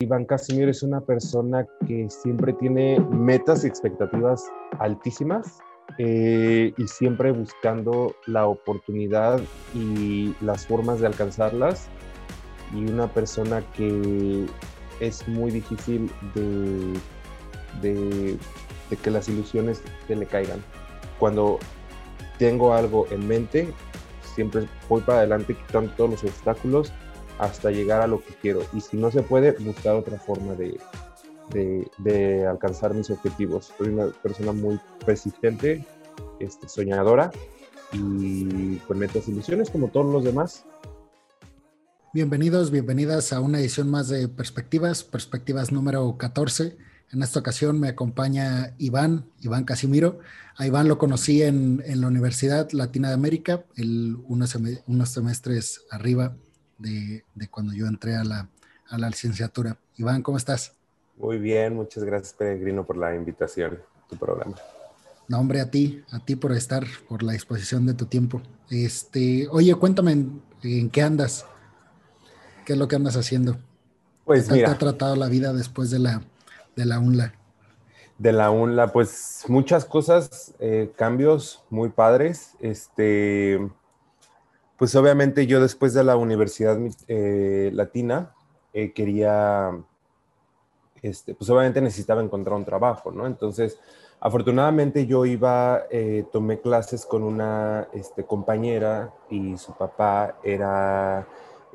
Iván Casimiro es una persona que siempre tiene metas y expectativas altísimas eh, y siempre buscando la oportunidad y las formas de alcanzarlas. Y una persona que es muy difícil de, de, de que las ilusiones se le caigan. Cuando tengo algo en mente, siempre voy para adelante quitando todos los obstáculos hasta llegar a lo que quiero. Y si no se puede, buscar otra forma de, de, alcanzar mis objetivos. Soy una persona muy persistente, este, soñadora y con metas ilusiones como todos los demás. Bienvenidos, bienvenidas a una edición más de Perspectivas, Perspectivas número 14. En esta ocasión me acompaña Iván, Iván Casimiro. A Iván lo conocí en, en la Universidad Latina de América, el, unos, unos semestres arriba de, cuando yo entré a la, a la licenciatura. Iván, ¿cómo estás? Muy bien, muchas gracias Peregrino por la invitación a tu programa. No, hombre, a ti, a ti por estar, por la disposición de tu tiempo. Este, oye, cuéntame en, qué andas, qué es lo que andas haciendo. Pues mira. te ha tratado la vida después de la, de la UNLA? De la UNLA, pues muchas cosas, eh, cambios muy padres. Este, pues obviamente yo después de la Universidad eh, Latina eh, quería, este, pues obviamente necesitaba encontrar un trabajo, ¿no? Entonces, afortunadamente yo iba, eh, tomé clases con una este, compañera y su papá era,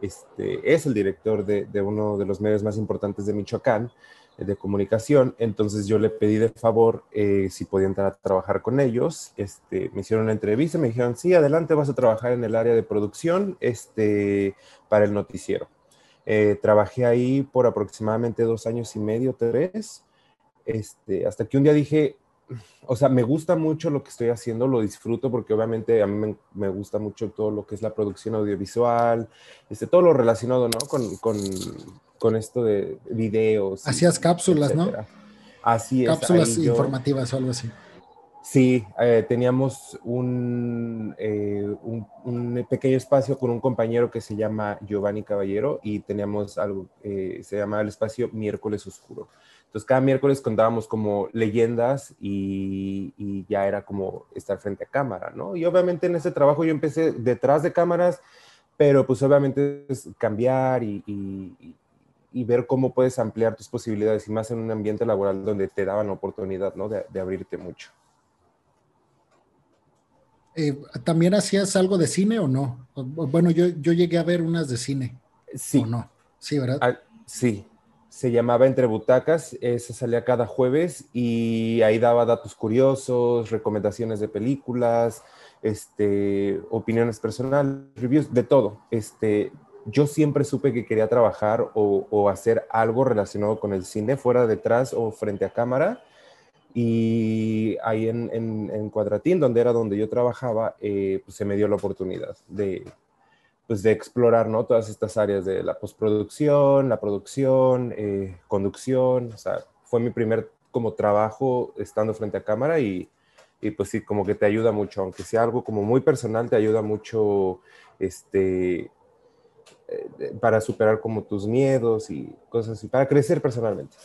este, es el director de, de uno de los medios más importantes de Michoacán de comunicación, entonces yo le pedí de favor eh, si podía entrar a trabajar con ellos, este, me hicieron una entrevista, me dijeron, sí, adelante, vas a trabajar en el área de producción este, para el noticiero. Eh, trabajé ahí por aproximadamente dos años y medio, tres, este, hasta que un día dije, o sea, me gusta mucho lo que estoy haciendo, lo disfruto porque obviamente a mí me, gusta mucho todo lo que es la producción audiovisual, este, todo lo relacionado, ¿no? Con, con esto de videos. Hacías cápsulas, ¿no? Así es. Cápsulas informativas o algo así. Sí, eh, teníamos un, eh, un, un, pequeño espacio con un compañero que se llama Giovanni Caballero y teníamos algo, eh, se llamaba el espacio Miércoles Oscuro. Entonces cada miércoles contábamos como leyendas y, y, ya era como estar frente a cámara, ¿no? Y obviamente en ese trabajo yo empecé detrás de cámaras, pero pues obviamente es cambiar y, y, y, ver cómo puedes ampliar tus posibilidades y más en un ambiente laboral donde te daban la oportunidad, ¿no? De, de abrirte mucho. Eh, ¿También hacías algo de cine o no? Bueno, yo, yo llegué a ver unas de cine. Sí. ¿O no? Sí, ¿verdad? Ah, sí. Se llamaba Entre Butacas, esa salía cada jueves y ahí daba datos curiosos, recomendaciones de películas, este, opiniones personales, reviews, de todo. Este, yo siempre supe que quería trabajar o, hacer algo relacionado con el cine, fuera detrás o frente a cámara y ahí en, en, Cuadratín, donde era donde yo trabajaba, eh, pues se me dio la oportunidad de, pues de explorar ¿no? todas estas áreas de la postproducción, la producción, eh, conducción. O sea, fue mi primer como trabajo estando frente a cámara y, y, pues sí, como que te ayuda mucho, aunque sea algo como muy personal, te ayuda mucho este, eh, para superar como tus miedos y cosas así, para crecer personalmente.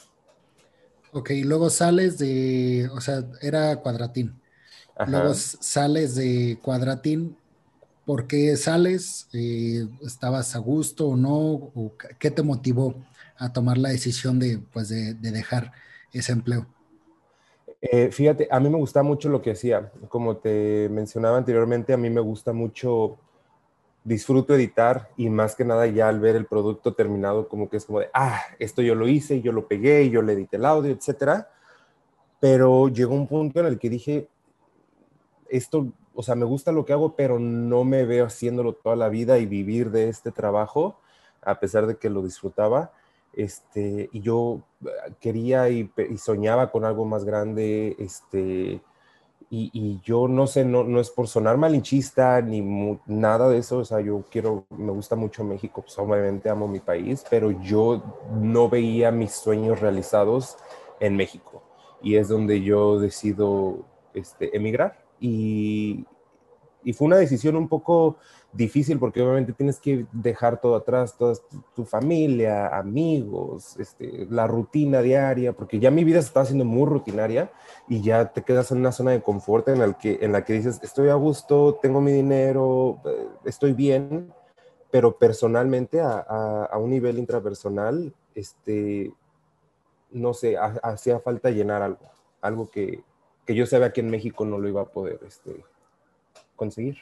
Ok, luego sales de, o sea, era cuadratín. Luego sales de cuadratín. ¿Por qué sales? Eh, ¿Estabas a gusto o no? ¿Qué te motivó a tomar la decisión de, pues, de, dejar ese empleo? Eh, fíjate, a mí me gusta mucho lo que hacía. Como te mencionaba anteriormente, a mí me gusta mucho disfruto editar y más que nada ya al ver el producto terminado como que es como de, ah, esto yo lo hice, yo lo pegué, yo le edité el audio, etcétera. Pero llegó un punto en el que dije, esto, o sea, me gusta lo que hago, pero no me veo haciéndolo toda la vida y vivir de este trabajo, a pesar de que lo disfrutaba. Este, y yo quería y, y soñaba con algo más grande, este, y, yo no sé, no, no es por sonar malinchista ni nada de eso, o sea, yo quiero, me gusta mucho México, pues obviamente amo mi país, pero yo no veía mis sueños realizados en México. Y es donde yo decido este, emigrar. Y, y fue una decisión un poco difícil porque obviamente tienes que dejar todo atrás, toda tu, familia, amigos, este, la rutina diaria, porque ya mi vida se estaba haciendo muy rutinaria y ya te quedas en una zona de confort en la que, en la que dices, estoy a gusto, tengo mi dinero, eh, estoy bien, pero personalmente a, a, un nivel intrapersonal, este, no sé, hacía falta llenar algo, algo que, que yo sabía que en México no lo iba a poder este, conseguir.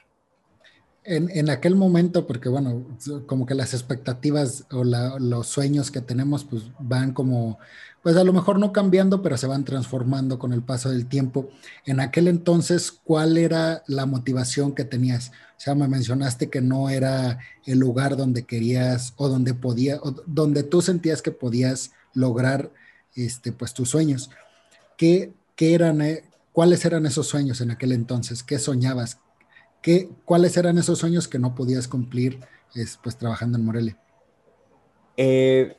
En, en, aquel momento, porque bueno, como que las expectativas o los sueños que tenemos, pues van como, pues a lo mejor no cambiando, pero se van transformando con el paso del tiempo. En aquel entonces, ¿cuál era la motivación que tenías? O sea, me mencionaste que no era el lugar donde querías o donde podía, o donde tú sentías que podías lograr, este, pues tus sueños. ¿Qué, qué eran, eh, cuáles eran esos sueños en aquel entonces? ¿Qué soñabas? ¿Cuáles eran esos sueños que no podías cumplir pues, trabajando en Morelia? Eh,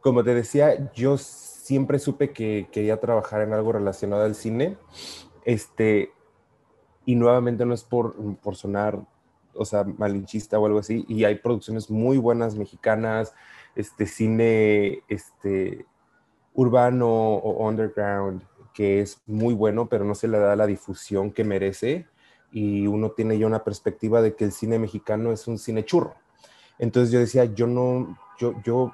como te decía, yo siempre supe que quería trabajar en algo relacionado al cine. Este, y nuevamente no es por, por sonar, o sea, malinchista o algo así, y hay producciones muy buenas mexicanas, este cine este, urbano o underground, que es muy bueno, pero no se le da la difusión que merece y uno tiene ya una perspectiva de que el cine mexicano es un cine churro. Entonces yo decía, yo no, yo, yo,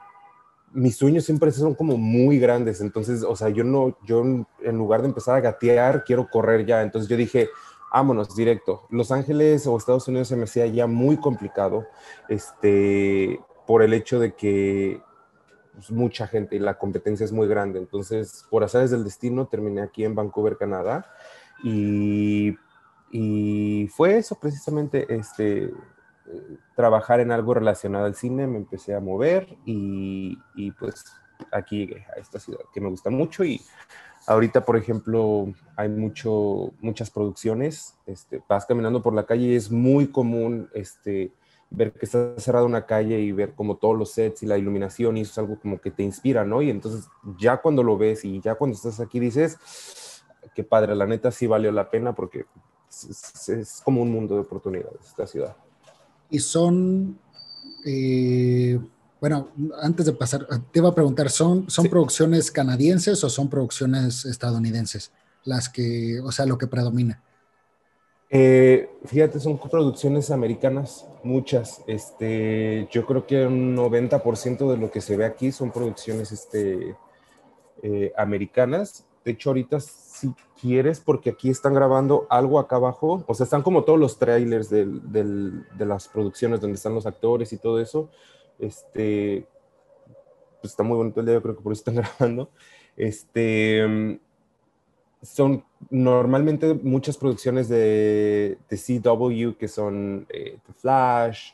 mis sueños siempre son como muy grandes, entonces, o sea, yo no, yo en lugar de empezar a gatear, quiero correr ya. Entonces yo dije, vámonos directo. Los Ángeles o Estados Unidos se me hacía ya muy complicado, este, por el hecho de que pues, mucha gente y la competencia es muy grande. Entonces, por azares del destino, terminé aquí en Vancouver, Canadá. Y y fue eso precisamente, este, trabajar en algo relacionado al cine, me empecé a mover y, y, pues aquí llegué a esta ciudad que me gusta mucho y ahorita, por ejemplo, hay mucho, muchas producciones, este, vas caminando por la calle y es muy común este, ver que está cerrada una calle y ver como todos los sets y la iluminación y eso es algo como que te inspira, ¿no? Y entonces ya cuando lo ves y ya cuando estás aquí dices, qué padre, la neta sí valió la pena porque es, como un mundo de oportunidades esta ciudad. Y son, eh, bueno, antes de pasar, te iba a preguntar, ¿son, son producciones canadienses o son producciones estadounidenses? Las que, o sea, lo que predomina. Eh, fíjate, son producciones americanas, muchas. Este, yo creo que un 90% de lo que se ve aquí son producciones este, eh, americanas. De hecho, ahorita si quieres, porque aquí están grabando algo acá abajo, o sea, están como todos los trailers de las producciones donde están los actores y todo eso. Este, pues está muy bonito el día, yo creo que por eso están grabando. Este, son normalmente muchas producciones de, de CW, que son eh, The Flash,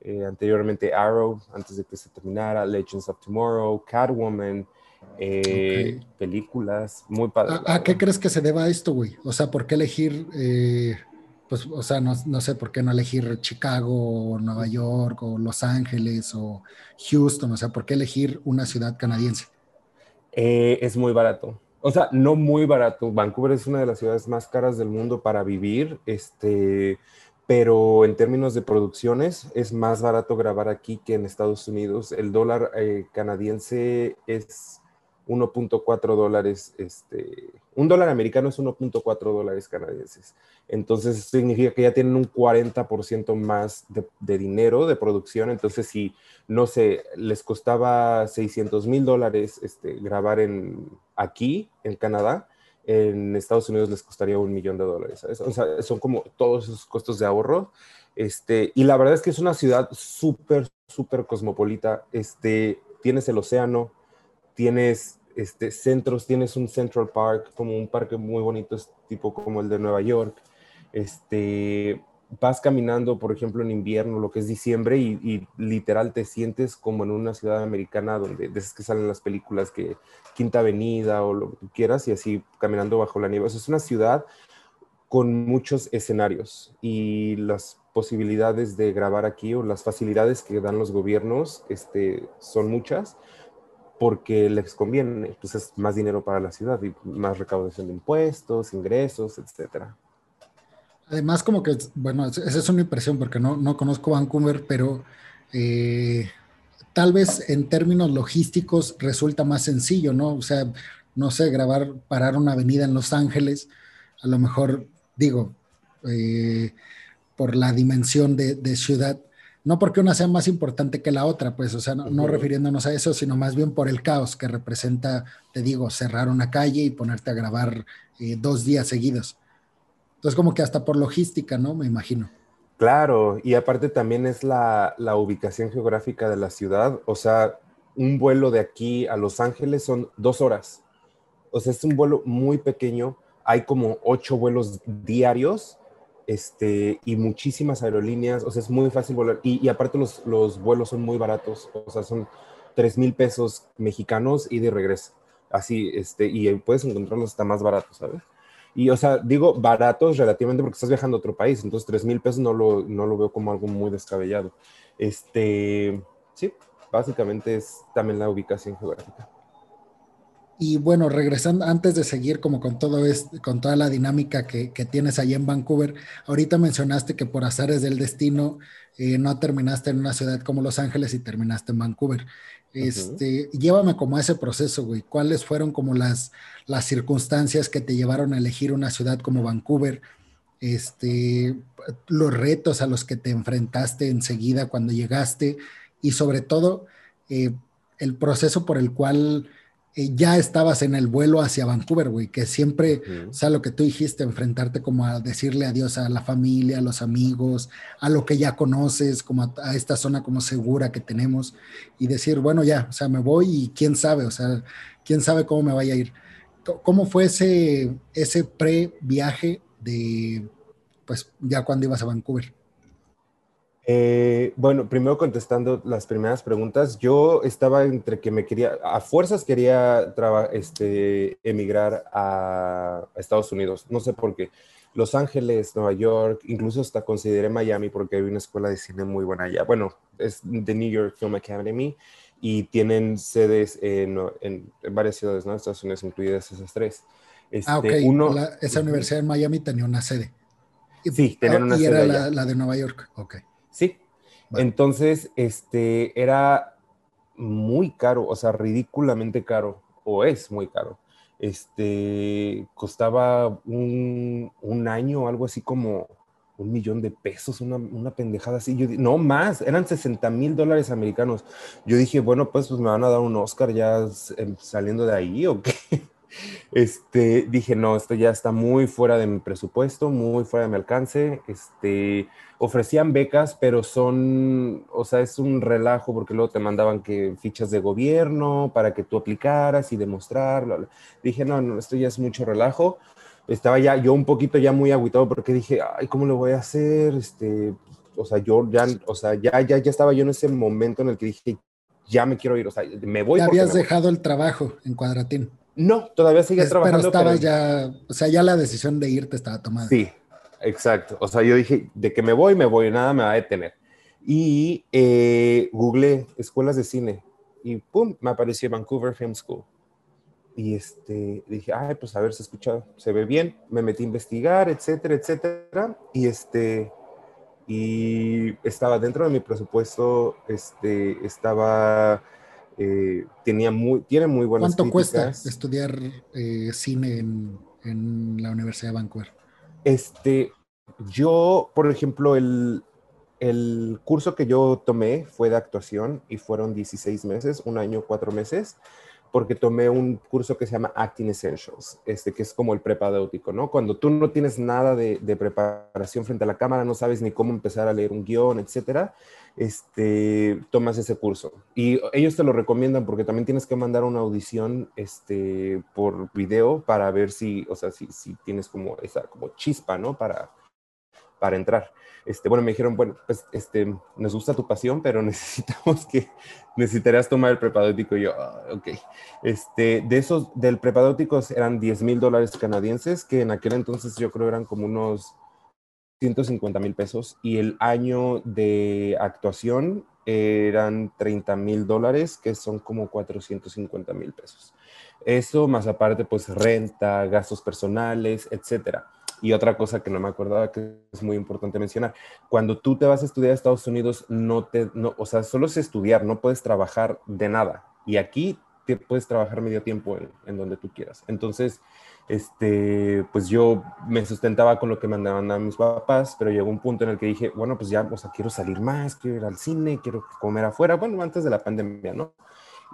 eh, anteriormente Arrow, antes de que se terminara, Legends of Tomorrow, Catwoman, eh, películas, muy padre. ¿A, qué crees que se deba esto, güey? O sea, ¿por qué elegir, eh, pues, o sea, no, no, sé por qué no elegir Chicago, o Nueva York, o Los Ángeles, o Houston? O sea, ¿por qué elegir una ciudad canadiense? Eh, es muy barato. O sea, no muy barato. Vancouver es una de las ciudades más caras del mundo para vivir. Este, pero en términos de producciones es más barato grabar aquí que en Estados Unidos. El dólar canadiense es 1.4 dólares, este, un dólar americano es 1.4 dólares canadienses. Entonces significa que ya tienen un 40% más de, dinero de producción. Entonces si, no sé, les costaba 600 mil dólares este, grabar en, aquí, en Canadá, en Estados Unidos les costaría un millón de dólares. O sea, son como todos esos costos de ahorro. Este, y la verdad es que es una ciudad súper, súper cosmopolita. Este, tienes el océano, tienes este, centros, tienes un Central Park, como un parque muy bonito, tipo como el de Nueva York. Este, vas caminando, por ejemplo, en invierno, lo que es diciembre, y, literal te sientes como en una ciudad americana donde desde que salen las películas que Quinta Avenida o lo que tú quieras, y así caminando bajo la nieve. es una ciudad con muchos escenarios y las posibilidades de grabar aquí o las facilidades que dan los gobiernos este, son muchas porque les conviene, entonces más dinero para la ciudad y más recaudación de impuestos, ingresos, etcétera. Además, como que, bueno, esa es una impresión porque no, no conozco Vancouver, pero eh, tal vez en términos logísticos resulta más sencillo, ¿no? O sea, no sé, grabar, parar una avenida en Los Ángeles, a lo mejor, digo, eh, por la dimensión de, ciudad, no porque una sea más importante que la otra, pues, o sea, no, refiriéndonos a eso, sino más bien por el caos que representa, te digo, cerrar una calle y ponerte a grabar eh, dos días seguidos. Entonces, como que hasta por logística, ¿no? Me imagino. Claro, y aparte también es la, ubicación geográfica de la ciudad, o sea, un vuelo de aquí a Los Ángeles son dos horas. O sea, es un vuelo muy pequeño, hay como ocho vuelos diarios este, y muchísimas aerolíneas, o sea, es muy fácil volar. Y, aparte los, los, vuelos son muy baratos, o sea, son tres mil pesos mexicanos y de regreso. Así, este, y puedes encontrarlos hasta más baratos, ¿sabes? Y, o sea, digo baratos relativamente porque estás viajando a otro país, entonces tres mil pesos no lo, no lo veo como algo muy descabellado. Este, sí, básicamente es también la ubicación geográfica. Y bueno, regresando, antes de seguir como con todo esto, con toda la dinámica que, que, tienes allá en Vancouver, ahorita mencionaste que por azares del destino eh, no terminaste en una ciudad como Los Ángeles y terminaste en Vancouver. Este, Llévame como a ese proceso, güey. ¿Cuáles fueron como las, las circunstancias que te llevaron a elegir una ciudad como Vancouver? Este, los retos a los que te enfrentaste enseguida cuando llegaste y sobre todo eh, el proceso por el cual ya estabas en el vuelo hacia Vancouver, güey, que siempre, o sea, lo que tú dijiste, enfrentarte como a decirle adiós a la familia, a los amigos, a lo que ya conoces, como a, esta zona como segura que tenemos y decir, bueno, ya, o sea, me voy y quién sabe, o sea, quién sabe cómo me vaya a ir. ¿Cómo fue ese, ese pre-viaje de, pues, ya cuando ibas a Vancouver? Eh, bueno, primero contestando las primeras preguntas, yo estaba entre que me quería, a fuerzas quería este, emigrar a, Estados Unidos, no sé por qué. Los Ángeles, Nueva York, incluso hasta consideré Miami porque hay una escuela de cine muy buena allá. Bueno, es The New York Film Academy y tienen sedes en, varias ciudades, ¿no? Estados Unidos, incluidas esas tres. ah, ok. Este, uno, esa universidad en Miami tenía una sede. Sí, tenían una sede. Y era la, la, de Nueva York, ok. Sí. Entonces, este, era muy caro, o sea, ridículamente caro, o es muy caro. Este, costaba un, un año, algo así como un millón de pesos, una, una pendejada así. Yo, no más, eran 60 mil dólares americanos. Yo dije, bueno, pues, pues me van a dar un Oscar ya em, saliendo de ahí o qué. Este, dije, no, esto ya está muy fuera de mi presupuesto, muy fuera de mi alcance. Este, ofrecían becas, pero son, o sea, es un relajo porque luego te mandaban que fichas de gobierno para que tú aplicaras y demostrar. Dije, no, no, esto ya es mucho relajo. Estaba ya yo un poquito ya muy aguitado porque dije, ay, ¿cómo lo voy a hacer? Este, o sea, yo ya, o sea, ya, ya, ya estaba yo en ese momento en el que dije, ya me quiero ir, o sea, me voy. Te habías dejado el trabajo en Cuadratín. No, todavía sigue trabajando. Pero estabas ya, o sea, ya la decisión de irte estaba tomada. Sí, exacto. O sea, yo dije, de que me voy, me voy, nada me va a detener. Y eh, googleé escuelas de cine y pum, me apareció Vancouver Film School. Y este, dije, ay, pues a ver, se escucha, se ve bien. Me metí a investigar, etcétera, etcétera. Y este, y estaba dentro de mi presupuesto, este, estaba eh, tenía muy, tiene muy buenas ¿Cuánto cuesta estudiar eh, cine en, en, la Universidad de Vancouver? Este, yo, por ejemplo, el, el curso que yo tomé fue de actuación y fueron 16 meses, un año, cuatro meses porque tomé un curso que se llama Acting Essentials, este, que es como el prepadéutico, ¿no? Cuando tú no tienes nada de, preparación frente a la cámara, no sabes ni cómo empezar a leer un guion, etcétera, este, tomas ese curso. Y ellos te lo recomiendan porque también tienes que mandar una audición este, por video para ver si, o sea, si, si tienes como esa como chispa, ¿no? Para, para entrar. Este, bueno, me dijeron, bueno, pues este, nos gusta tu pasión, pero necesitamos que, necesitarías tomar el prepadótico. Y yo, ah, ok. Este, de esos, del prepadótico eran 10 mil dólares canadienses, que en aquel entonces yo creo eran como unos 150 mil pesos. Y el año de actuación eran 30 mil dólares, que son como 450 mil pesos. Eso más aparte, pues renta, gastos personales, etcétera. Y otra cosa que no me acordaba que es muy importante mencionar, cuando tú te vas a estudiar a Estados Unidos, no te, no, o sea, solo es estudiar, no puedes trabajar de nada. Y aquí te puedes trabajar medio tiempo en, en donde tú quieras. Entonces, este, pues yo me sustentaba con lo que mandaban a mis papás, pero llegó un punto en el que dije, bueno, pues ya, o sea, quiero salir más, quiero ir al cine, quiero comer afuera, bueno, antes de la pandemia, ¿no?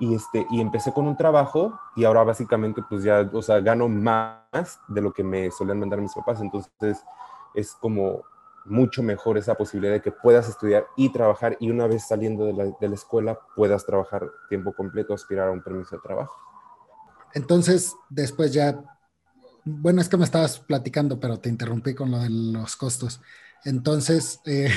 Y, este, y empecé con un trabajo y ahora básicamente pues ya, o sea, gano más de lo que me solían mandar mis papás, entonces es como mucho mejor esa posibilidad de que puedas estudiar y trabajar y una vez saliendo de la, de la escuela puedas trabajar tiempo completo, aspirar a un permiso de trabajo. Entonces, después ya bueno, es que me estabas platicando, pero te interrumpí con lo de los costos. Entonces, eh,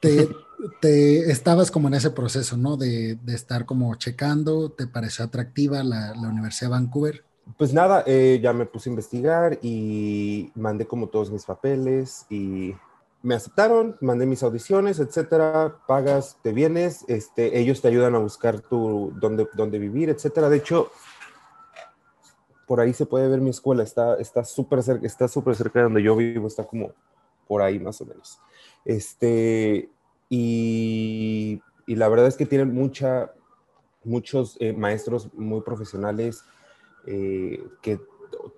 te, estabas como en ese proceso, ¿no? De, estar como checando, ¿te pareció atractiva la, Universidad de Vancouver? Pues nada, eh, ya me puse a investigar y mandé como todos mis papeles y me aceptaron, mandé mis audiciones, etcétera, pagas, te vienes, este, ellos te ayudan a buscar tu, dónde, dónde vivir, etcétera. De hecho, por ahí se puede ver mi escuela, está está súper cerca, está súper cerca de donde yo vivo, está como por ahí más o menos. Este, y, y la verdad es que tienen mucha, muchos eh, maestros muy profesionales eh, que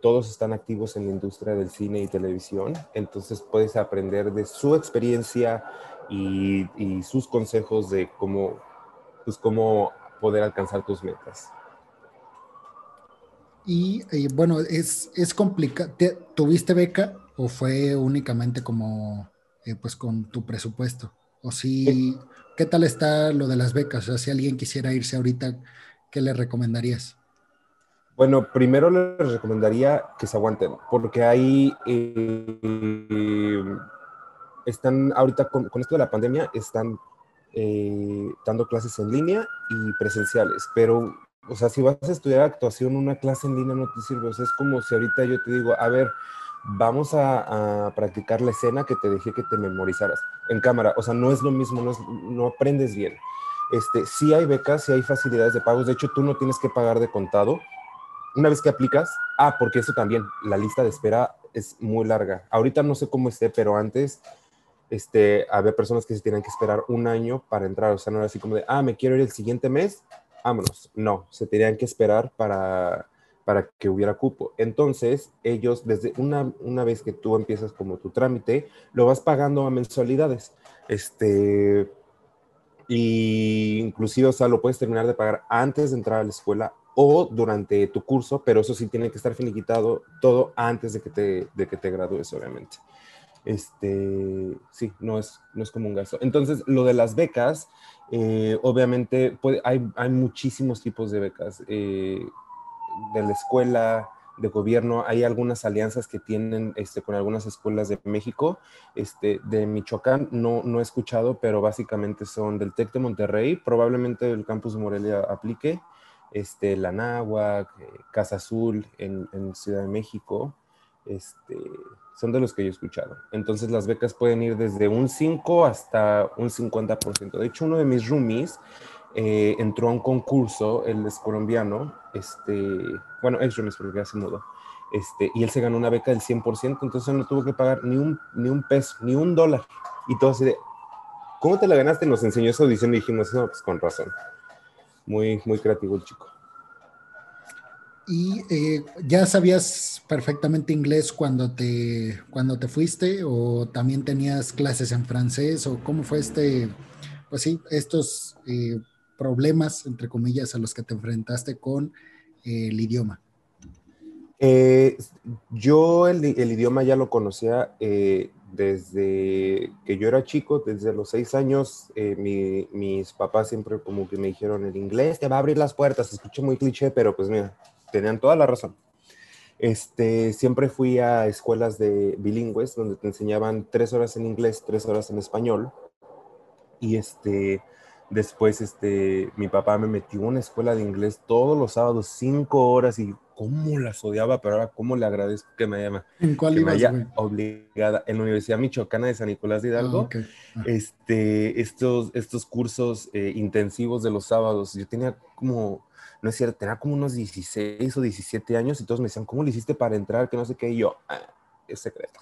todos están activos en la industria del cine y televisión, entonces puedes aprender de su experiencia y, y sus consejos de cómo, pues, cómo poder alcanzar tus metas. Y bueno, es, es complicado. ¿Tuviste beca o fue únicamente como eh, pues con tu presupuesto? O si, ¿qué tal está lo de las becas? O sea, si alguien quisiera irse ahorita, ¿qué le recomendarías? Bueno, primero les recomendaría que se aguanten, porque ahí eh, están ahorita con, esto de la pandemia, están eh, dando clases en línea y presenciales, pero o sea, si vas a estudiar actuación, una clase en línea no te sirve. O sea, es como si ahorita yo te digo, a ver, vamos a, practicar la escena que te dejé que te memorizaras en cámara. O sea, no es lo mismo, no, no aprendes bien. Este, sí hay becas, sí hay facilidades de pagos. De hecho, tú no tienes que pagar de contado. Una vez que aplicas, ah, porque eso también, la lista de espera es muy larga. Ahorita no sé cómo esté, pero antes este, había personas que se tenían que esperar un año para entrar. O sea, no era así como de, ah, me quiero ir el siguiente mes, vámonos. No, se tenían que esperar para, para que hubiera cupo. Entonces, ellos, desde una, una vez que tú empiezas como tu trámite, lo vas pagando a mensualidades. Este, y inclusive, o sea, lo puedes terminar de pagar antes de entrar a la escuela o durante tu curso, pero eso sí tiene que estar finiquitado todo antes de que te, de que te gradúes, obviamente. Este, sí, no es, no es como un gasto. Entonces, lo de las becas, eh, obviamente hay, hay, muchísimos tipos de becas. Eh, de la escuela, de gobierno, hay algunas alianzas que tienen este, con algunas escuelas de México, este, de Michoacán, no, no he escuchado, pero básicamente son del TEC de Monterrey, probablemente el campus Morelia aplique, este, la Náhuac, eh, Casa Azul en, en, Ciudad de México, este, son de los que yo he escuchado. Entonces las becas pueden ir desde un 5 hasta un 50%. De hecho, uno de mis roomies eh, entró a un concurso, él es colombiano, este, bueno, ex porque ya se este, y él se ganó una beca del 100%, entonces no tuvo que pagar ni un, ni un peso, ni un dólar. Y todo así de, ¿cómo te la ganaste? Nos enseñó esa audición y dijimos, no, pues con razón. Muy, muy creativo el chico. ¿Y eh, ya sabías perfectamente inglés cuando te, cuando te fuiste o también tenías clases en francés o cómo fue este, pues sí, estos eh, problemas, entre comillas, a los que te enfrentaste con eh, el idioma? yo el, el, idioma ya lo conocía desde que yo era chico, desde los seis años, mis papás siempre como que me dijeron, el inglés te va a abrir las puertas, escuché muy cliché, pero pues mira, tenían toda la razón. Este, siempre fui a escuelas de bilingües donde te enseñaban tres horas en inglés, tres horas en español. Y este, después, este, mi papá me metió en una escuela de inglés todos los sábados, cinco horas y cómo las odiaba, pero ahora cómo le agradezco que me haya, ¿En cuál que me haya obligada en la Universidad Michoacana de San Nicolás de Hidalgo. Ah, ah. Este, estos, estos cursos eh, intensivos de los sábados, yo tenía como no es cierto, tenía como unos 16 o 17 años y todos me decían, ¿cómo lo hiciste para entrar? Que no sé qué, y yo, ah, es secreto.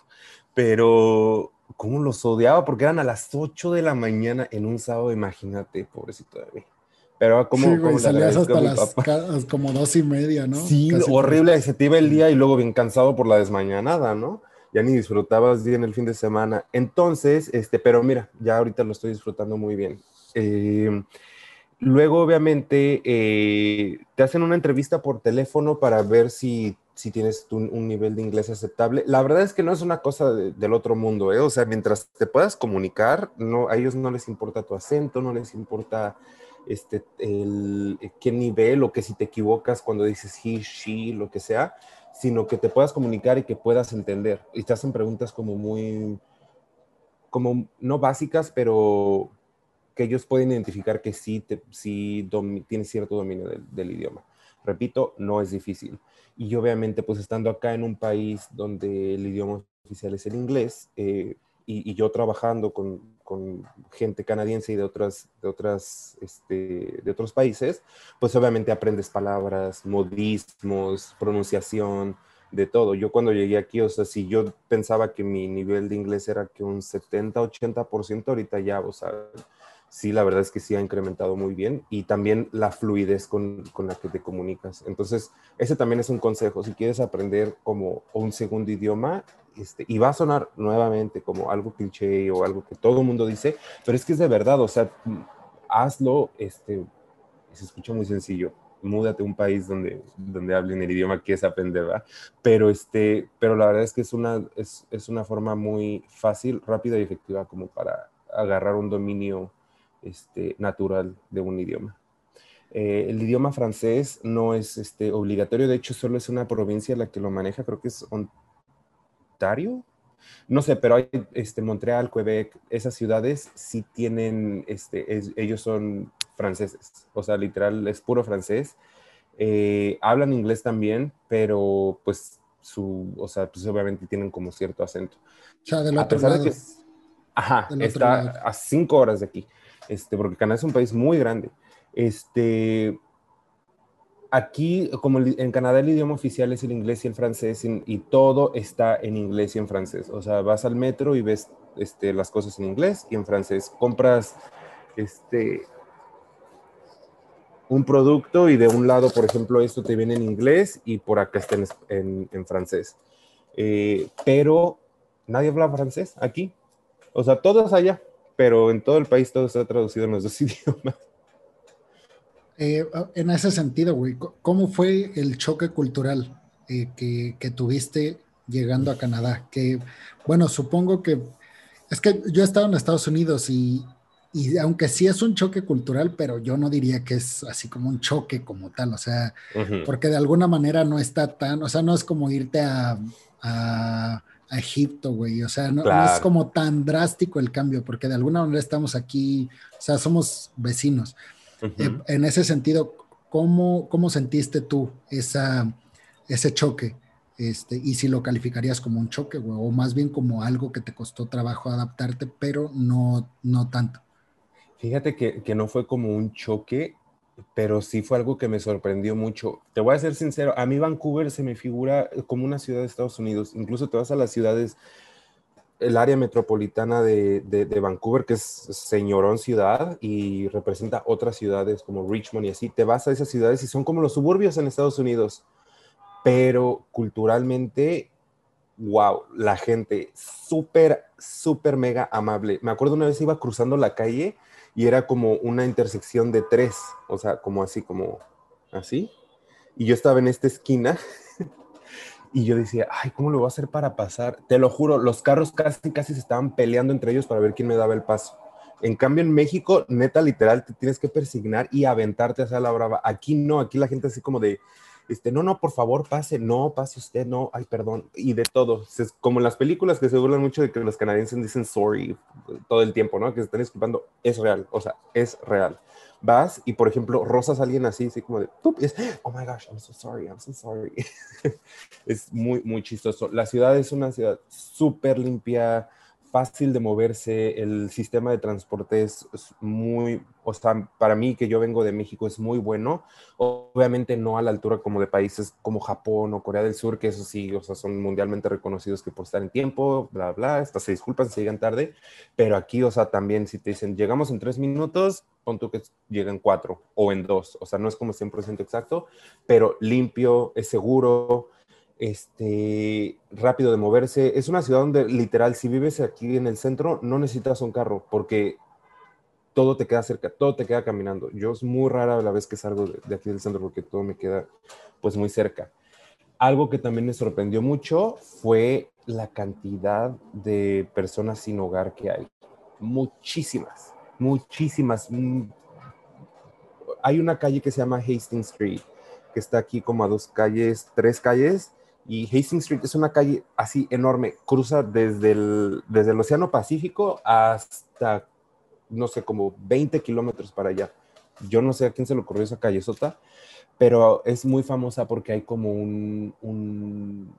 Pero, ¿cómo los odiaba? Porque eran a las 8 de la mañana en un sábado, imagínate, pobrecito de mí. Pero como, sí, salías hasta las como dos y media, ¿no? Sí, horrible, se te iba el día y luego bien cansado por la desmañanada, ¿no? Ya ni disfrutabas bien el fin de semana. Entonces, este, pero mira, ya ahorita lo estoy disfrutando muy bien. Eh, luego, obviamente, eh, te hacen una entrevista por teléfono para ver si, si tienes un, nivel de inglés aceptable. La verdad es que no es una cosa del otro mundo, ¿eh? O sea, mientras te puedas comunicar, no, a ellos no les importa tu acento, no les importa este, el, eh, qué nivel o que si te equivocas cuando dices he, she, lo que sea, sino que te puedas comunicar y que puedas entender. Y te hacen preguntas como muy, como no básicas, pero que ellos pueden identificar que sí, te, sí tienes cierto dominio del, idioma. Repito, no es difícil. Y obviamente, pues estando acá en un país donde el idioma oficial es el inglés, eh, y, yo trabajando con, con, gente canadiense y de, otras, de, otras, este, de otros países, pues obviamente aprendes palabras, modismos, pronunciación, de todo. Yo cuando llegué aquí, o sea, si yo pensaba que mi nivel de inglés era que un 70, 80%, ahorita ya, o sea, sí, la verdad es que sí ha incrementado muy bien y también la fluidez con, con, la que te comunicas. Entonces, ese también es un consejo. Si quieres aprender como un segundo idioma, este, y va a sonar nuevamente como algo cliché o algo que todo el mundo dice, pero es que es de verdad, o sea, hazlo, este, se escucha muy sencillo. Múdate a un país donde, donde hablen el idioma que es aprender, ¿verdad? Pero, este, pero la verdad es que es una, es, es una forma muy fácil, rápida y efectiva como para agarrar un dominio este, natural de un idioma. Eh, el idioma francés no es este, obligatorio, de hecho solo es una provincia la que lo maneja, creo que es Ontario. No sé, pero hay este, Montreal, Quebec, esas ciudades sí tienen, este, ellos son franceses, o sea, literal es puro francés. Eh, hablan inglés también, pero pues su, o sea, pues obviamente tienen como cierto acento. O sea, del otro lado. ajá, está a cinco horas de aquí este, porque Canadá es un país muy grande. Este, aquí, como en Canadá el idioma oficial es el inglés y el francés, y, todo está en inglés y en francés. O sea, vas al metro y ves este, las cosas en inglés y en francés. Compras este, un producto y de un lado, por ejemplo, esto te viene en inglés y por acá está en, en, francés. Eh, pero nadie habla francés aquí. O sea, todos allá pero en todo el país todo está traducido en los dos idiomas. Eh, en ese sentido, güey, ¿cómo fue el choque cultural eh, que, tuviste llegando a Canadá? Que, bueno, supongo que es que yo he estado en Estados Unidos y, aunque sí es un choque cultural, pero yo no diría que es así como un choque como tal, o sea, porque de alguna manera no está tan, o sea, no es como irte a a Egipto, güey. O sea, no, es como tan drástico el cambio, porque de alguna manera estamos aquí, o sea, somos vecinos. Eh, en ese sentido, ¿cómo, cómo sentiste tú esa, ese choque? Este, y si lo calificarías como un choque, güey, o más bien como algo que te costó trabajo adaptarte, pero no, no tanto. Fíjate que, que no fue como un choque, pero sí fue algo que me sorprendió mucho. Te voy a ser sincero, a mí Vancouver se me figura como una ciudad de Estados Unidos. Incluso te vas a las ciudades, el área metropolitana de, Vancouver, que es señorón ciudad y representa otras ciudades como Richmond y así. Te vas a esas ciudades y son como los suburbios en Estados Unidos. Pero culturalmente, wow, la gente súper, súper mega amable. Me acuerdo una vez iba cruzando la calle y era como una intersección de tres, o sea, como así, como así. Y yo estaba en esta esquina y yo decía, ay, ¿cómo lo voy a hacer para pasar? Te lo juro, los carros casi, casi se estaban peleando entre ellos para ver quién me daba el paso. En cambio, en México, neta, literal, te tienes que persignar y aventarte hacia la brava. Aquí no, aquí la gente así como de, este, no, no, por favor, pase, no, pase usted, no, ay, perdón, y de todo. Es como en las películas que se burlan mucho de que los canadienses dicen sorry todo el tiempo, ¿no? Que se están disculpando, es real, o sea, es real. Vas y, por ejemplo, rozas a alguien así, así como de, es, oh my gosh, I'm so sorry, I'm so sorry. es muy, muy chistoso. La ciudad es una ciudad súper limpia, fácil de moverse, el sistema de transporte es, muy, o sea, para mí que yo vengo de México es muy bueno, obviamente no a la altura como de países como Japón o Corea del Sur, que eso sí, o sea, son mundialmente reconocidos que por estar en tiempo, bla, bla, hasta se disculpan si llegan tarde, pero aquí, o sea, también si te dicen, llegamos en tres minutos, pon tú que lleguen cuatro o en dos, o sea, no es como 100% exacto, pero limpio, es seguro, este, rápido de moverse. Es una ciudad donde literal, si vives aquí en el centro, no necesitas un carro porque todo te queda cerca, todo te queda caminando. Yo es muy rara la vez que salgo de, aquí del centro porque todo me queda pues muy cerca. Algo que también me sorprendió mucho fue la cantidad de personas sin hogar que hay. Muchísimas, muchísimas. Mm, hay una calle que se llama Hastings Street, que está aquí como a dos calles, tres calles, y Hastings Street es una calle así enorme, cruza desde el, desde el Océano Pacífico hasta, no sé, como 20 kilómetros para allá. Yo no sé a quién se le ocurrió esa calle sota, pero es muy famosa porque hay como un, un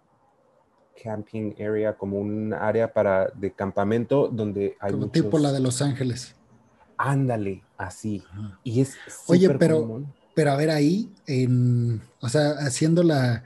camping area, como un área para, de campamento donde hay Como tipo la de Los Ángeles. Ándale, así. Y es Oye, pero, pero a ver ahí, en, o sea, haciendo la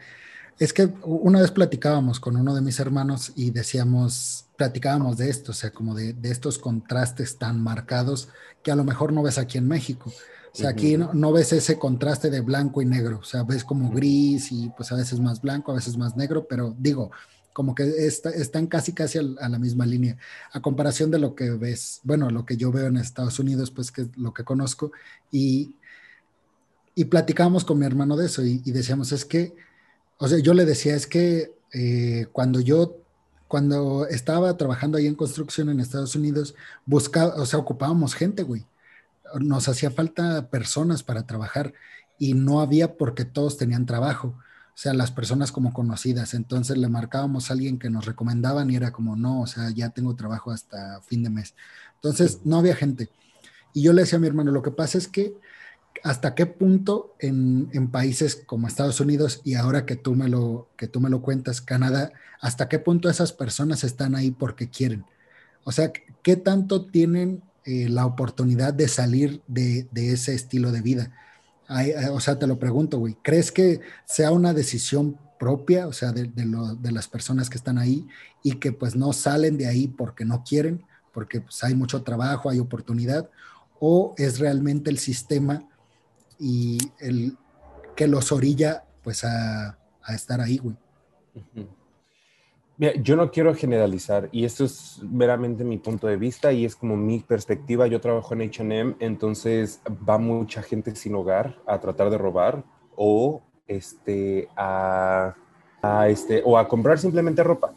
es que una vez platicábamos con uno de mis hermanos y decíamos, platicábamos de esto, o sea, como de, estos contrastes tan marcados que a lo mejor no ves aquí en México. O sea, aquí no, ves ese contraste de blanco y negro, o sea, ves como gris y pues a veces más blanco, a veces más negro, pero digo, como que están casi casi a, la misma línea. A comparación de lo que ves, bueno, lo que yo veo en Estados Unidos, pues que es lo que conozco, y, y platicábamos con mi hermano de eso y decíamos, es que o sea, yo le decía, es que eh, cuando yo, cuando estaba trabajando ahí en construcción en Estados Unidos, buscaba, o sea, ocupábamos gente, güey. Nos hacía falta personas para trabajar y no había porque todos tenían trabajo. O sea, las personas como conocidas. Entonces le marcábamos a alguien que nos recomendaban y era como, no, o sea, ya tengo trabajo hasta fin de mes. Entonces no había gente. Y yo le decía a mi hermano, lo que pasa es que hasta qué punto en, países como Estados Unidos y ahora que tú, me lo, que tú me lo cuentas, Canadá, hasta qué punto esas personas están ahí porque quieren. O sea, ¿qué tanto tienen eh, la oportunidad de salir de, ese estilo de vida? Eh, o sea, te lo pregunto, güey, ¿crees que sea una decisión propia, o sea, de, las personas que están ahí y que pues no salen de ahí porque no quieren, porque pues, hay mucho trabajo, hay oportunidad, o es realmente el sistema y el que los orilla pues a, estar ahí, güey. Mira, yo no quiero generalizar y esto es meramente mi punto de vista y es como mi perspectiva. Yo trabajo en H&M, entonces va mucha gente sin hogar a tratar de robar o este a, este o a comprar simplemente ropa.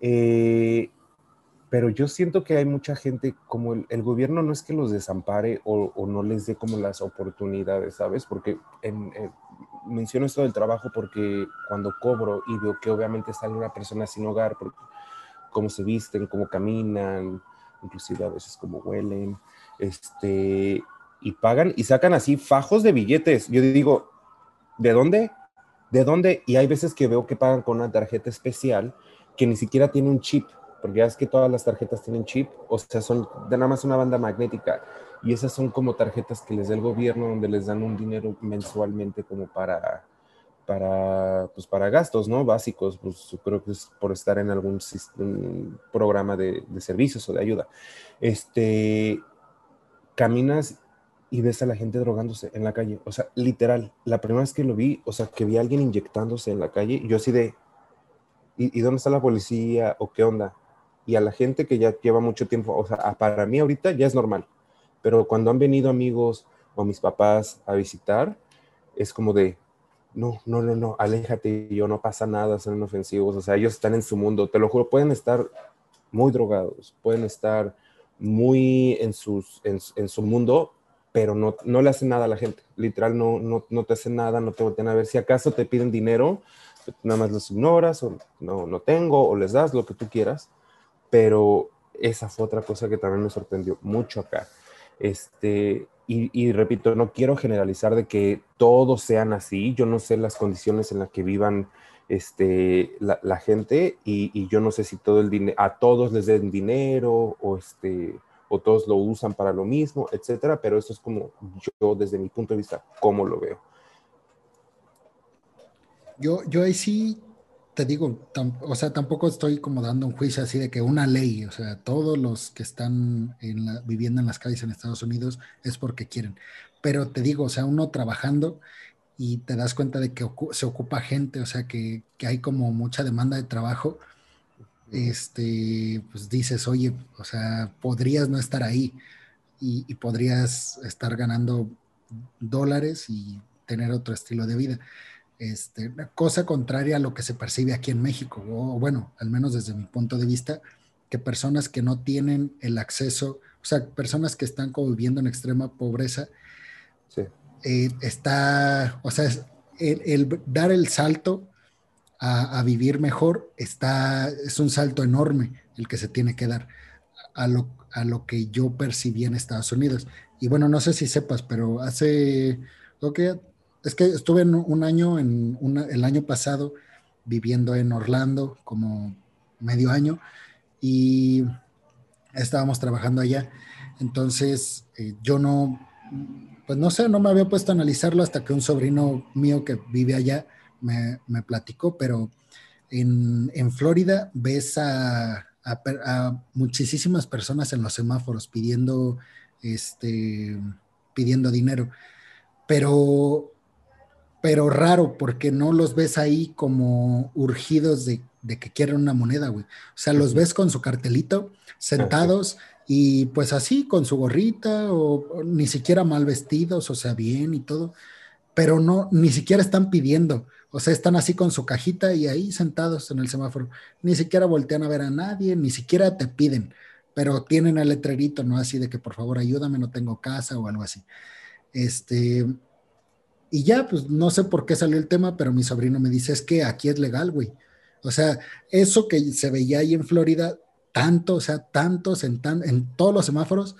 Eh, pero yo siento que hay mucha gente, como el, gobierno no es que los desampare o, no les dé como las oportunidades, ¿sabes? Porque eh, menciono esto del trabajo porque cuando cobro y veo que obviamente sale una persona sin hogar, por cómo se visten, cómo caminan, inclusive a veces cómo huelen, este, y pagan y sacan así fajos de billetes. Yo digo, ¿de dónde? ¿De dónde? Y hay veces que veo que pagan con una tarjeta especial que ni siquiera tiene un chip porque ya es que todas las tarjetas tienen chip, o sea, son de nada más una banda magnética, y esas son como tarjetas que les da el gobierno, donde les dan un dinero mensualmente como para, para, pues para gastos, ¿no? Básicos, pues creo que es por estar en algún programa de, de servicios o de ayuda. Este, caminas y ves a la gente drogándose en la calle, o sea, literal, la primera vez que lo vi, o sea, que vi a alguien inyectándose en la calle, yo así de, ¿y, dónde está la policía o qué onda? Y a la gente que ya lleva mucho tiempo, o sea, para mí ahorita ya es normal, pero cuando han venido amigos o mis papás a visitar, es como de, no, no, no, no, aléjate, yo no pasa nada, son inofensivos, o sea, ellos están en su mundo, te lo juro, pueden estar muy drogados, pueden estar muy en, sus, en, su mundo, pero no, no le hacen nada a la gente, literal, no, no, no te hacen nada, no te voltean a ver, si acaso te piden dinero, nada más los ignoras, o no, no tengo, o les das lo que tú quieras, pero esa fue otra cosa que también me sorprendió mucho acá. Este, y, repito, no quiero generalizar de que todos sean así. Yo no sé las condiciones en las que vivan este, la, gente y, yo no sé si todo el a todos les den dinero o, este, o todos lo usan para lo mismo, etcétera, pero eso es como yo, desde mi punto de vista, cómo lo veo. Yo, yo ahí sí te digo, o sea, tampoco estoy como dando un juicio así de que una ley, o sea, todos los que están en la, viviendo en las calles en Estados Unidos es porque quieren. Pero te digo, o sea, uno trabajando y te das cuenta de que se ocupa gente, o sea, que, que, hay como mucha demanda de trabajo, este, pues dices, oye, o sea, podrías no estar ahí y, y podrías estar ganando dólares y tener otro estilo de vida. Este, cosa contraria a lo que se percibe aquí en México, o bueno, al menos desde mi punto de vista, que personas que no tienen el acceso, o sea, personas que están viviendo en extrema pobreza, eh, está, o sea, el, dar el salto a, vivir mejor está, es un salto enorme el que se tiene que dar a lo, a lo que yo percibí en Estados Unidos. Y bueno, no sé si sepas, pero hace, lo que es que estuve en un año, en el año pasado, viviendo en Orlando como medio año y estábamos trabajando allá. Entonces, eh, yo no, pues no sé, no me había puesto a analizarlo hasta que un sobrino mío que vive allá me, platicó, pero en, Florida ves a, a, muchísimas personas en los semáforos pidiendo, este, pidiendo dinero. Pero pero raro porque no los ves ahí como urgidos de, que quieren una moneda, güey. O sea, los ves con su cartelito, sentados y pues así, con su gorrita o, ni siquiera mal vestidos, o sea, bien y todo, pero no, ni siquiera están pidiendo. O sea, están así con su cajita y ahí sentados en el semáforo. Ni siquiera voltean a ver a nadie, ni siquiera te piden, pero tienen el letrerito, ¿no? Así de que por favor ayúdame, no tengo casa o algo así. Este, y ya, pues no sé por qué salió el tema, pero mi sobrino me dice, es que aquí es legal, güey. O sea, eso que se veía ahí en Florida, tanto, o sea, tantos en, en todos los semáforos,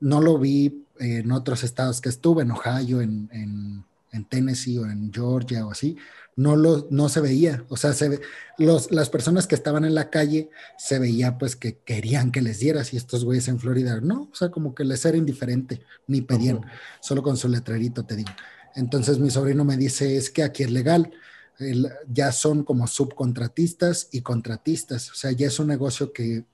no lo vi en otros estados que estuve, en Ohio, en, en, Tennessee o en Georgia o así, no, lo, no se veía. O sea, se los, las personas que estaban en la calle se veía pues que querían que les dieras y estos güeyes en Florida, no, o sea, como que les era indiferente, ni pedían, solo con su letrerito, te digo. Entonces mi sobrino me dice, es que aquí es legal, ya son como subcontratistas y contratistas, o sea, ya es un negocio que,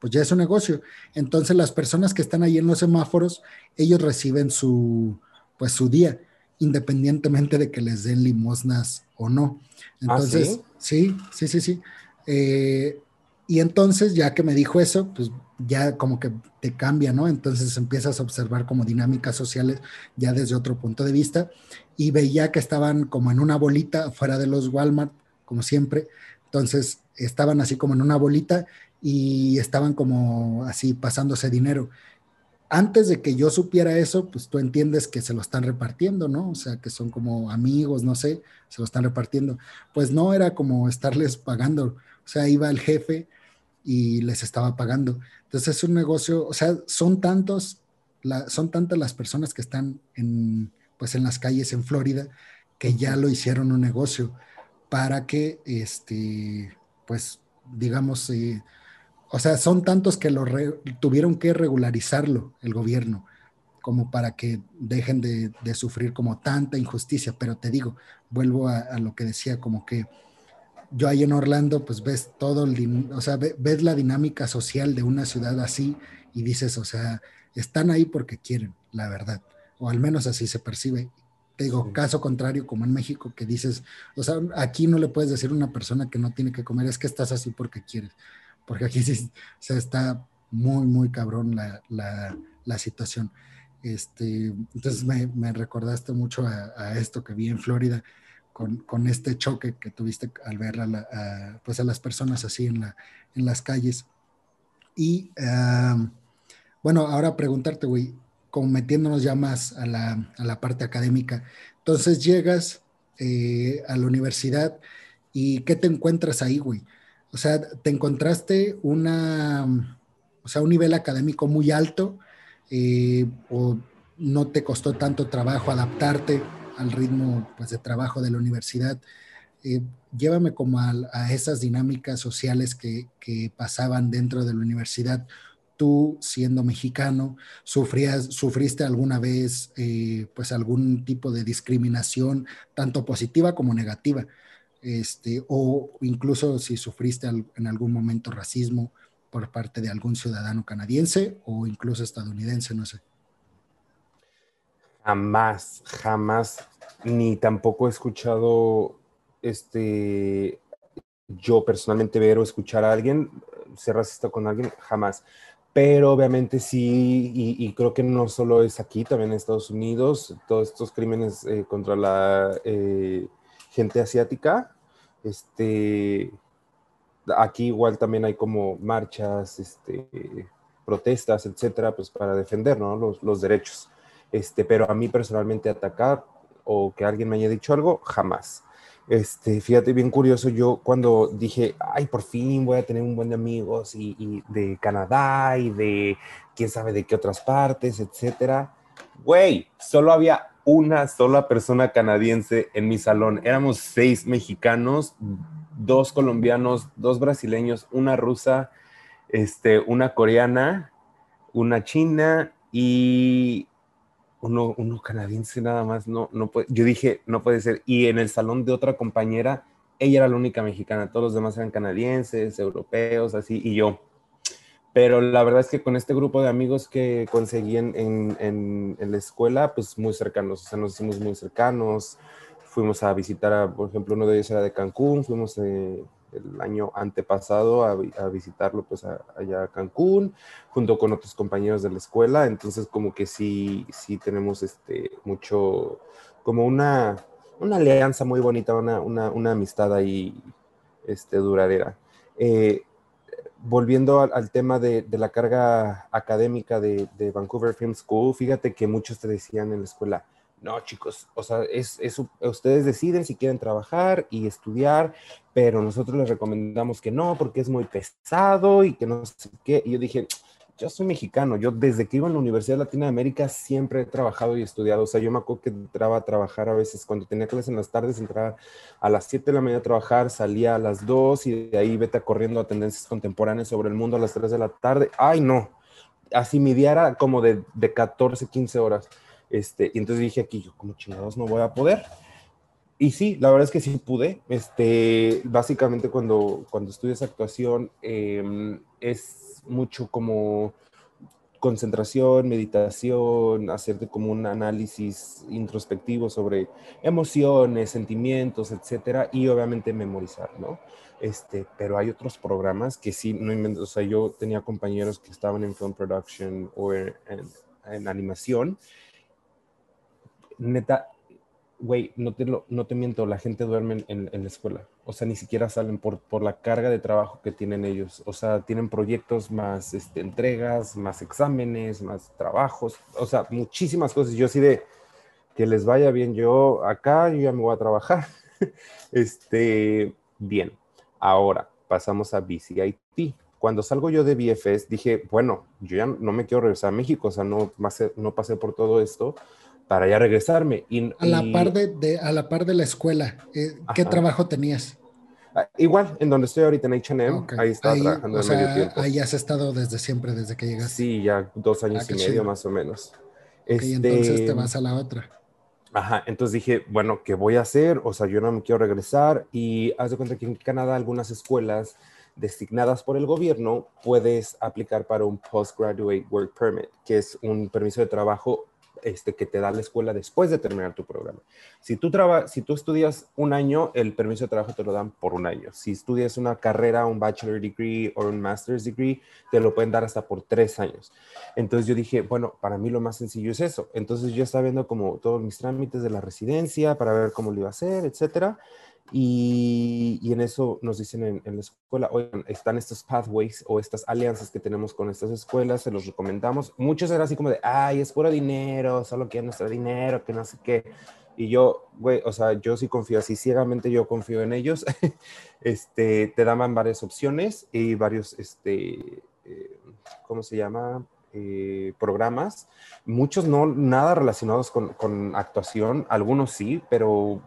pues ya es un negocio. Entonces las personas que están ahí en los semáforos, ellos reciben su, pues su día, independientemente de que les den limosnas o no. ¿Ah, entonces, sí? sí, sí, sí, eh, y entonces, ya que me dijo eso, pues ya como que te cambia, ¿no? Entonces empiezas a observar como dinámicas sociales ya desde otro punto de vista y veía que estaban como en una bolita fuera de los Walmart, como siempre. Entonces estaban así como en una bolita y estaban como así pasándose dinero. Antes de que yo supiera eso, pues tú entiendes que se lo están repartiendo, ¿no? O sea, que son como amigos, no sé, se lo están repartiendo. Pues no era como estarles pagando, o sea, iba el jefe y les estaba pagando. Entonces es un negocio, o sea, son tantos, son tantas las personas que están en, pues en las calles en Florida que ya lo hicieron un negocio para que, este, pues, digamos, eh, o sea, son tantos que lo tuvieron que regularizarlo el gobierno como para que dejen de, sufrir como tanta injusticia. Pero te digo, vuelvo a lo que decía, como que yo ahí en Orlando, pues ves todo, el, o sea, ves la dinámica social de una ciudad así y dices, o sea, están ahí porque quieren, la verdad, o al menos así se percibe. Te digo, caso contrario, como en México, que dices, o sea, aquí no le puedes decir a una persona que no tiene que comer, es que estás así porque quieres, porque aquí sí, o sea, está muy, muy cabrón la, la, la situación. Este, entonces me, me recordaste mucho a, a, esto que vi en Florida con, este choque que tuviste al ver a, pues a las personas así en, la, en las calles. Y bueno, ahora preguntarte, güey, como metiéndonos ya más a la, parte académica. Entonces llegas eh, a la universidad y ¿qué te encuentras ahí, güey? O sea, ¿te encontraste una, o sea, un nivel académico muy alto? Eh, o no te costó tanto trabajo adaptarte al ritmo pues, de trabajo de la universidad. Eh, llévame como a, esas dinámicas sociales que, pasaban dentro de la universidad. Tú, siendo mexicano, sufrías, ¿sufriste alguna vez eh, pues algún tipo de discriminación, tanto positiva como negativa? Este, o incluso si sufriste en algún momento racismo por parte de algún ciudadano canadiense o incluso estadounidense, no sé. Jamás, jamás, ni tampoco he escuchado este, yo personalmente ver o escuchar a alguien ser racista con alguien, jamás. Pero obviamente sí, y, creo que no solo es aquí, también en Estados Unidos, todos estos crímenes eh, contra la eh, gente asiática, este, aquí igual también hay como marchas, este, protestas, etcétera, pues para defender los, los derechos. Este, pero a mí personalmente atacar o que alguien me haya dicho algo, jamás. Este, fíjate, bien curioso, yo cuando dije, ay, por fin voy a tener un buen de amigos y, de Canadá y de quién sabe de qué otras partes, etcétera. Güey, solo había una sola persona canadiense en mi salón. Éramos seis mexicanos, dos colombianos, dos brasileños, una rusa, este, una coreana, una china y uno, uno canadiense nada más, no, no puede, yo dije, no puede ser. Y en el salón de otra compañera, ella era la única mexicana, todos los demás eran canadienses, europeos, así, y yo. Pero la verdad es que con este grupo de amigos que conseguí en, en, en, la escuela, pues muy cercanos, o sea, nos hicimos muy cercanos. Fuimos a visitar, a, por ejemplo, uno de ellos era de Cancún, fuimos eh, el año antepasado a, visitarlo pues allá a Cancún, junto con otros compañeros de la escuela, entonces como que sí, sí tenemos este, mucho, como una, una alianza muy bonita, una, una, una amistad ahí este, duradera. Eh, volviendo al, tema de, la carga académica de Vancouver Film School, fíjate que muchos te decían en la escuela, no, chicos, o sea, es, ustedes deciden si quieren trabajar y estudiar, pero nosotros les recomendamos que no, porque es muy pesado y que no sé qué. Y yo dije, yo soy mexicano, yo desde que iba a la Universidad de Latinoamérica siempre he trabajado y estudiado. O sea, yo me acuerdo que entraba a trabajar a veces cuando tenía clases en las tardes, entraba a las 7 de la mañana a trabajar, salía a las 2 y de ahí vete corriendo a tendencias contemporáneas sobre el mundo a las 3 de la tarde. Ay, no. Así mi día era como de, de 14, 15 horas. Este, y entonces dije aquí, yo como chingados no voy a poder. Y sí, la verdad es que sí pude. Este, básicamente cuando, cuando estudias actuación em, es mucho como concentración, meditación, hacerte como un análisis introspectivo sobre emociones, sentimientos, etcétera, y obviamente memorizar, ¿no? Este, pero hay otros programas que sí, no o sea, yo tenía compañeros que estaban en film production o en, en animación neta, güey, no te, no te miento, la gente duerme en, la escuela. O sea, ni siquiera salen por, por la carga de trabajo que tienen ellos. O sea, tienen proyectos más este, entregas, más exámenes, más trabajos. O sea, muchísimas cosas. Yo sí de que les vaya bien. Yo acá, yo ya me voy a trabajar. este, bien. Ahora, pasamos a BCIT. Cuando salgo yo de BFS, dije, bueno, yo ya no me quiero regresar a México. O sea, no, no pasé por todo esto para ya regresarme. Y, a, la par de, a la par de la escuela, eh, ¿qué trabajo tenías? Ah, igual, en donde estoy ahorita en H&M, ahí estaba trabajando en medio tiempo. Ahí has estado desde siempre, desde que llegaste. Sí, ya dos años ah, y medio más o menos. Y entonces te vas a la otra. Ajá, entonces dije, bueno, ¿qué voy a hacer? O sea, yo no me quiero regresar y haz de cuenta que en Canadá algunas escuelas designadas por el gobierno puedes aplicar para un Postgraduate Work Permit, que es un permiso de trabajo este, que te da la escuela después de terminar tu programa. Si tú, si tú estudias un año, el permiso de trabajo te lo dan por un año. Si estudias una carrera, un bachelor degree o un master's degree, te lo pueden dar hasta por tres años. Entonces yo dije, bueno, para mí lo más sencillo es eso. Entonces yo estaba viendo como todos mis trámites de la residencia para ver cómo lo iba a hacer, etcétera. Y, y, en eso nos dicen en, en, la escuela, oigan, están estos pathways o estas alianzas que tenemos con estas escuelas, se los recomendamos. Muchos eran así como de, ay, es puro dinero, solo quieren nuestro dinero, que no sé qué. Y yo, güey, o sea, yo sí confío así, ciegamente yo confío en ellos. este, te daban varias opciones y varios, este, eh, ¿cómo se llama? eh, programas, muchos no, nada relacionados con, con, actuación, algunos sí, pero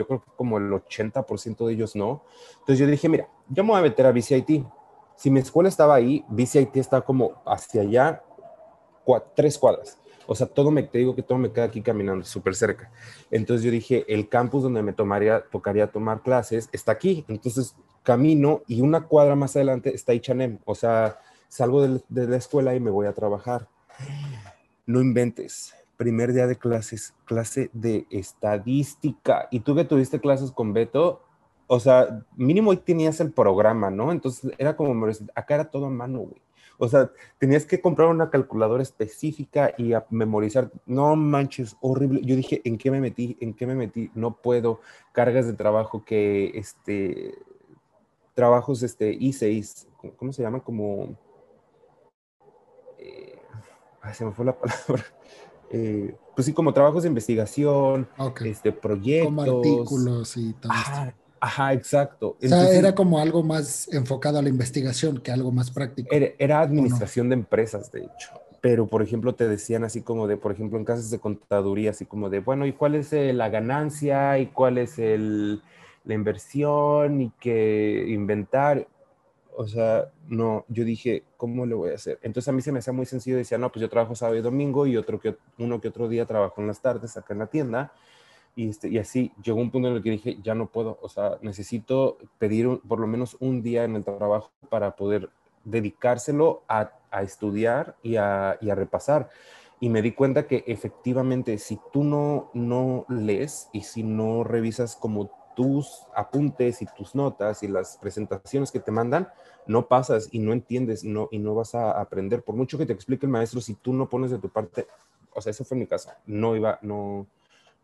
yo creo que como el 80% de ellos no. Entonces yo dije, mira, yo me voy a meter a BCIT. Si mi escuela estaba ahí, BCIT está como hacia allá, tres cuadras. O sea, todo me, te digo que todo me queda aquí caminando, súper cerca. Entonces yo dije, el campus donde me tomaría, tocaría tomar clases está aquí. Entonces camino y una cuadra más adelante está Ichanem. O sea, salgo de la escuela y me voy a trabajar. No inventes. Primer día de clases, clase de estadística. Y tú que tuviste clases con Beto, o sea, mínimo ahí tenías el programa, ¿no? Entonces era como, acá era todo a mano, güey. O sea, tenías que comprar una calculadora específica y memorizar. No manches, horrible. Yo dije, ¿en qué me metí? ¿En qué me metí? No puedo. Cargas de trabajo que, este, trabajos, este, I6, ¿cómo se llama? Como, eh, se me fue la palabra. Eh, pues sí, como trabajos de investigación, este, proyectos. Como artículos y todo esto. Ajá, exacto. o sea, era como algo más enfocado a la investigación que algo más práctico. Era, administración de empresas, de hecho. Pero, por ejemplo, te decían así como de, por ejemplo, en casas de contaduría, así como de, bueno, ¿y cuál es eh, la ganancia? ¿Y cuál es el, la inversión? ¿Y qué inventar? O sea, no, yo dije, ¿cómo le voy a hacer? Entonces a mí se me hacía muy sencillo, decía, no, pues yo trabajo sábado y domingo y otro que, uno que otro día trabajo en las tardes acá en la tienda y, este, y así llegó un punto en el que dije, ya no puedo, o sea, necesito pedir por lo menos un día en el trabajo para poder dedicárselo a, a estudiar y a, y a, repasar. Y me di cuenta que efectivamente si tú no, no lees y si no revisas como tus apuntes y tus notas y las presentaciones que te mandan, no pasas y no entiendes y no, y no vas a aprender. Por mucho que te explique el maestro, si tú no pones de tu parte, o sea, eso fue mi caso, no iba, no,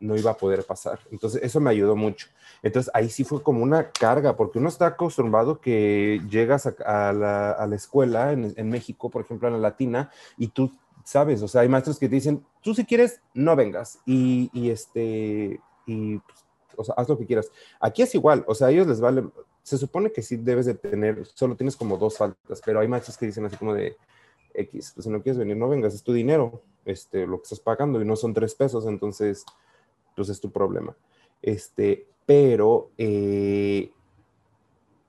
no iba a poder pasar. Entonces, eso me ayudó mucho. Entonces, ahí sí fue como una carga, porque uno está acostumbrado que llegas a, la, escuela en, México, por ejemplo, en la latina, y tú sabes, o sea, hay maestros que te dicen, tú si quieres, no vengas, y, este, y, pues, o sea, haz lo que quieras. Aquí es igual, o sea, a ellos les vale, se supone que sí debes de tener, solo tienes como dos faltas, pero hay maestros que dicen así como de, X, pues si no quieres venir, no vengas, es tu dinero, este, lo que estás pagando, y no son tres pesos, entonces entonces es tu problema. Este, pero eh,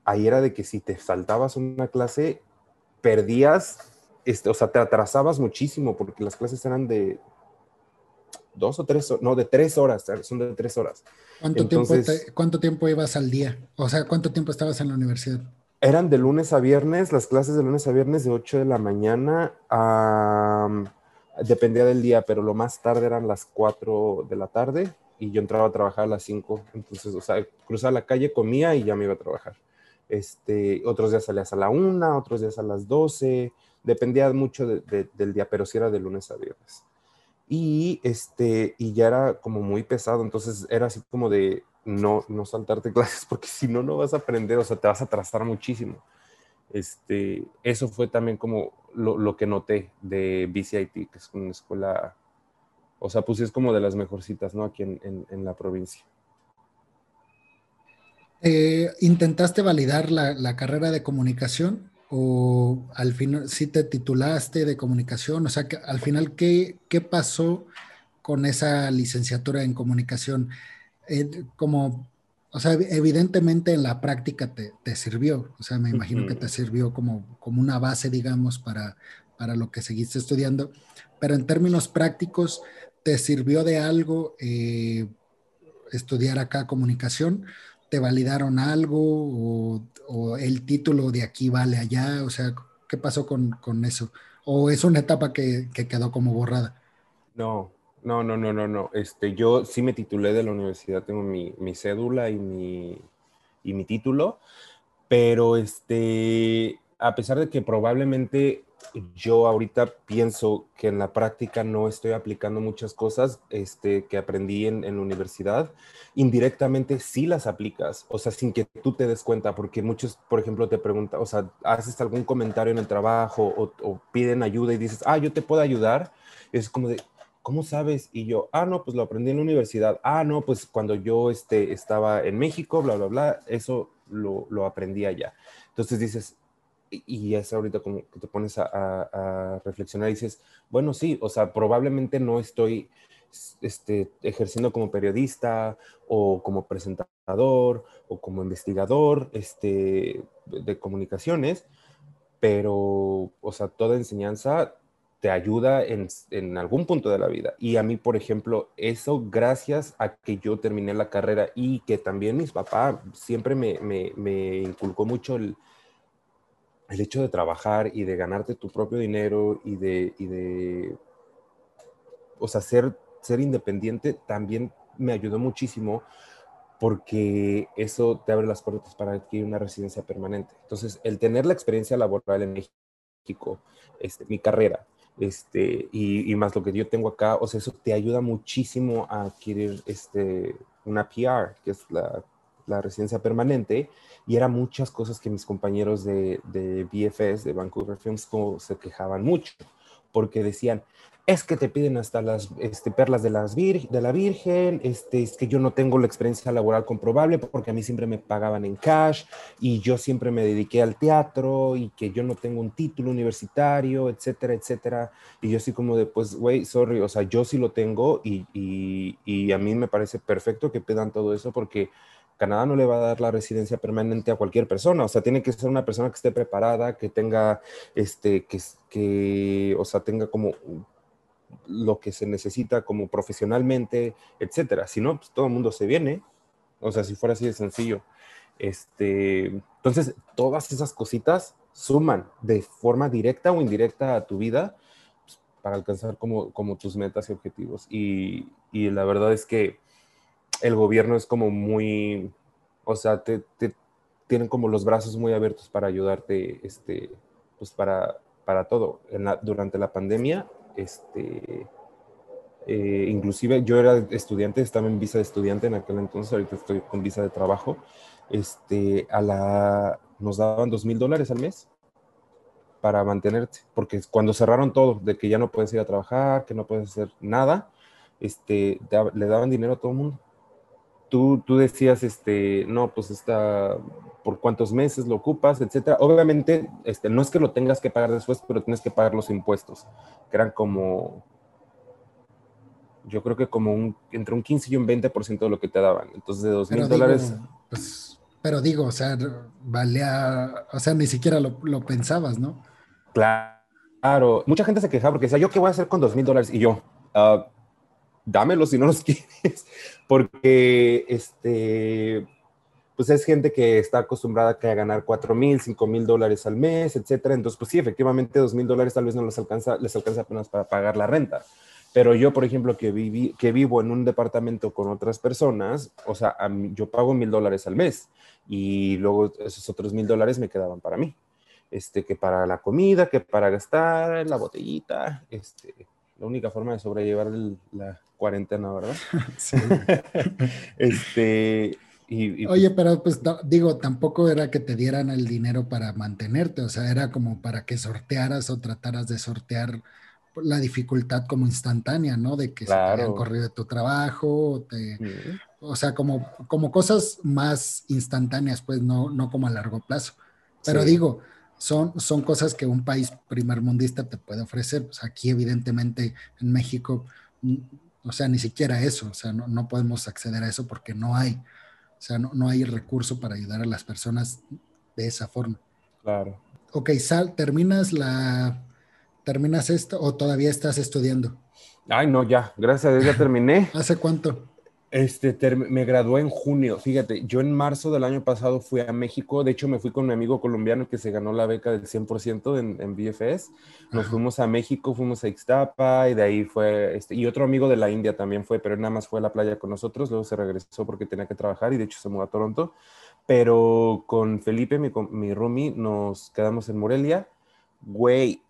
ahí era de que si te saltabas una clase, perdías, este, o sea, te atrasabas muchísimo porque las clases eran de dos o tres, no, de tres horas, son de tres horas. ¿Cuánto, tiempo, ¿Cuánto tiempo ibas al día? O sea, ¿cuánto tiempo estabas en la universidad? Eran de lunes a viernes, las clases de lunes a viernes de 8 de la mañana a dependía del día, pero lo más tarde eran las 4 de la tarde y yo entraba a trabajar a las 5. Entonces, o sea, cruzaba la calle, comía y ya me iba a trabajar. Este, otros días salías a la 1, otros días a las 12, dependía mucho del día, pero sí era de lunes a viernes. Y, este, y ya era como muy pesado, entonces era así como de no, no saltarte clases, porque si no, no vas a aprender, o sea, te vas a atrasar muchísimo. Este, eso fue también como lo, que noté de BCIT, que es una escuela, o sea, pues es como de las mejorcitas, ¿no? Aquí en, la provincia. Eh, ¿Intentaste validar la, carrera de comunicación o al final sí te titulaste de comunicación? O sea, que al final, ¿qué, qué pasó con esa licenciatura en comunicación? Eh, como o sea, evidentemente en la práctica te, sirvió, o sea, me imagino que te sirvió como, como una base, digamos, para, para lo que seguiste estudiando, pero en términos prácticos, ¿te sirvió de algo eh, estudiar acá comunicación? ¿Te validaron algo o, el título de aquí vale allá? O sea, ¿qué pasó con, eso? ¿O es una etapa que, que quedó como borrada? No, no, no, no, no, no. Este, yo sí me titulé de la universidad, tengo mi, cédula y mi, y mi título, pero este, a pesar de que probablemente yo ahorita pienso que en la práctica no estoy aplicando muchas cosas este, que aprendí en, la universidad, indirectamente sí las aplicas, o sea, sin que tú te des cuenta, porque muchos, por ejemplo, te preguntan, o sea, haces algún comentario en el trabajo o, o piden ayuda y dices, ah, yo te puedo ayudar. Es como de, ¿cómo sabes? Y yo, ah, no, pues lo aprendí en la universidad. Ah, no, pues cuando yo este, estaba en México, bla, bla, bla, eso lo, lo aprendí allá. Entonces dices, y es ahorita como que te pones a, reflexionar y dices, bueno, sí, o sea, probablemente no estoy este, ejerciendo como periodista o como presentador o como investigador este, de comunicaciones, pero, o sea, toda enseñanza te ayuda en, en, algún punto de la vida. Y a mí, por ejemplo, eso gracias a que yo terminé la carrera y que también mis papás siempre me, me, me inculcó mucho el, el, hecho de trabajar y de ganarte tu propio dinero y de, y de o sea, ser, ser independiente también me ayudó muchísimo porque eso te abre las puertas para adquirir una residencia permanente. Entonces, el tener la experiencia laboral en México, este, mi carrera, este, y, más lo que yo tengo acá, o sea, eso te ayuda muchísimo a adquirir este, una PR, que es la, la residencia permanente, y eran muchas cosas que mis compañeros de, de BFS, de Vancouver Film School, se quejaban mucho, porque decían, es que te piden hasta las este, perlas de, las de la Virgen, este, es que yo no tengo la experiencia laboral comprobable porque a mí siempre me pagaban en cash y yo siempre me dediqué al teatro y que yo no tengo un título universitario, etcétera, etcétera. Y yo así como de, pues, güey, sorry, o sea, yo sí lo tengo y, y, y a mí me parece perfecto que pidan todo eso porque Canadá no le va a dar la residencia permanente a cualquier persona, o sea, tiene que ser una persona que esté preparada, que tenga, este, que, que o sea, tenga como lo que se necesita como profesionalmente, etcétera. Si no, pues todo el mundo se viene. O sea, si fuera así de sencillo. Este, entonces, todas esas cositas suman de forma directa o indirecta a tu vida pues, para alcanzar como, como tus metas y objetivos. Y, y, la verdad es que el gobierno es como muy, o sea, te, tienen como los brazos muy abiertos para ayudarte, este, pues para, para todo. durante la pandemia este, eh, inclusive yo era estudiante, estaba en visa de estudiante en aquel entonces, ahorita estoy con visa de trabajo, este, a la, nos daban dos mil dólares al mes para mantenerte, porque cuando cerraron todo, de que ya no puedes ir a trabajar, que no puedes hacer nada, este, le daban dinero a todo el mundo. Tú, tú decías, este, no, pues está, por cuántos meses lo ocupas, etcétera. Obviamente, este, no es que lo tengas que pagar después, pero tienes que pagar los impuestos, que eran como, yo creo que como un, entre un 15 y un 20% de lo que te daban. Entonces, de dos mil dólares. Pues, pero digo, o sea, valía, o sea, ni siquiera lo, lo pensabas, ¿no? Claro. Mucha gente se quejaba porque decía, ¿yo qué voy a hacer con dos mil dólares? Y yo, uh, dámelos si no los quieres, porque este pues es gente que está acostumbrada a ganar 4 mil, 5 mil dólares al mes, etcétera. Entonces, pues sí, efectivamente, 2 mil dólares tal vez no les alcanza, les alcanza apenas para pagar la renta. Pero yo, por ejemplo, que, viví, que vivo en un departamento con otras personas, o sea, yo pago mil dólares al mes y luego esos otros mil dólares me quedaban para mí. Este, que para la comida, que para gastar la botellita, este, la única forma de sobrellevar la cuarentena, ¿verdad? Sí. este, Oye, pero pues digo, tampoco era que te dieran el dinero para mantenerte, o sea, era como para que sortearas o trataras de sortear la dificultad como instantánea, ¿no? De que se te habían corrido de tu trabajo, o sea, como, como cosas más instantáneas, pues no, no como a largo plazo. Pero digo, son, son cosas que un país primermundista te puede ofrecer. Pues aquí, evidentemente, en México, mm, o sea, ni siquiera eso, o sea, no, no podemos acceder a eso porque no hay. O sea, no, no hay recurso para ayudar a las personas de esa forma. Claro. Ok, Sal, ¿terminas la terminas esto o todavía estás estudiando? Ay, no, ya, gracias a Dios ya terminé. ¿Hace cuánto? Este, me gradué en junio. Fíjate, yo en marzo del año pasado fui a México. De hecho, me fui con mi amigo colombiano que se ganó la beca del 100% en, en BFS. Nos fuimos a México, fuimos a Ixtapa y de ahí fue, este, y otro amigo de la India también fue, pero nada más fue a la playa con nosotros. Luego se regresó porque tenía que trabajar y de hecho se mudó a Toronto. Pero con Felipe, mi, mi roomie, nos quedamos en Morelia. Güey,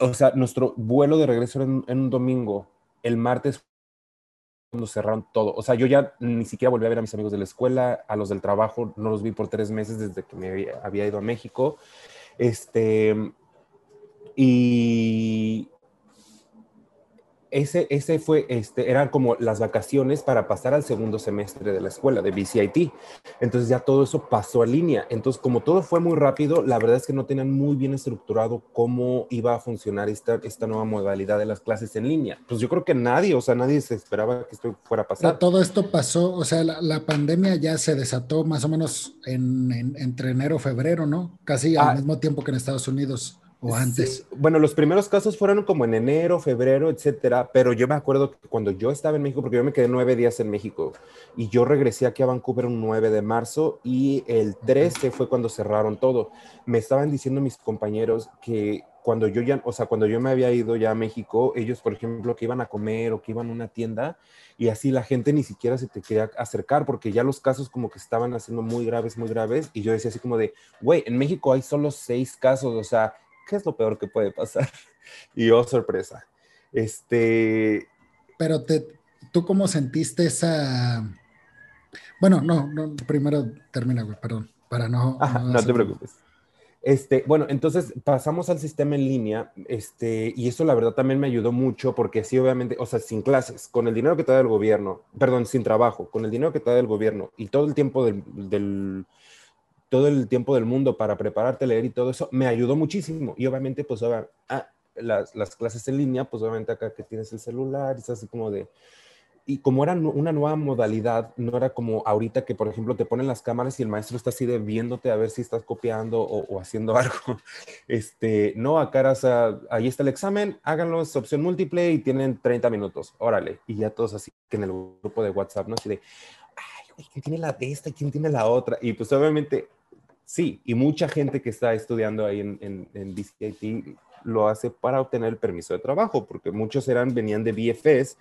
o sea, nuestro vuelo de regreso en, en un domingo. El martes cuando cerraron todo. O sea, yo ya ni siquiera volví a ver a mis amigos de la escuela, a los del trabajo, no los vi por tres meses desde que me había, ido a México. Este, y ese, ese fue, este, eran como las vacaciones para pasar al segundo semestre de la escuela, de BCIT. Entonces ya todo eso pasó a línea. Entonces, como todo fue muy rápido, la verdad es que no tenían muy bien estructurado cómo iba a funcionar esta, esta nueva modalidad de las clases en línea. Pues yo creo que nadie, o sea, nadie se esperaba que esto fuera a pasar. todo esto pasó, o sea, la, pandemia ya se desató más o menos en, entre enero, febrero, ¿no? Casi al ah. mismo tiempo que en Estados Unidos. ¿O antes? Bueno, los primeros casos fueron como en enero, febrero, etcétera, pero yo me acuerdo que cuando yo estaba en México, porque yo me quedé nueve días en México y yo regresé aquí a Vancouver un 9 de marzo y el 13 fue cuando cerraron todo. Me estaban diciendo mis compañeros que cuando yo ya, o sea, cuando yo me había ido ya a México, ellos, por ejemplo, que iban a comer o que iban a una tienda y así la gente ni siquiera se te quería acercar porque ya los casos como que estaban haciendo muy graves, muy graves y yo decía así como de, güey, en México hay solo seis casos, o sea, ¿qué es lo peor que puede pasar? Y oh, sorpresa. Este. Pero te, ¿tú cómo sentiste esa. Bueno, no, no primero termina, güey, perdón, para no. no, te preocupes. Este, bueno, entonces pasamos al sistema en línea, este, y eso la verdad también me ayudó mucho porque sí, obviamente, o sea, sin clases, con el dinero que te da el gobierno, perdón, sin trabajo, con el dinero que te da el gobierno y todo el tiempo del, del todo el tiempo del mundo para prepararte, leer y todo eso, me ayudó muchísimo. Y obviamente, pues, ahora, ah, las, las, clases en línea, pues obviamente acá que tienes el celular, es así como de... Y como era una nueva modalidad, no era como ahorita que, por ejemplo, te ponen las cámaras y el maestro está así de viéndote a ver si estás copiando o, haciendo algo. Este, no, acá era, o sea, ahí está el examen, háganlo, es opción múltiple y tienen 30 minutos, órale. Y ya todos así que en el grupo de WhatsApp, ¿no? Así de, ay, ¿quién tiene la de esta? ¿Quién tiene la otra? Y pues obviamente Sí, y mucha gente que está estudiando ahí en, en, en lo hace para obtener el permiso de trabajo, porque muchos eran, venían de BFS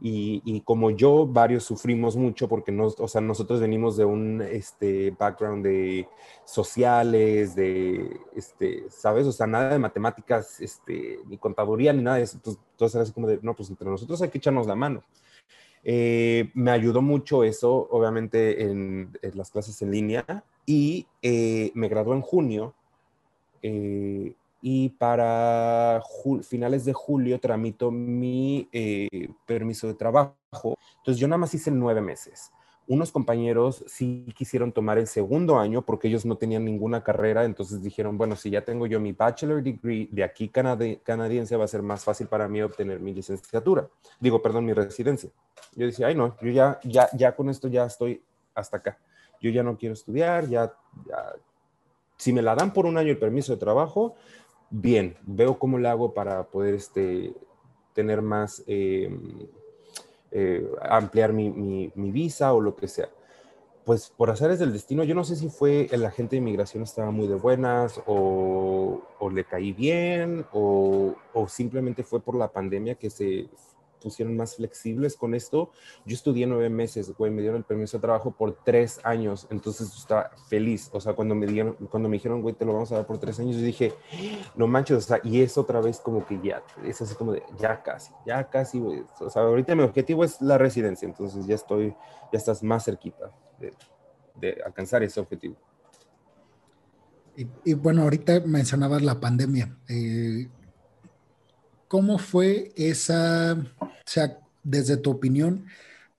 y, y, como yo, varios sufrimos mucho porque nos, o sea, nosotros venimos de un este, background de sociales, de, este, ¿sabes? O sea, nada de matemáticas, este, ni contaduría, ni nada de eso. Entonces, entonces era así como de, no, pues entre nosotros hay que echarnos la mano. Eh, me ayudó mucho eso, obviamente, en, las clases en línea y eh, me gradué en junio eh, y para finales de julio tramito mi permiso de trabajo. Entonces yo nada más hice nueve meses unos compañeros sí quisieron tomar el segundo año porque ellos no tenían ninguna carrera, entonces dijeron, bueno, si ya tengo yo mi bachelor degree de aquí canadiense, va a ser más fácil para mí obtener mi licenciatura. Digo, perdón, mi residencia. Yo decía, ay, no, yo ya, ya, ya con esto ya estoy hasta acá. Yo ya no quiero estudiar, ya, si me la dan por un año el permiso de trabajo, bien, veo cómo lo hago para poder este, tener más... Eh, eh, ampliar mi, mi, visa o lo que sea. Pues por hacer el destino, yo no sé si fue el agente de inmigración estaba muy de buenas o, o le caí bien o, o, simplemente fue por la pandemia que se pusieron más flexibles con esto. Yo estudié nueve meses, güey, me dieron el permiso de trabajo por tres años, entonces estaba feliz. O sea, cuando me, dieron, cuando me dijeron, güey, te lo vamos a dar por tres años, yo dije, no manches, o sea, y es otra vez como que ya, es así como de, ya casi, ya casi, güey. O sea, ahorita mi objetivo es la residencia, entonces ya estoy, ya estás más cerquita de, de alcanzar ese objetivo. Y, y, bueno, ahorita mencionabas la pandemia. Eh, ¿Cómo fue esa, o sea, desde tu opinión,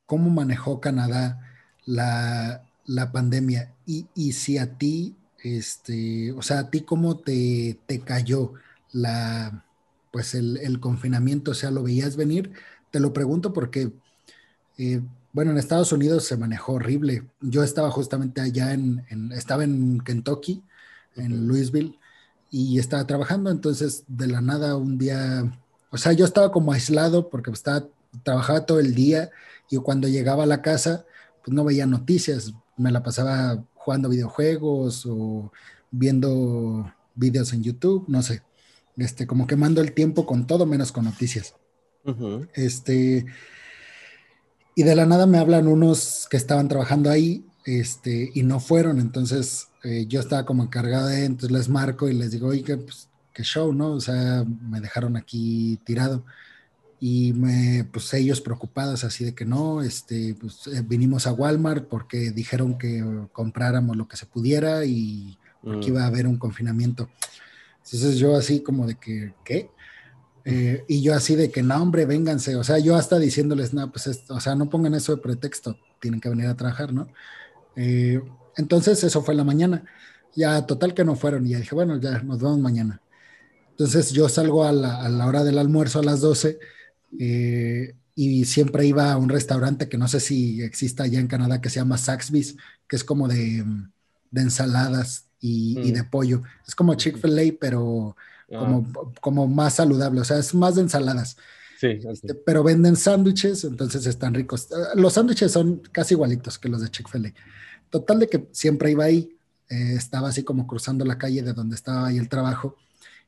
cómo manejó Canadá la, pandemia? Y, si a ti, este, o sea, a ti cómo te, cayó la, pues el, confinamiento, o sea, ¿lo veías venir? Te lo pregunto porque, eh, bueno, en Estados Unidos se manejó horrible. Yo estaba justamente allá en, en estaba en Kentucky, en Louisville, y estaba trabajando, entonces de la nada un día o sea, yo estaba como aislado porque estaba, trabajaba todo el día y cuando llegaba a la casa, pues no veía noticias, me la pasaba jugando videojuegos o viendo videos en YouTube, no sé, este, como quemando el tiempo con todo menos con noticias. Este, y de la nada me hablan unos que estaban trabajando ahí, este, y no fueron, entonces eh, yo estaba como encargado de, entonces les marco y les digo, oye, pues qué show, ¿no? O sea, me dejaron aquí tirado. Y me, pues ellos preocupados así de que no, este, pues eh, vinimos a Walmart porque dijeron que compráramos lo que se pudiera y aquí mm. iba a haber un confinamiento. Entonces yo así como de que, ¿qué? Eh, y yo así de que, no, hombre, vénganse. O sea, yo hasta diciéndoles, no, pues, o sea, no pongan eso de pretexto, tienen que venir a trabajar, ¿no? Eh, entonces, eso fue en la mañana. Ya, total que no fueron. Y ya dije, bueno, ya nos vemos mañana. Entonces, yo salgo a la, hora del almuerzo a las 12 eh, y siempre iba a un restaurante que no sé si exista allá en Canadá, que se llama Saxby's, que es como de, ensaladas y, y, de mm. pollo. Es como Chick-fil-A, pero Ah. como, como más saludable, o sea, es más de ensaladas. Sí, este, pero venden sándwiches, entonces están ricos. Ah, los sándwiches son casi igualitos que los de Chick-fil-A. Total de que siempre iba ahí, eh, estaba así como cruzando la calle de donde estaba ahí el trabajo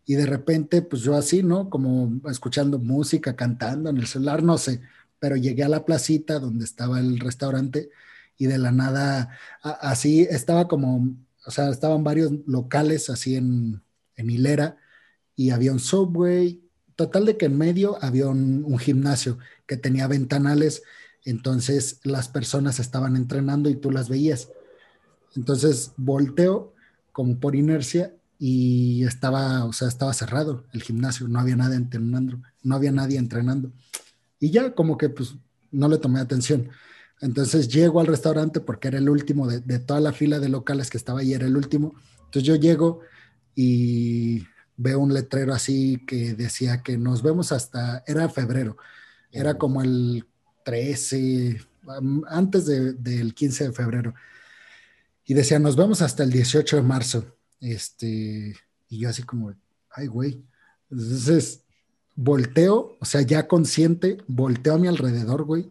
y de repente, pues yo así, ¿no? Como escuchando música, cantando en el celular, no sé, pero llegué a la placita donde estaba el restaurante y de la nada, así estaba como, o sea, estaban varios locales así en, en hilera y había un subway. Total de que en medio había un, gimnasio que tenía ventanales, entonces las personas estaban entrenando y tú las veías. Entonces volteo como por inercia y estaba, o sea, estaba cerrado el gimnasio, no había nadie entrenando, no había nadie entrenando. Y ya como que pues no le tomé atención. Entonces llego al restaurante porque era el último de, de toda la fila de locales que estaba ahí, era el último. Entonces yo llego y veo un letrero así que decía que nos vemos hasta, era febrero, era como el 13, antes del 15 de febrero. Y decía, nos vemos hasta el 18 de marzo. Este, y yo así como, ay, güey. Entonces, volteo, o sea, ya consciente, volteo a mi alrededor, güey,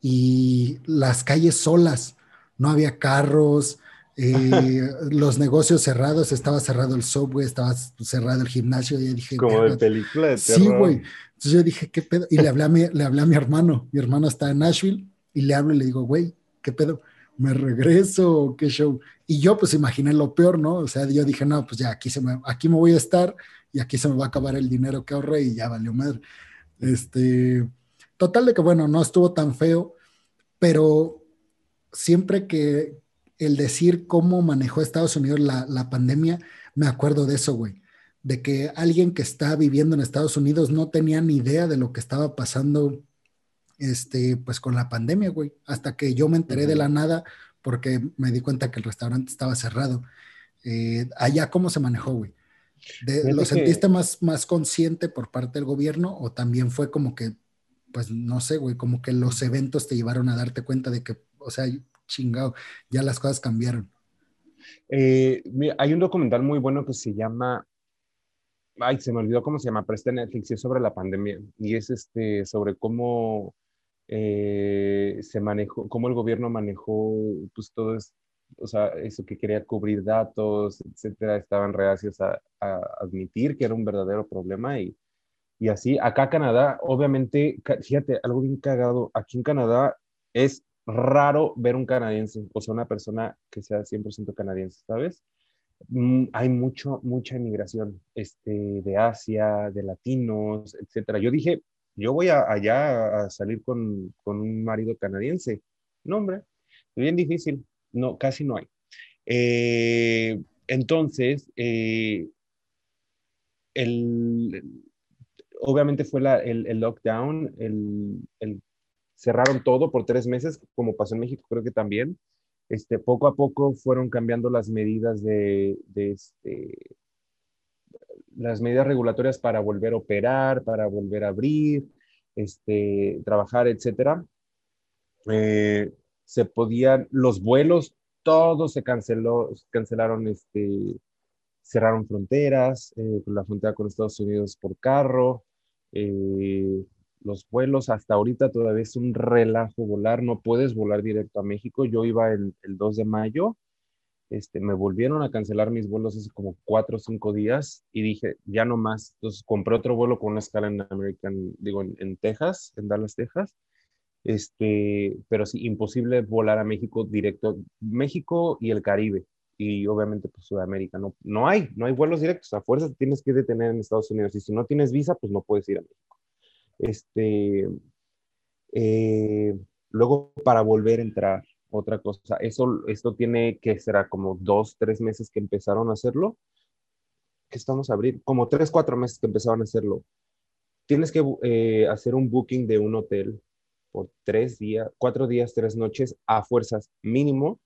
y las calles solas, no había carros, eh, los negocios cerrados, estaba cerrado el subway, estaba cerrado el gimnasio, y dije... Como de película de terror. Sí, güey. Entonces yo dije, ¿qué pedo? Y le hablé, a mi, le hablé a mi hermano, mi hermano está en Nashville, y le hablo y le digo, güey, ¿qué pedo? ¿Me regreso qué show? Y yo pues imaginé lo peor, ¿no? O sea, yo dije, no, pues ya aquí, se me, aquí me voy a estar y aquí se me va a acabar el dinero que ahorré y ya valió madre. Este, total de que bueno, no estuvo tan feo, pero siempre que, el decir cómo manejó Estados Unidos la, pandemia, me acuerdo de eso, güey. De que alguien que está viviendo en Estados Unidos no tenía ni idea de lo que estaba pasando, este, pues con la pandemia, güey. Hasta que yo me enteré de la nada porque me di cuenta que el restaurante estaba cerrado. Eh, allá, ¿cómo se manejó, güey? ¿Lo sentiste más, más consciente por parte del gobierno o también fue como que, pues no sé, güey, como que los eventos te llevaron a darte cuenta de que, o sea, chingado, ya las cosas cambiaron. Eh, hay un documental muy bueno que se llama, ay, se me olvidó cómo se llama, pero está en Netflix y es sobre la pandemia y es este, sobre cómo eh, se manejó, cómo el gobierno manejó pues todo eso, o sea, eso que quería cubrir datos, etcétera, estaban reacios a, admitir que era un verdadero problema y, y así. Acá Canadá, obviamente, fíjate, algo bien cagado, aquí en Canadá es raro ver un canadiense, o sea, una persona que sea 100% canadiense, ¿sabes? Mm, hay mucho, mucha inmigración este, de Asia, de latinos, etcétera. Yo dije, yo voy allá a salir con, con, un marido canadiense. No, hombre, bien difícil. No, casi no hay. Eh, entonces, eh, el, obviamente fue la, el, el, lockdown, el, el cerraron todo por tres meses, como pasó en México, creo que también. Este, poco a poco fueron cambiando las medidas de, este, las medidas regulatorias para volver a operar, para volver a abrir, este, trabajar, etcétera. Eh, se podían, los vuelos, todos se canceló, cancelaron, este, cerraron fronteras, eh, la frontera con Estados Unidos por carro, eh, los vuelos hasta ahorita todavía es un relajo volar, no puedes volar directo a México. Yo iba el, el 2 de mayo, este, me volvieron a cancelar mis vuelos hace como cuatro o cinco días y dije, ya no más. Entonces compré otro vuelo con una escala en American, digo, en, Texas, en Dallas, Texas. Este, pero sí, imposible volar a México directo, México y el Caribe y obviamente pues Sudamérica. No, no hay, no hay vuelos directos. A fuerza tienes que detener en Estados Unidos y si no tienes visa, pues no puedes ir a México. Este, eh, luego para volver a entrar, otra cosa, eso, esto tiene que será como dos, tres meses que empezaron a hacerlo. que estamos a abrir? Como tres, cuatro meses que empezaron a hacerlo. tienes que eh, hacer un booking de un hotel por tres días, cuatro días, tres noches a fuerzas mínimo.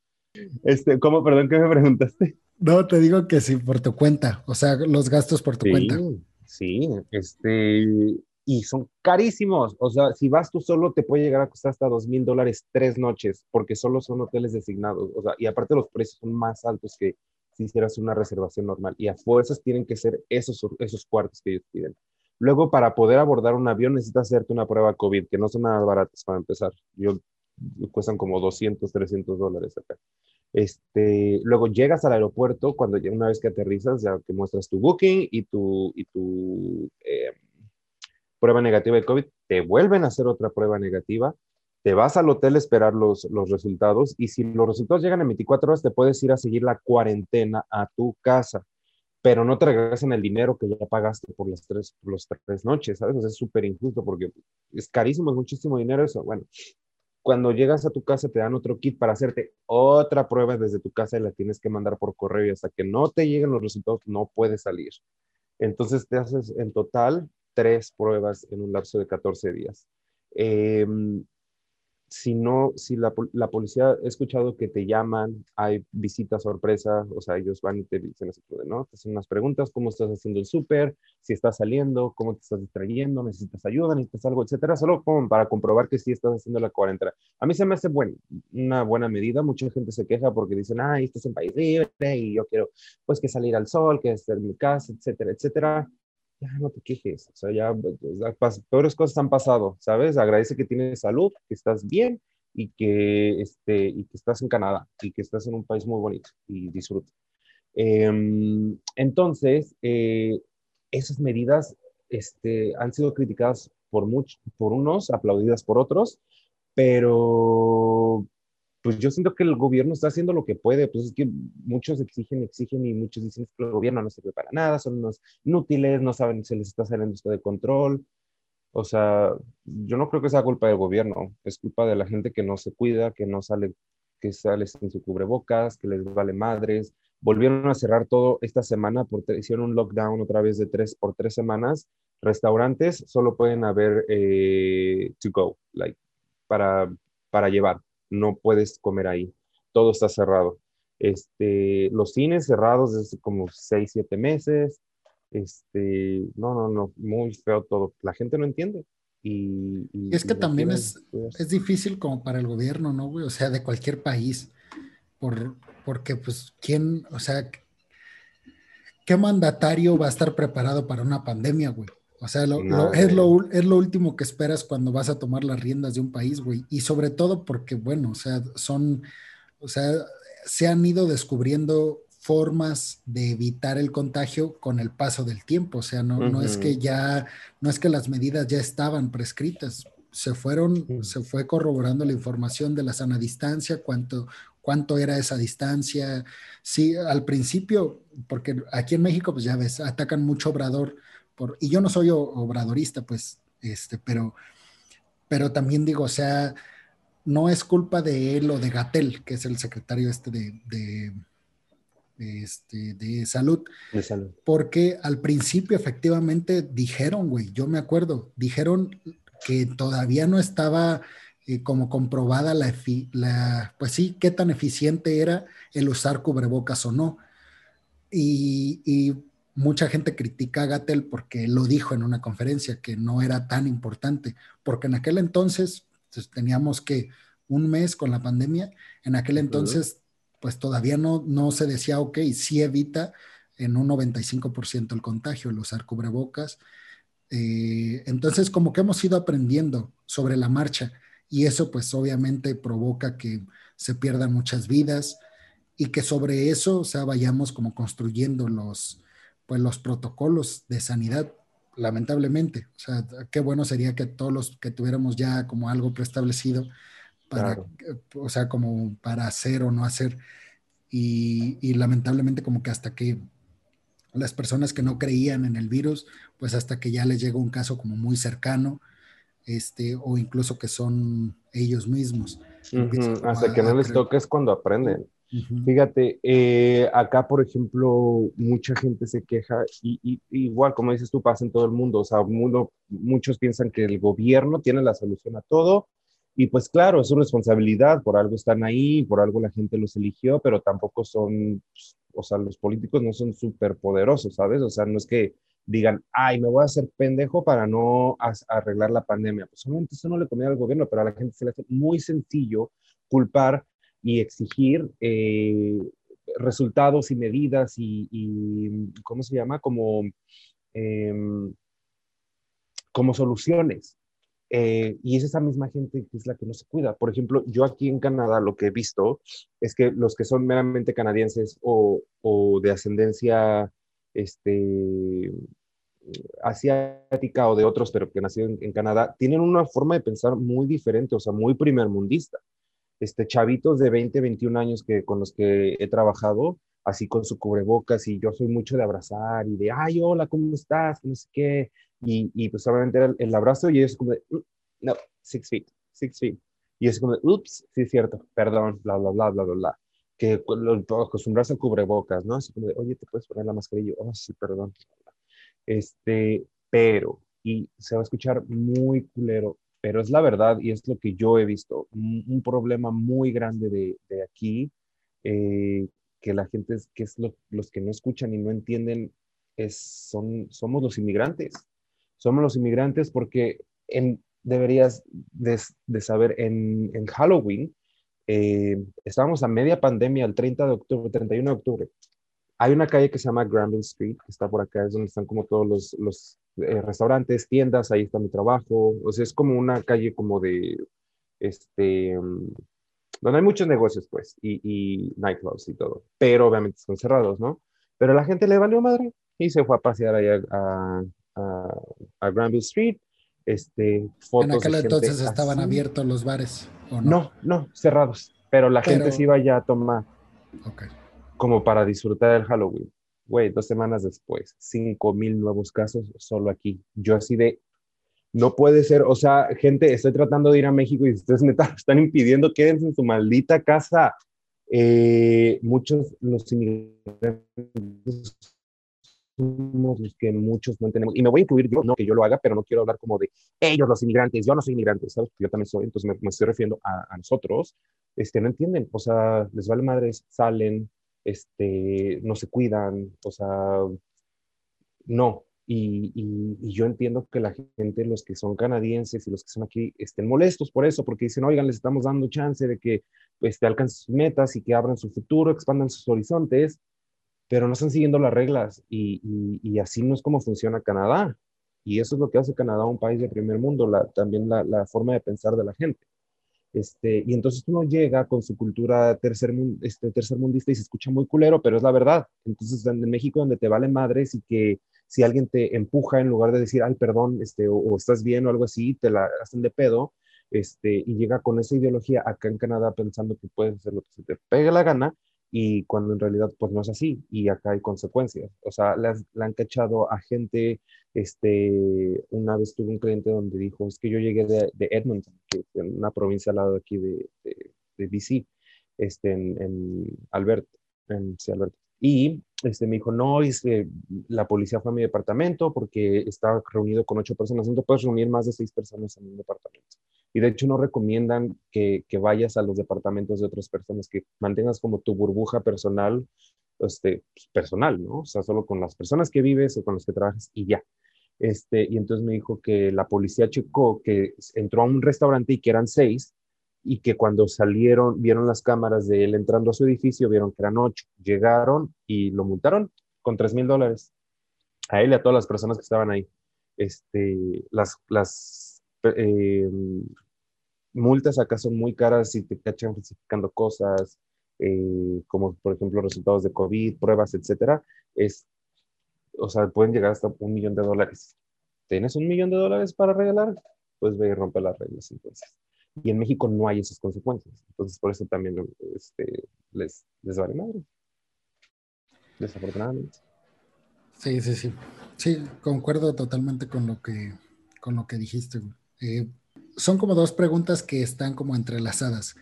Este, ¿Cómo? Perdón, ¿qué me preguntaste? No, te digo que sí, por tu cuenta, o sea, los gastos por tu cuenta. Sí, este, y son carísimos. O sea, si vas tú solo, te puede llegar a costar hasta dos mil dólares tres noches, porque solo son hoteles designados. O sea, y aparte los precios son más altos que si hicieras una reservación normal. Y a fuerzas tienen que ser esos, esos cuartos que ellos piden. Luego, para poder abordar un avión, necesitas hacerte una prueba COVID, que no son nada baratas para empezar. Yo, cuestan como 200, 300 dólares acá. Este, luego llegas al aeropuerto, cuando una vez que aterrizas, ya que muestras tu booking y tu, y tu eh, prueba negativa de COVID, te vuelven a hacer otra prueba negativa, te vas al hotel a esperar los, los resultados y si los resultados llegan en 24 horas, te puedes ir a seguir la cuarentena a tu casa, pero no te regresan el dinero que ya pagaste por las tres, por las tres noches, ¿sabes? es súper injusto porque es carísimo, es muchísimo dinero eso. Bueno, cuando llegas a tu casa te dan otro kit para hacerte otra prueba desde tu casa y la tienes que mandar por correo y hasta que no te lleguen los resultados no puedes salir. Entonces te haces en total tres pruebas en un lapso de 14 días. Em, si no, si la, la, policía, he escuchado que te llaman, hay visitas sorpresa, o sea, ellos van y te dicen así, ¿no? Te hacen unas preguntas, ¿cómo estás haciendo el súper? Si estás saliendo, ¿cómo te estás distrayendo? ¿Necesitas ayuda? ¿Necesitas algo? Etcétera, solo como para comprobar que sí estás haciendo la cuarentena. A mí se me hace bueno, una buena medida, mucha gente se queja porque dicen, ay, estás en país libre y yo quiero, pues, que salir al sol, que estar en mi casa, etcétera, etcétera ya no te quejes, o sea, ya peores cosas han pasado, ¿sabes? Agradece que tienes salud, que estás bien y que, este, y que estás en Canadá y que estás en un país muy bonito y disfruta. Em, entonces, eh, esas medidas este, han sido criticadas por, muchos, por unos, aplaudidas por otros, pero pues yo siento que el gobierno está haciendo lo que puede, pues es que muchos exigen, exigen y muchos dicen que el gobierno no sirve para nada, son unos inútiles, no saben si les está saliendo esto de control. O sea, yo no creo que sea culpa del gobierno, es culpa de la gente que no se cuida, que no sale, que sale sin su cubrebocas, que les vale madres. Volvieron a cerrar todo esta semana, porque hicieron un lockdown otra vez de tres por tres semanas. Restaurantes solo pueden haber eh, to go, like, para, para llevar no puedes comer ahí, todo está cerrado. Este, los cines cerrados desde como seis, siete meses, este, no, no, no, muy feo todo. La gente no entiende. Y, es que también es, es difícil como para el gobierno, ¿no, güey? O sea, de cualquier país, por, porque pues, ¿quién, o sea, qué mandatario va a estar preparado para una pandemia, güey? O sea, es, lo, es lo último que esperas cuando vas a tomar las riendas de un país, güey. Y sobre todo porque, bueno, o sea, son, o sea, se han ido descubriendo formas de evitar el contagio con el paso del tiempo. O sea, no, no es que ya, no es que las medidas ya estaban prescritas. Se fueron, se fue corroborando la información de la sana distancia, cuánto, cuánto era esa distancia. Sí, al principio, porque aquí en México, pues ya ves, atacan mucho obrador y yo no soy obradorista, pues, este, pero, pero también digo, o sea, no es culpa de él o de Gatel, que es el secretario este de, de, este, de salud. De salud. Porque al principio efectivamente dijeron, güey, yo me acuerdo, dijeron que todavía no estaba eh, como comprobada la, la, pues sí, qué tan eficiente era el usar cubrebocas o no. Y, y mucha gente critica a Gatel porque lo dijo en una conferencia que no era tan importante, porque en aquel entonces pues, teníamos que un mes con la pandemia, en aquel entonces pues todavía no, no se decía, ok, sí evita en un 95% el contagio, el usar cubrebocas. Eh, entonces como que hemos ido aprendiendo sobre la marcha y eso pues obviamente provoca que se pierdan muchas vidas y que sobre eso, o sea, vayamos como construyendo los, pues los protocolos de sanidad, lamentablemente. O sea, qué bueno sería que todos los que tuviéramos ya como algo preestablecido para, o sea, como para hacer o no hacer. Y, lamentablemente como que hasta que las personas que no creían en el virus, pues hasta que ya les llega un caso como muy cercano, este, o incluso que son ellos mismos. Hasta que no les toque es cuando aprenden. Fíjate, eh, acá, por ejemplo, mucha gente se queja y, igual, como dices tú, pasa en todo el mundo. O sea, muchos piensan que el gobierno tiene la solución a todo y pues claro, es su responsabilidad, por algo están ahí, por algo la gente los eligió, pero tampoco son, o sea, los políticos no son súper poderosos, ¿sabes? O sea, no es que digan, ay, me voy a hacer pendejo para no arreglar la pandemia. Pues solamente eso no le conviene al gobierno, pero a la gente se le hace muy sencillo culpar y exigir eh, resultados y medidas y, ¿cómo se llama? Como, em, como soluciones. Eh, y es esa misma gente que es la que no se cuida. Por ejemplo, yo aquí en Canadá lo que he visto es que los que son meramente canadienses o, o de ascendencia este, asiática o de otros, pero que nacieron en, Canadá, tienen una forma de pensar muy diferente, o sea, muy primermundista. Este, chavitos de 20, 21 años que, con los que he trabajado, así con su cubrebocas, y yo soy mucho de abrazar y de, ay, hola, ¿cómo estás? No sé qué, y, y pues obviamente era el, abrazo y es como de, mm, no, six feet, six feet. Y es como de, ups, sí es cierto, perdón, bla, bla, bla, bla, bla, bla. Que acostumbrarse al cubrebocas, ¿no? Así como de, oye, ¿te puedes poner la mascarilla? Oh, sí, perdón. Este, pero, y se va a escuchar muy culero, pero es la verdad y es lo que yo he visto. Un, problema muy grande de, de aquí, eh, que la gente, es, que es los que no escuchan y no entienden, es, son, somos los inmigrantes somos los inmigrantes porque en, deberías de, saber, en, en Halloween eh, estábamos a media pandemia, el 30 de octubre, 31 de octubre. Hay una calle que se llama Granville Street, que está por acá, es donde están como todos los, los eh, restaurantes, tiendas, ahí está mi trabajo. O sea, es como una calle como de, este, donde hay muchos negocios, pues, y, y nightclubs y todo. Pero obviamente están cerrados, ¿no? Pero la gente le valió madre y se fue a pasear allá a, a, Granville Street. Este, fotos en aquel entonces estaban abiertos los bares, ¿o no? No, no, cerrados. Pero la gente se iba ya a tomar. Como para disfrutar del Halloween. Güey, dos semanas después, cinco mil nuevos casos solo aquí. Yo así de, no puede ser, o sea, gente, estoy tratando de ir a México y ustedes me están impidiendo, quédense en su maldita casa. Eh, muchos los inmigrantes somos los que muchos no entendemos. Y me voy a incluir yo, no que yo lo haga, pero no quiero hablar como de ellos, los inmigrantes, yo no soy inmigrante, ¿sabes? Yo también soy, entonces me, estoy refiriendo a, nosotros. Este, no entienden, o sea, les vale madres, salen, este, no se cuidan, o sea, no. Y, yo entiendo que la gente, los que son canadienses y los que son aquí, estén molestos por eso, porque dicen, oigan, les estamos dando chance de que este, alcancen sus metas y que abran su futuro, expandan sus horizontes, pero no están siguiendo las reglas y, así no es como funciona Canadá. Y eso es lo que hace Canadá un país de primer mundo, la, también la, forma de pensar de la gente. Este, y entonces uno llega con su cultura tercer, este, tercermundista y se escucha muy culero, pero es la verdad. Entonces en México donde te vale madres y que si alguien te empuja en lugar de decir, ay, perdón, este, o, estás bien o algo así, te la hacen de pedo, este, y llega con esa ideología acá en Canadá pensando que puedes hacer lo que se te pegue la gana, y cuando en realidad pues no es así y acá hay consecuencias. O sea, le, han cachado a gente, este, una vez tuve un cliente donde dijo, es que yo llegué de, de Edmonton, que es una provincia al lado de aquí de, de, de BC, este, en, en Albert, en sí, Alberto. Y este, me dijo, no, es que la policía fue a mi departamento porque estaba reunido con ocho personas, no puedes reunir más de seis personas en un departamento. Y de hecho no recomiendan que, vayas a los departamentos de otras personas, que mantengas como tu burbuja personal, este, pues, personal, ¿no? O sea, solo con las personas que vives o con las que trabajas y ya. Este, y entonces me dijo que la policía checó que entró a un restaurante y que eran seis, y que cuando salieron, vieron las cámaras de él entrando a su edificio, vieron que eran ocho. Llegaron y lo multaron con tres mil dólares. A él y a todas las personas que estaban ahí. Este, las, las eh, multas acá son muy caras si te cachan falsificando cosas, eh, como por ejemplo resultados de COVID, pruebas, etcétera. Es, o sea, pueden llegar hasta un millón de dólares. ¿Tienes un millón de dólares para regalar? Pues ve y rompe las reglas entonces. Y en México no hay esas consecuencias. Entonces, por eso también este, les, les vale madre. Desafortunadamente. Sí, sí, sí. Sí, concuerdo totalmente con lo que, con lo que dijiste. Eh, son como dos preguntas que están como entrelazadas.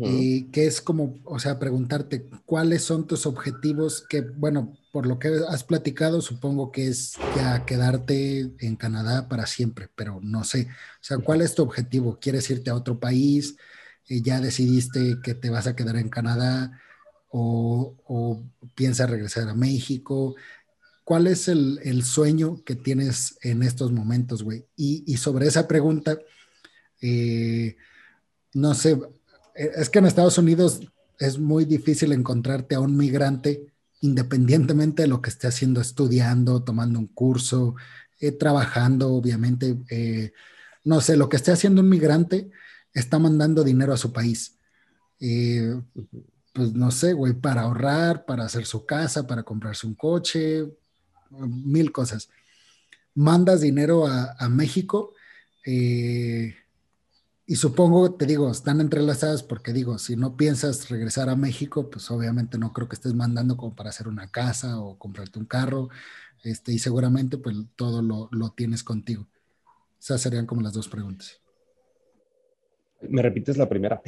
y que es como, o sea, preguntarte cuáles son tus objetivos que, bueno, por lo que has platicado, supongo que es ya quedarte en Canadá para siempre, pero no sé, o sea, ¿cuál es tu objetivo? ¿Quieres irte a otro país? Eh, ¿Ya decidiste que te vas a quedar en Canadá? ¿O, o piensas regresar a México? ¿Cuál es el, el, sueño que tienes en estos momentos, güey? Y, y sobre esa pregunta, eh, no sé, eh, es que en Estados Unidos es muy difícil encontrarte a un migrante independientemente de lo que esté haciendo, estudiando, tomando un curso, eh, trabajando, obviamente. Eh, no sé, lo que esté haciendo un migrante está mandando dinero a su país. pues no sé, güey, para ahorrar, para hacer su casa, para comprarse un coche, mil cosas. Mandas dinero a México. Y supongo, te digo, están entrelazadas porque digo, si no piensas regresar a México, pues obviamente no creo que estés mandando como para hacer una casa o comprarte un carro, este, y seguramente pues todo lo, lo tienes contigo. Esas serían como las dos preguntas. ¿Me repites la primera?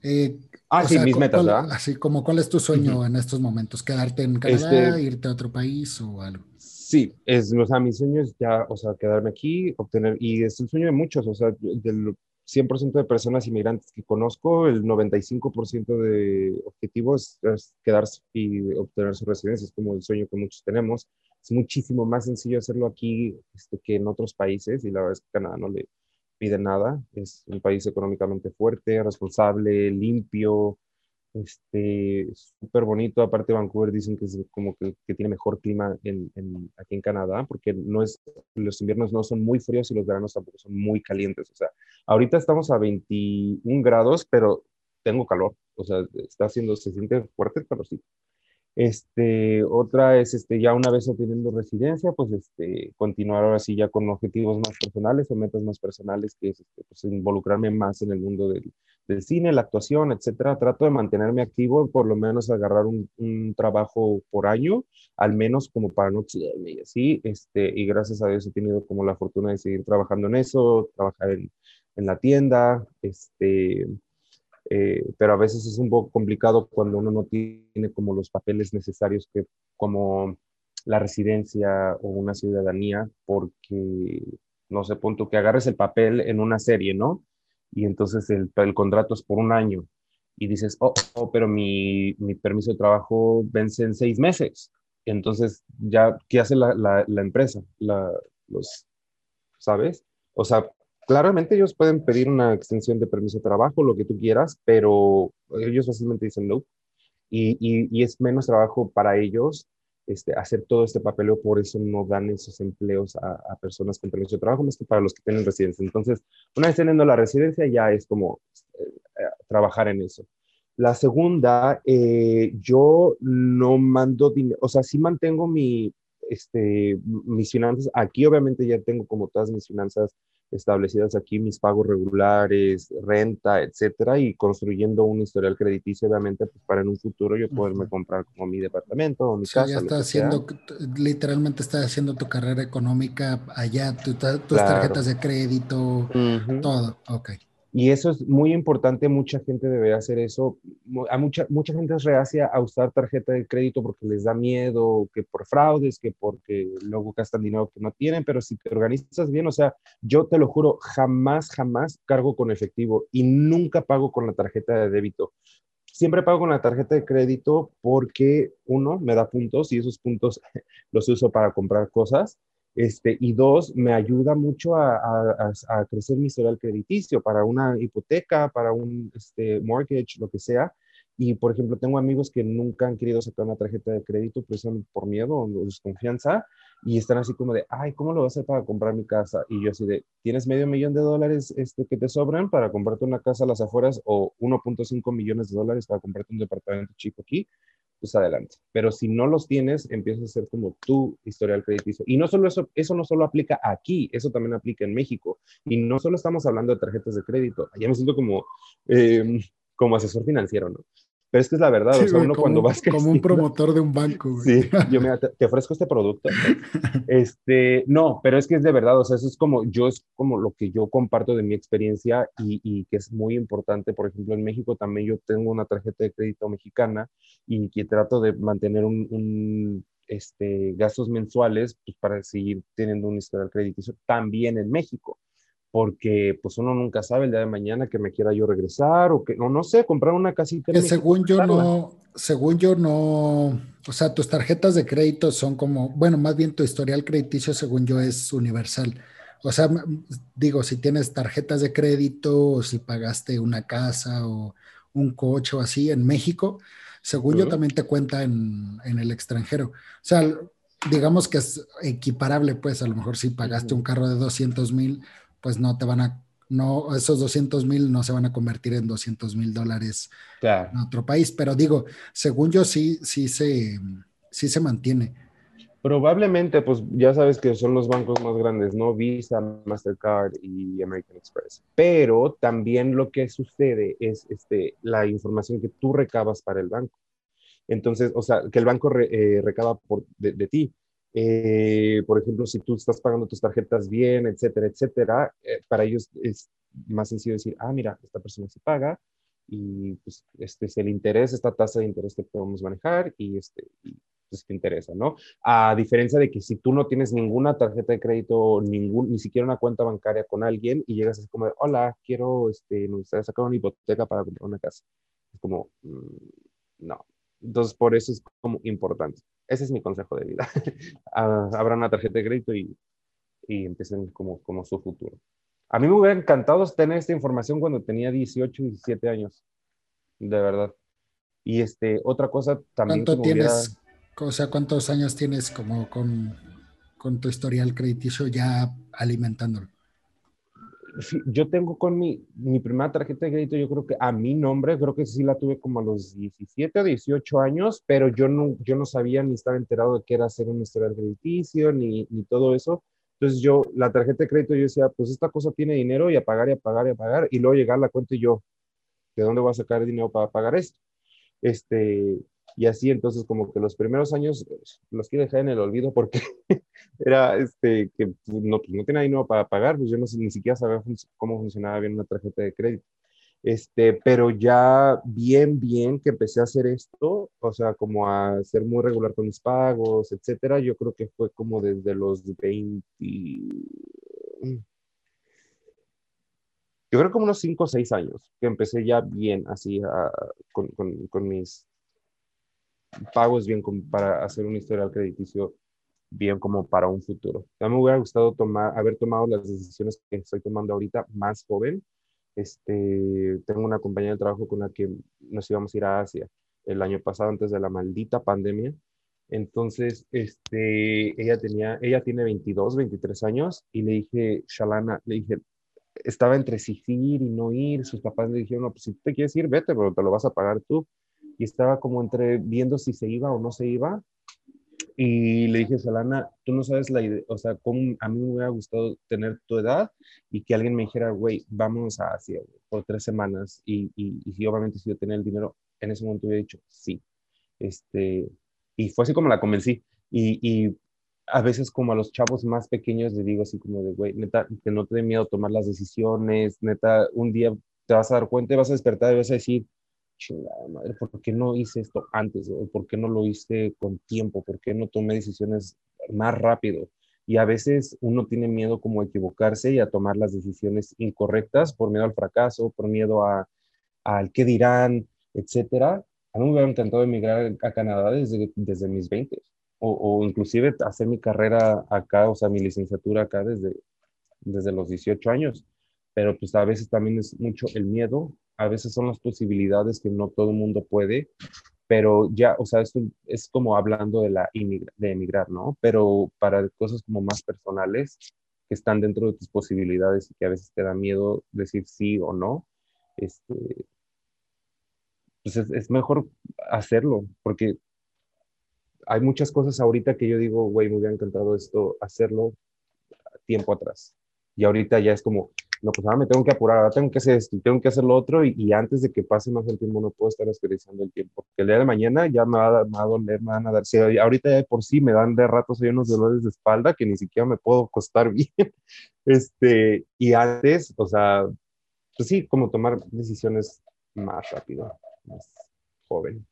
Eh, ah, sí, mis metas, ¿verdad? Así como, ¿cuál es tu sueño en estos momentos? ¿Quedarte en Canadá, este, irte a otro país o algo? Sí, es, o sea, mi sueño es ya, o sea, quedarme aquí, obtener, y es el sueño de muchos, o sea, del, 100% de personas inmigrantes que conozco, el 95% de objetivos es, quedarse y obtener su residencia, es como el sueño que muchos tenemos. Es muchísimo más sencillo hacerlo aquí este, que en otros países y la verdad es que Canadá no le pide nada. Es un país económicamente fuerte, responsable, limpio, este, súper bonito. Aparte, Vancouver dicen que es como que, tiene mejor clima en, aquí en Canadá, porque no es, los inviernos no son muy fríos y los veranos tampoco son muy calientes. O sea, ahorita estamos a 21 grados, pero tengo calor. O sea, está haciendo, se siente fuerte pero sí este, otra es, este, ya una vez obteniendo residencia, pues, este, continuar ahora sí ya con objetivos más personales o metas más personales, que es, este, pues, involucrarme más en el mundo del, del, cine, la actuación, etcétera. Trato de mantenerme activo, por lo menos agarrar un, trabajo por año, al menos como para no oxidarme y así, este, y gracias a Dios he tenido como la fortuna de seguir trabajando en eso, trabajar en, en la tienda, este, eh, pero a veces es un poco complicado cuando uno no tiene como los papeles necesarios que como la residencia o una ciudadanía, porque no sé, punto que agarres el papel en una serie, ¿no? Y entonces el, el contrato es por un año y dices, oh, oh pero mi, mi, permiso de trabajo vence en seis meses. Entonces, ya, ¿qué hace la, la, empresa? Los, ¿Sabes? O sea, Claramente ellos pueden pedir una extensión de permiso de trabajo, lo que tú quieras, pero ellos fácilmente dicen no. Y, y, es menos trabajo para ellos este, hacer todo este papeleo, por eso no dan esos empleos a, personas con permiso de trabajo, más que para los que tienen residencia. Entonces, una vez teniendo la residencia, ya es como eh, eh, trabajar en eso. La segunda, eh, yo no mando dinero, o sea, sí mantengo mi, este, mis finanzas. Aquí obviamente ya tengo como todas mis finanzas establecidas aquí, mis pagos regulares, renta, etcétera, y construyendo un historial crediticio, obviamente, pues para en un futuro yo poderme comprar como mi departamento o mi casa. Ya está haciendo, literalmente está haciendo tu carrera económica allá, tus tarjetas de crédito, todo, ok. Y eso es muy importante, mucha gente debe hacer eso. A mucha, mucha gente es reacia a usar tarjeta de crédito porque les da miedo, que por fraudes, que porque luego gastan dinero que no tienen, pero si te organizas bien, o sea, yo te lo juro, jamás, jamás cargo con efectivo y nunca pago con la tarjeta de débito. Siempre pago con la tarjeta de crédito porque uno, me da puntos y esos puntos los uso para comprar cosas este, y dos, me ayuda mucho a, a, crecer mi historial crediticio para una hipoteca, para un este, mortgage, lo que sea. Y, por ejemplo, tengo amigos que nunca han querido sacar una tarjeta de crédito precisamente por miedo o desconfianza y están así como de, ay, ¿cómo lo voy a hacer para comprar mi casa? Y yo así de, ¿tienes medio millón de dólares este, que te sobran para comprarte una casa a las afueras o 1.5 millones de dólares para comprarte un departamento chico aquí? Pues adelante. Pero si no los tienes, empieza a ser como tu historial crediticio. Y no solo eso, eso no solo aplica aquí, eso también aplica en México. Y no solo estamos hablando de tarjetas de crédito, ya me siento como, em, como asesor financiero, ¿no? Pero es que es la verdad, o sea, uno cuando vas Como un promotor de un banco, güey. Sí, yo me te, ofrezco este producto. Este, no, pero es que es de verdad, o sea, eso es como, yo es como lo que yo comparto de mi experiencia y, y que es muy importante, por ejemplo, en México también yo tengo una tarjeta de crédito mexicana y que trato de mantener un, un este, gastos mensuales pues, para seguir teniendo un historial crediticio también en México porque pues uno nunca sabe el día de mañana que me quiera yo regresar o que, no, no sé, comprar una casita. Que según yo no, según yo no, o sea, tus tarjetas de crédito son como, bueno, más bien tu historial crediticio según yo es universal. O sea, digo, si tienes tarjetas de crédito o si pagaste una casa o un coche o así en México, según yo también te cuenta en, en, el extranjero. O sea, digamos que es equiparable, pues a lo mejor si pagaste un carro de 200 mil, pues no te van a, no, esos 200 mil no se van a convertir en 200 mil dólares en otro país, pero digo, según yo sí, sí se, sí se mantiene. Probablemente, pues ya sabes que son los bancos más grandes, ¿no? Visa, Mastercard y American Express. Pero también lo que sucede es este, la información que tú recabas para el banco. Entonces, o sea, que el banco eh, recaba por, de, ti. Eh, por ejemplo, si tú estás pagando tus tarjetas bien, etcétera, etcétera, eh, para ellos es más sencillo decir, ah, mira, esta persona se paga y pues este es el interés, esta tasa de interés que podemos manejar y este, pues te interesa, ¿no? A diferencia de que si tú no tienes ninguna tarjeta de crédito, ningún, ni siquiera una cuenta bancaria con alguien y llegas así como de, hola, quiero, este, me gustaría sacar una hipoteca para comprar una casa. Es como, mm, no. Entonces, por eso es como importante. Ese es mi consejo de vida. Ah, abran una tarjeta de crédito y, y empiecen como, como su futuro. A mí me hubiera encantado tener esta información cuando tenía 18, 17 años. De verdad. Y este, otra cosa también. ¿Cuánto tienes? O sea, ¿cuántos años tienes como con, con tu historial crediticio ya alimentándolo? Yo tengo con mi, mi primera tarjeta de crédito, yo creo que a mi nombre, creo que sí la tuve como a los 17 o 18 años, pero yo no, yo no sabía ni estaba enterado de qué era hacer un historial crediticio, ni, ni todo eso. Entonces yo, la tarjeta de crédito, yo decía, pues esta cosa tiene dinero y a pagar y a pagar y a pagar, y luego llegar la cuenta y yo, ¿de dónde voy a sacar dinero para pagar esto? Este, y así entonces como que los primeros años los quiero dejar en el olvido porque era este que no, pues, no tenía dinero para pagar, pues yo no ni siquiera sabía cómo funcionaba bien una tarjeta de crédito. Este, pero ya bien, bien que empecé a hacer esto, o sea, como a ser muy regular con mis pagos, etcétera, yo creo que fue como desde los 20, yo creo como unos 5 o 6 años que empecé ya bien así con, con, con, mis pagos bien para hacer un historial crediticio bien como para un futuro. Ya me hubiera gustado tomar, haber tomado las decisiones que estoy tomando ahorita más joven. Este, tengo una compañía de trabajo con la que nos íbamos a ir a Asia el año pasado antes de la maldita pandemia. Entonces, este, ella tenía, ella tiene 22, 23 años y le dije, Shalana, le dije, estaba entre si ir y no ir. Sus papás le dijeron, no, pues si te quieres ir, vete, pero te lo vas a pagar tú y estaba como entre viendo si se iba o no se iba. Y le dije, Salana, tú no sabes la idea, o sea, cómo a mí me hubiera gustado tener tu edad y que alguien me dijera, güey, vamos a Asia por tres semanas. Y, y, y, obviamente si yo tenía el dinero, en ese momento hubiera dicho, sí. Este, y fue así como la convencí. Y, y a veces como a los chavos más pequeños les digo así como de, güey, neta, que no te dé miedo tomar las decisiones, neta, un día te vas a dar cuenta y vas a despertar y vas a decir, chingada madre, ¿por qué no hice esto antes? ¿Por qué no lo hice con tiempo? ¿Por qué no tomé decisiones más rápido? Y a veces uno tiene miedo como a equivocarse y a tomar las decisiones incorrectas por miedo al fracaso, por miedo al qué dirán, etcétera. A mí me hubiera encantado emigrar a Canadá desde, desde mis 20 o, o inclusive hacer mi carrera acá, o sea, mi licenciatura acá desde, desde los 18 años. Pero pues a veces también es mucho el miedo a veces son las posibilidades que no todo el mundo puede, pero ya, o sea, esto es como hablando de, la de emigrar, ¿no? Pero para cosas como más personales, que están dentro de tus posibilidades y que a veces te da miedo decir sí o no, este, pues es, es mejor hacerlo, porque hay muchas cosas ahorita que yo digo, güey, me hubiera encantado esto, hacerlo tiempo atrás. Y ahorita ya es como, no, pues ahora me tengo que apurar, ahora tengo que hacer esto, tengo que hacer lo otro y, antes de que pase más el tiempo no puedo estar desperdiciando el tiempo, porque el día de mañana ya me va, me va a doler, me van a dar, si ahorita ya de por sí me dan de ratos hay unos dolores de espalda que ni siquiera me puedo acostar bien, este, y antes, o sea, pues sí, como tomar decisiones más rápido, más joven.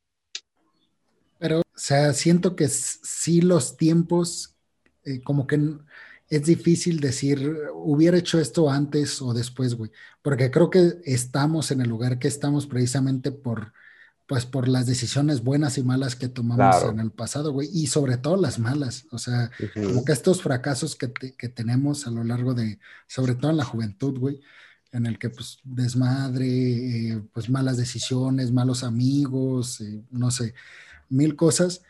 Pero, o sea, siento que sí los tiempos, eh, como que es difícil decir, hubiera hecho esto antes o después, güey, porque creo que estamos en el lugar que estamos precisamente por, pues, por las decisiones buenas y malas que tomamos en el pasado, güey, y sobre todo las malas, o sea, como que estos fracasos que, que, tenemos a lo largo de, sobre todo en la juventud, güey, en el que pues desmadre, eh, pues malas decisiones, malos amigos, eh, no sé, mil cosas,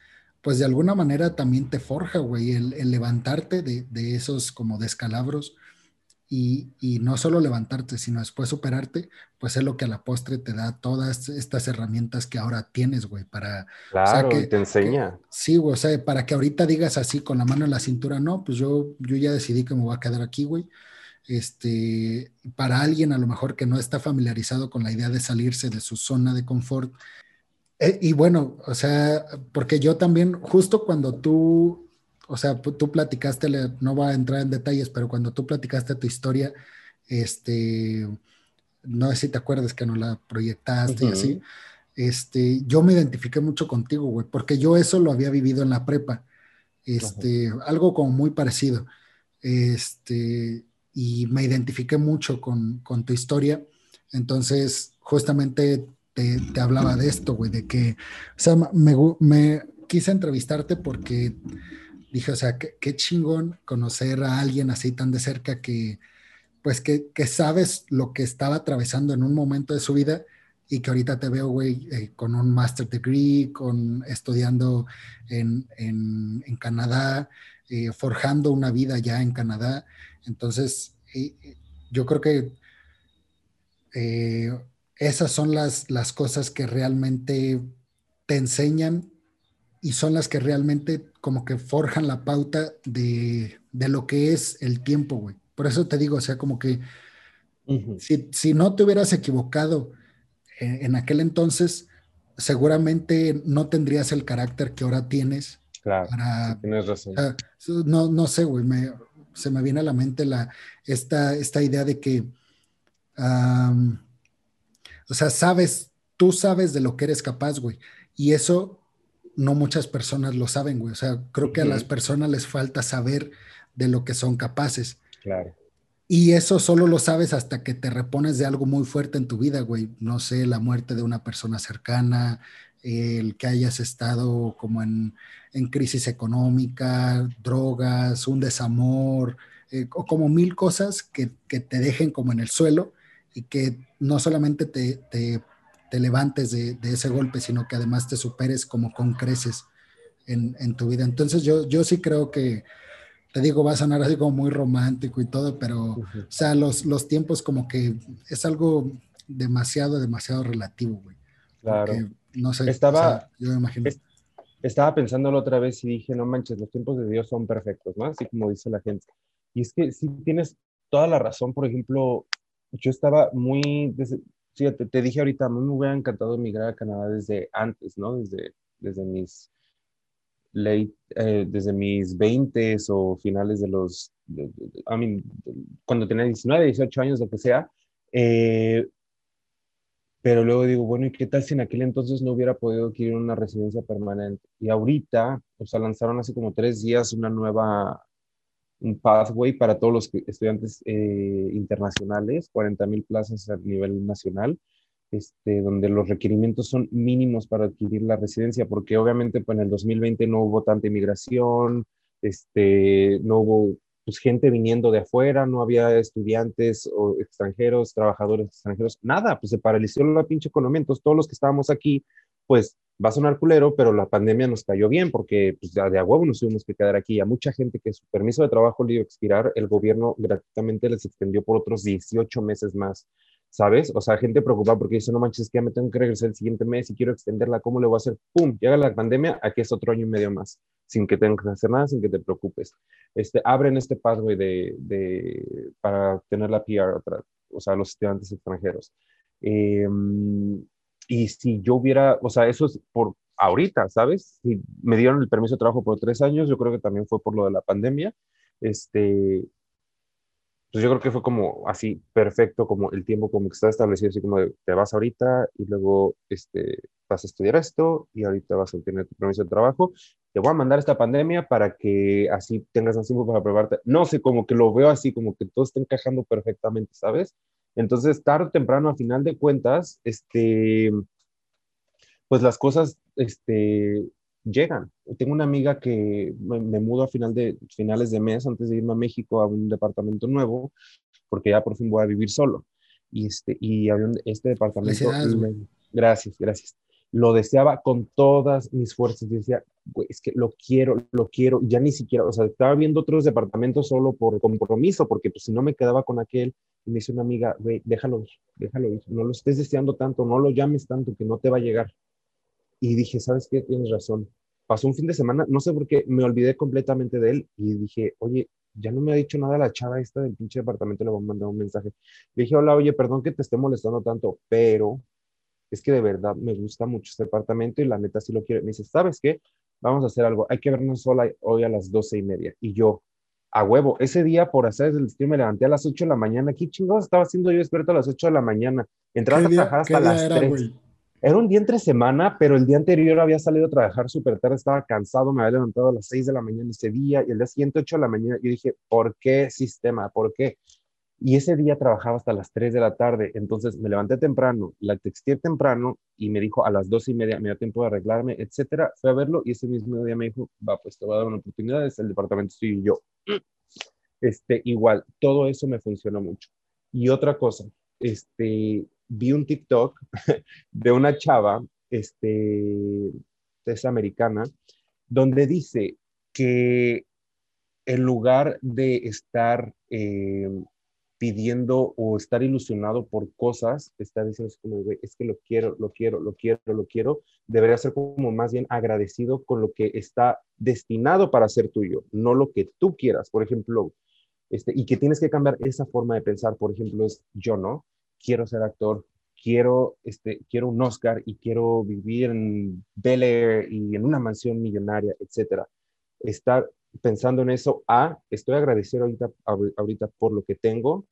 pues de alguna manera también te forja, güey, el, levantarte de, esos como descalabros y, y, no solo levantarte, sino después superarte, pues es lo que a la postre te da todas estas herramientas que ahora tienes, güy, para... Claro, que, te enseña. sí, güey, o sea, para que ahorita digas así con la mano en la cintura, no, pues yo, yo ya decidí que me voy a quedar aquí, güey. Este, para alguien a lo mejor que no está familiarizado con la idea de salirse de su zona de confort, eh, y bueno, o sea, porque yo también, justo cuando tú, o sea, tú platicaste, no voy a entrar en detalles, pero cuando tú platicaste tu historia, este, no sé si te acuerdas que no la proyectaste y así, este, yo me identifiqué mucho contigo, güey, porque yo eso lo había vivido en la prepa, este, algo como muy parecido, este, y me identifiqué mucho con, con tu historia, entonces justamente te, hablaba de esto, güey, de que, o sea, me, quise entrevistarte porque dije, o sea, qué, chingón conocer a alguien así tan de cerca que, pues, que, sabes lo que estaba atravesando en un momento de su vida y que ahorita te veo, güey, eh, con un master degree, con estudiando en, Canadá, eh, forjando una vida ya en Canadá. Entonces, eh, yo creo que esas son las, las cosas que realmente te enseñan y son las que realmente como que forjan la pauta de, lo que es el tiempo, güey. Por eso te digo, o sea, como que si, no te hubieras equivocado en, aquel entonces, seguramente no tendrías el carácter que ahora tienes. Claro, tienes razón. no, no sé, güey, se me viene a la mente la, esta, esta idea de que o sea, sabes, tú sabes de lo que eres capaz, güey. Y eso no muchas personas lo saben, güey. O sea, creo que a las personas les falta saber de lo que son capaces. Claro. Y eso solo lo sabes hasta que te repones de algo muy fuerte en tu vida, güey. No sé, la muerte de una persona cercana, el que hayas estado como en, crisis económica, drogas, un desamor, eh, o como mil cosas que, que, te dejen como en el suelo y que no solamente te, te, levantes de, ese golpe, sino que además te superes como con creces en, en, tu vida. Entonces yo, yo sí creo que, te digo, va a sonar así como muy romántico y todo, pero, o sea, los, los tiempos como que es algo demasiado, demasiado relativo, güey. Claro. no sé. Estaba, yo me imagino. estaba pensándolo otra vez y dije, no manches, los tiempos de Dios son perfectos, ¿no? Así como dice la gente. Y es que sí tienes toda la razón, por ejemplo, yo estaba muy, fíjate, te dije ahorita, a mí me hubiera encantado emigrar a Canadá desde antes, ¿no? Desde, desde mis late, eh, desde mis 20 o finales de los, I mean, cuando tenía 19, 18 años, lo que sea. Eh, pero luego digo, bueno, ¿y qué tal si en aquel entonces no hubiera podido adquirir una residencia permanente? Y ahorita, o sea, lanzaron hace como tres días una nueva un pathway para todos los estudiantes eh, internacionales, 40 mil plazas a nivel nacional, este, donde los requerimientos son mínimos para adquirir la residencia, porque obviamente pues, en el 2020 no hubo tanta inmigración, este, no hubo pues, gente viniendo de afuera, no había estudiantes o extranjeros, trabajadores extranjeros, nada, pues se paralizó la pinche economía. Entonces, todos los que estábamos aquí, pues va a sonar culero, pero la pandemia nos cayó bien porque pues, de a huevo nos tuvimos que quedar aquí. A mucha gente que su permiso de trabajo le iba a expirar, el gobierno gratuitamente les extendió por otros 18 meses más, ¿sabes? O sea, gente preocupada porque dice, no manches, que ya me tengo que regresar el siguiente mes y quiero extenderla, ¿cómo le voy a hacer? ¡Pum! Llega la pandemia, aquí es otro año y medio más. sin que tengas que hacer nada, sin que te preocupes. Este, abren este pathway de, de para tener la PR, o sea, los estudiantes extranjeros. Em, y si yo hubiera, o sea, eso es por ahorita, ¿sabes? Si me dieron el permiso de trabajo por tres años, yo creo que también fue por lo de la pandemia. Este, pues yo creo que fue como así perfecto, como el tiempo como que está establecido, así como de, te vas ahorita y luego este, vas a estudiar esto y ahorita vas a obtener tu permiso de trabajo. Te voy a mandar esta pandemia para que así tengas más tiempo para prepararte. No sé, como que lo veo así, como que todo está encajando perfectamente, ¿sabes? Entonces, tarde o temprano, a final de cuentas, este, pues las cosas este, llegan. Tengo una amiga que me, mudo a final de, finales de mes antes de irme a México a un departamento nuevo, porque ya por fin voy a vivir solo. Y este, y este departamento... gracias, gracias. Lo deseaba con todas mis fuerzas. decía, güey, es que lo quiero, lo quiero. Ya ni siquiera, o sea, estaba viendo otros departamentos solo por compromiso, porque pues si no me quedaba con aquel, me dice una amiga, güey, déjalo ir, déjalo ir. No lo estés deseando tanto, no lo llames tanto, que no te va a llegar. Y dije, ¿sabes qué? Tienes razón. Pasó un fin de semana, no sé por qué, me olvidé completamente de él y dije, oye, ya no me ha dicho nada la chava esta del pinche departamento, le voy a mandar un mensaje. Le dije, hola, oye, perdón que te esté molestando tanto, pero es que de verdad me gusta mucho este departamento y la neta sí lo quiero. Me dice, ¿sabes qué? Vamos a hacer algo, hay que vernos sola hoy a las doce y media. Y yo, a huevo, ese día por hacer el stream me levanté a las 8 de la mañana. ¿Qué chingados estaba haciendo yo despierto a las 8 de la mañana? Entraba a trabajar hasta las 3. Era un día entre semana, pero el día anterior había salido a trabajar súper tarde, estaba cansado, me había levantado a las 6 de la mañana ese día y el día siguiente 8 de la mañana yo dije, ¿por qué sistema? ¿Por qué? Y ese día trabajaba hasta las 3 de la tarde, entonces me levanté temprano, la texté temprano y me dijo a las 2 y media me dio tiempo de arreglarme, etcétera. Fui a verlo y ese mismo día me dijo, va, pues te voy a dar una oportunidad, es el departamento estoy yo. Este, igual, todo eso me funcionó mucho. Y otra cosa, este, vi un TikTok de una chava, este, es americana, donde dice que en lugar de estar eh, pidiendo o estar ilusionado por cosas, está diciendo es que lo quiero, lo quiero, lo quiero, lo quiero, debería ser como más bien agradecido con lo que está destinado para ser tuyo, no lo que tú quieras. Por ejemplo, este, y que tienes que cambiar esa forma de pensar, por ejemplo, es yo, ¿no? quiero ser actor, quiero, este, quiero un Oscar y quiero vivir en Bel Air y en una mansión millonaria, etcétera. Estar pensando en eso, A, estoy agradecido ahorita, ahorita por lo que tengo,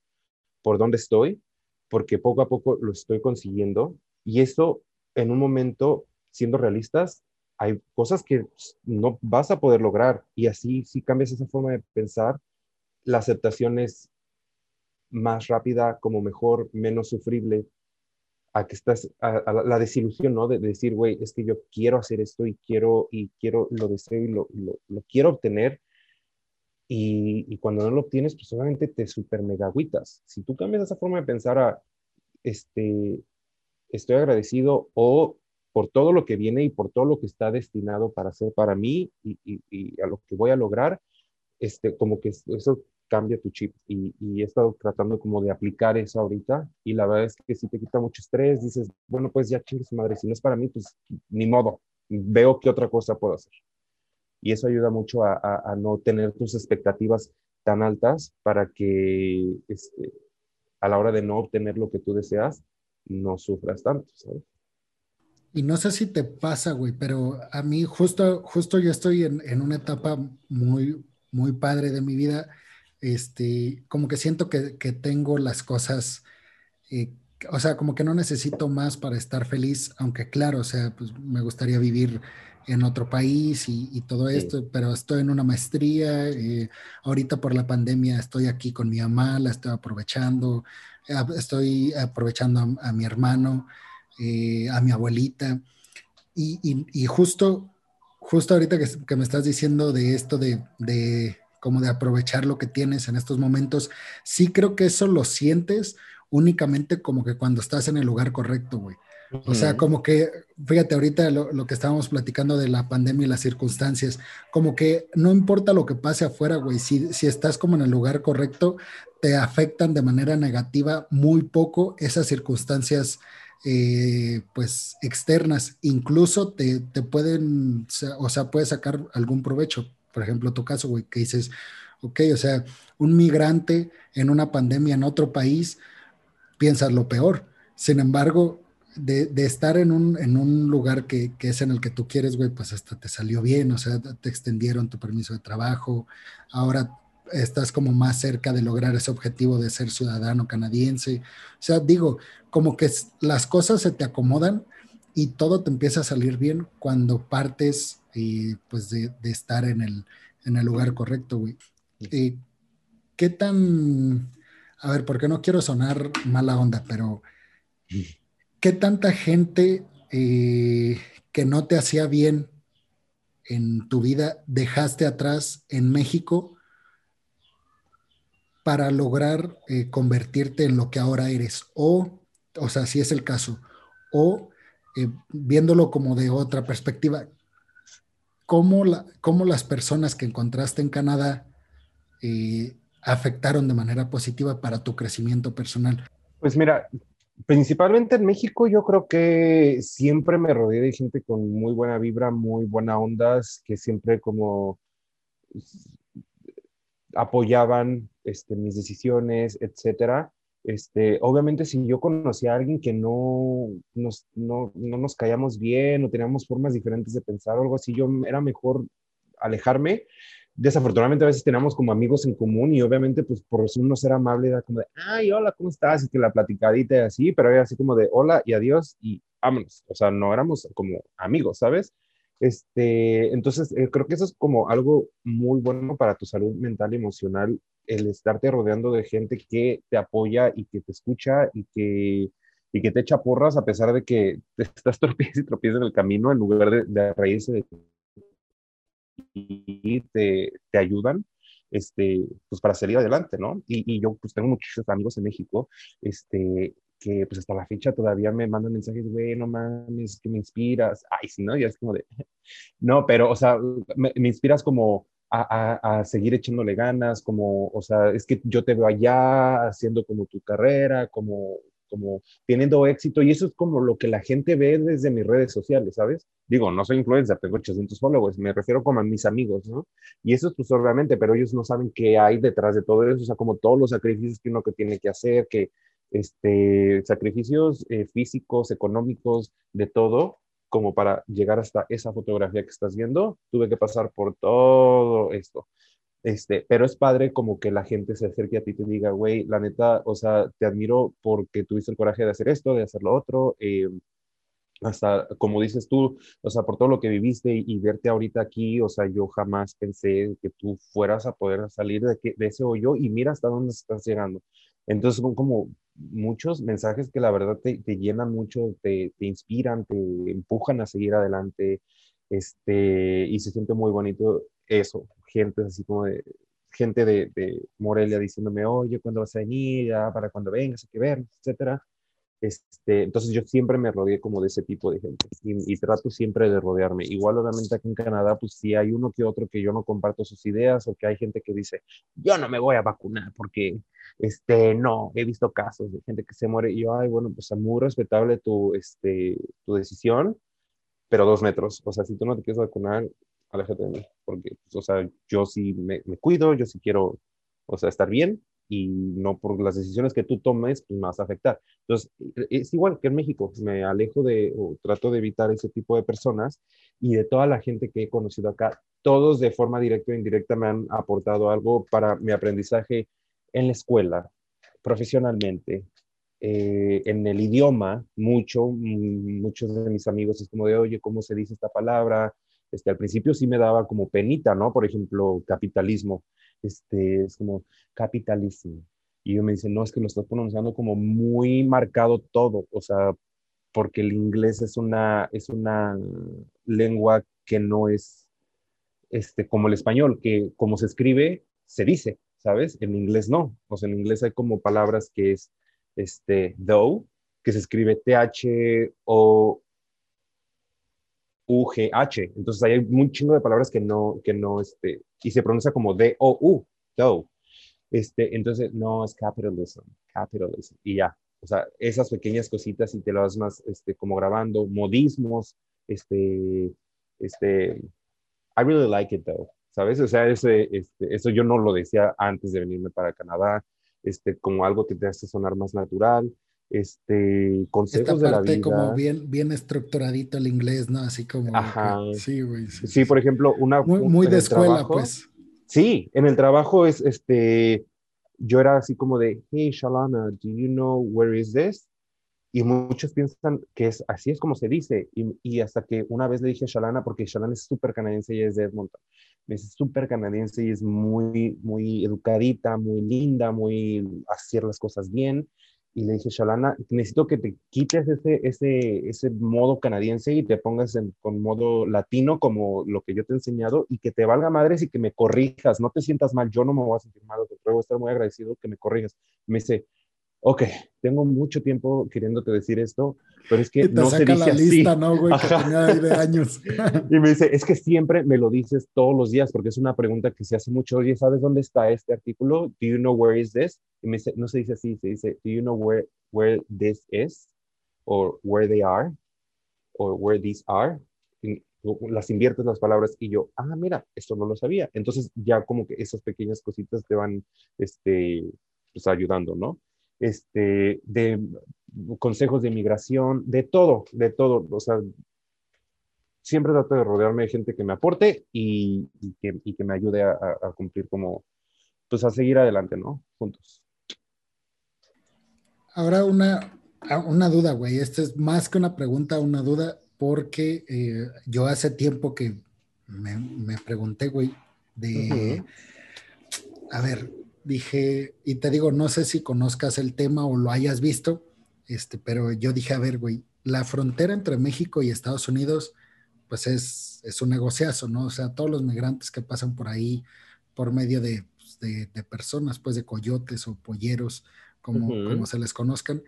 por dónde estoy, porque poco a poco lo estoy consiguiendo. Y eso, en un momento, siendo realistas, hay cosas que no vas a poder lograr. Y así, si cambias esa forma de pensar, la aceptación es más rápida, como mejor, menos sufrible, a que estás, a, la desilusión, ¿no? De, decir, güey, es que yo quiero hacer esto y quiero, y quiero, lo deseo y lo, lo, quiero obtener. Y, cuando no lo obtienes, pues obviamente te super megagüitas. Si tú cambias esa forma de pensar a, este, estoy agradecido o por todo lo que viene y por todo lo que está destinado para hacer para mí y, y, y a lo que voy a lograr, este, como que eso cambia tu chip y, he estado tratando como de aplicar eso ahorita y la verdad es que si te quita mucho estrés, dices, bueno, pues ya chingue su madre, si no es para mí, pues ni modo, veo qué otra cosa puedo hacer. Y eso ayuda mucho a, a, no tener tus expectativas tan altas para que este, a la hora de no obtener lo que tú deseas, no sufras tanto, ¿sabes? Y no sé si te pasa, güey, pero a mí justo, justo yo estoy en, en una etapa muy, muy padre de mi vida este, como que siento que, tengo las cosas, eh, o sea, como que no necesito más para estar feliz, aunque claro, o sea, pues me gustaría vivir en otro país y, todo esto, pero estoy en una maestría, eh, ahorita por la pandemia estoy aquí con mi mamá, la estoy aprovechando, estoy aprovechando a, mi hermano, eh, a mi abuelita, y, justo, justo ahorita que, me estás diciendo de esto de como de aprovechar lo que tienes en estos momentos. Sí creo que eso lo sientes únicamente como que cuando estás en el lugar correcto, güey. O sea, como que, fíjate ahorita lo, que estábamos platicando de la pandemia y las circunstancias, como que no importa lo que pase afuera, güey, si, si estás como en el lugar correcto, te afectan de manera negativa muy poco esas circunstancias eh, pues externas, incluso te, te, pueden, o sea, puedes sacar algún provecho. Por ejemplo, tu caso, güey, que dices, ok, o sea, un migrante en una pandemia en otro país, piensas lo peor. Sin embargo, de, de estar en un, en un lugar que, que, es en el que tú quieres, güey, pues hasta te salió bien, o sea, te extendieron tu permiso de trabajo, ahora estás como más cerca de lograr ese objetivo de ser ciudadano canadiense. O sea, digo, como que las cosas se te acomodan y todo te empieza a salir bien cuando partes y pues de, estar en el, en el lugar correcto, güey. Eh, ¿Qué tan, a ver, porque no quiero sonar mala onda, pero ¿qué tanta gente eh, que no te hacía bien en tu vida dejaste atrás en México para lograr eh, convertirte en lo que ahora eres? O, o sea, si es el caso, o eh, viéndolo como de otra perspectiva, ¿cómo, la, cómo las personas que encontraste en Canadá eh, afectaron de manera positiva para tu crecimiento personal? Pues mira, principalmente en México yo creo que siempre me rodeé de gente con muy buena vibra, muy buena ondas, que siempre como apoyaban este, mis decisiones, etcétera. Este, obviamente, si yo conocía a alguien que no nos, no, no nos caíamos bien o teníamos formas diferentes de pensar o algo así, yo era mejor alejarme. Desafortunadamente, a veces teníamos como amigos en común y obviamente, pues por no ser amable, era como de, ay, hola, ¿cómo estás? Y que la platicadita y así, pero era así como de, hola y adiós y vámonos. O sea, no éramos como amigos, ¿sabes? Este, entonces, eh, creo que eso es como algo muy bueno para tu salud mental y emocional, el estarte rodeando de gente que te apoya y que te escucha y que, y que te echa porras a pesar de que te estás tropiezando y tropiezas en el camino en lugar de, de reírse de y te, te ayudan este, pues para salir adelante, ¿no? Y, y, yo pues tengo muchos amigos en México, este, que pues hasta la fecha todavía me mandan mensajes, güey, no mames, que me inspiras. Ay, sí, ¿no? Ya es como de, no, pero, o sea, me, inspiras como a, a, seguir echándole ganas, como, o sea, es que yo te veo allá haciendo como tu carrera, como, como teniendo éxito, y eso es como lo que la gente ve desde mis redes sociales, ¿sabes? Digo, no soy influencer, tengo 800 followers, me refiero como a mis amigos, ¿no? Y eso es pues obviamente, pero ellos no saben qué hay detrás de todo eso, o sea, como todos los sacrificios que uno que tiene que hacer, que este, sacrificios eh, físicos, económicos, de todo, como para llegar hasta esa fotografía que estás viendo, tuve que pasar por todo esto. Este, pero es padre como que la gente se acerque a ti y te diga, güey, la neta, o sea, te admiro porque tuviste el coraje de hacer esto, de hacer lo otro, eh, hasta como dices tú, o sea, por todo lo que viviste y, verte ahorita aquí, o sea, yo jamás pensé que tú fueras a poder salir de, de ese hoyo y mira hasta dónde estás llegando. Entonces son como muchos mensajes que la verdad te, llenan mucho, te, inspiran, te empujan a seguir adelante, este, y se siente muy bonito eso, gente así como de, gente de, Morelia diciéndome, oye, ¿cuándo vas a venir? Para cuando vengas, hay que ver, etcétera. Este, entonces yo siempre me rodeé como de ese tipo de gente y, trato siempre de rodearme. Igual obviamente aquí en Canadá, pues sí hay uno que otro que yo no comparto sus ideas o que hay gente que dice, yo no me voy a vacunar porque, este, no, he visto casos de gente que se muere y yo, ay, bueno, pues es muy respetable tu, este, tu decisión, pero dos metros. O sea, si tú no te quieres vacunar, aléjate de mí, porque, pues, o sea, yo sí me, me cuido, yo sí quiero, o sea, estar bien y no por las decisiones que tú tomes, pues me afectar. Entonces, e, es igual que en México, me alejo de, o trato de evitar ese tipo de personas y de toda la gente que he conocido acá, todos de forma directa o indirecta me han aportado algo para mi aprendizaje en la escuela, profesionalmente, eh, en el idioma, mucho, mm, muchos de mis amigos es como de, oye, ¿cómo se dice esta palabra? Este, al principio sí me daba como penita, ¿no? Por ejemplo, capitalismo este, es como capitalismo. Y yo me dicen, no, es que lo estás pronunciando como muy marcado todo, o sea, porque el inglés es una, es una lengua que no es este, como el español, que como se escribe, se dice, ¿sabes? En inglés no. O sea, en inglés hay como palabras que es, este, though, que se escribe T-H-O U-G-H. Entonces hay un chingo de palabras que no, que no, este, y se pronuncia como D-O-U, do. Este, entonces, no es capitalism, capitalism, y ya. O sea, esas pequeñas cositas y te lo vas más este, como grabando, modismos, este, este, I really like it though, ¿sabes? O sea, ese, este, eso yo no lo decía antes de venirme para Canadá, este, como algo que te hace sonar más natural, este, consejos de la vida. como bien, bien estructuradito el inglés, ¿no? Así como... Ajá. sí, güey. Sí, por ejemplo, una... Muy, muy de escuela, pues. Sí, en el trabajo es, este, yo era así como de, hey, Shalana, do you know where is this? Y muchos piensan que es así es como se dice. Y, y hasta que una vez le dije a Shalana, porque Shalana es súper canadiense y es de Edmonton. Dice súper canadiense y es muy, muy educadita, muy linda, muy hacer las cosas bien y le dije, Shalana, necesito que te quites ese, ese, ese modo canadiense y te pongas con modo latino como lo que yo te he enseñado y que te valga madres y que me corrijas, no te sientas mal, yo no me voy a sentir mal, voy a estar muy agradecido que me corrijas. Me dice, ok, tengo mucho tiempo queriéndote decir esto, pero es que no se dice la así. lista, ¿no, güey? Que tenía de años. y me dice, es que siempre me lo dices todos los días, porque es una pregunta que se hace mucho. Oye, ¿sabes dónde está este artículo? Do you know where is this? Y me dice, no se dice así, se dice, do you know where, where this is? Or where they are? Or where these are? Y las inviertes las palabras y yo, ah, mira, esto no lo sabía. Entonces ya como que esas pequeñas cositas te van, este, pues ayudando, ¿no? Este, de consejos de migración, de todo, de todo. O sea, siempre trato de rodearme de gente que me aporte y, que, me ayude a, cumplir como, pues a seguir adelante, ¿no? Juntos. Ahora una, una duda, güey. Esta es más que una pregunta, una duda, porque eh, yo hace tiempo que me, pregunté, güey, de, a ver, dije, y te digo, no sé si conozcas el tema o lo hayas visto, este, pero yo dije, a ver, güey, la frontera entre México y Estados Unidos, pues es, es un negociazo, ¿no? O sea, todos los migrantes que pasan por ahí por medio de, pues, de, personas, pues de coyotes o polleros, como, como se les conozcan.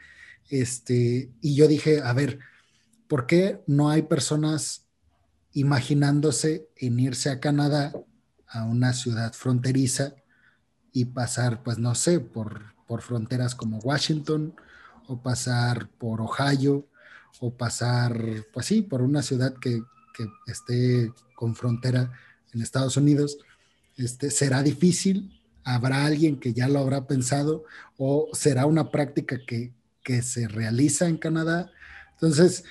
Este, y yo dije, a ver, ¿por qué no hay personas imaginándose en irse a Canadá, a una ciudad fronteriza, y pasar, pues no sé, por, por fronteras como Washington o pasar por Ohio o pasar, pues sí, por una ciudad que, que esté con frontera en Estados Unidos. Este, ¿Será difícil? ¿Habrá alguien que ya lo habrá pensado? ¿O será una práctica que, que se realiza en Canadá? Entonces,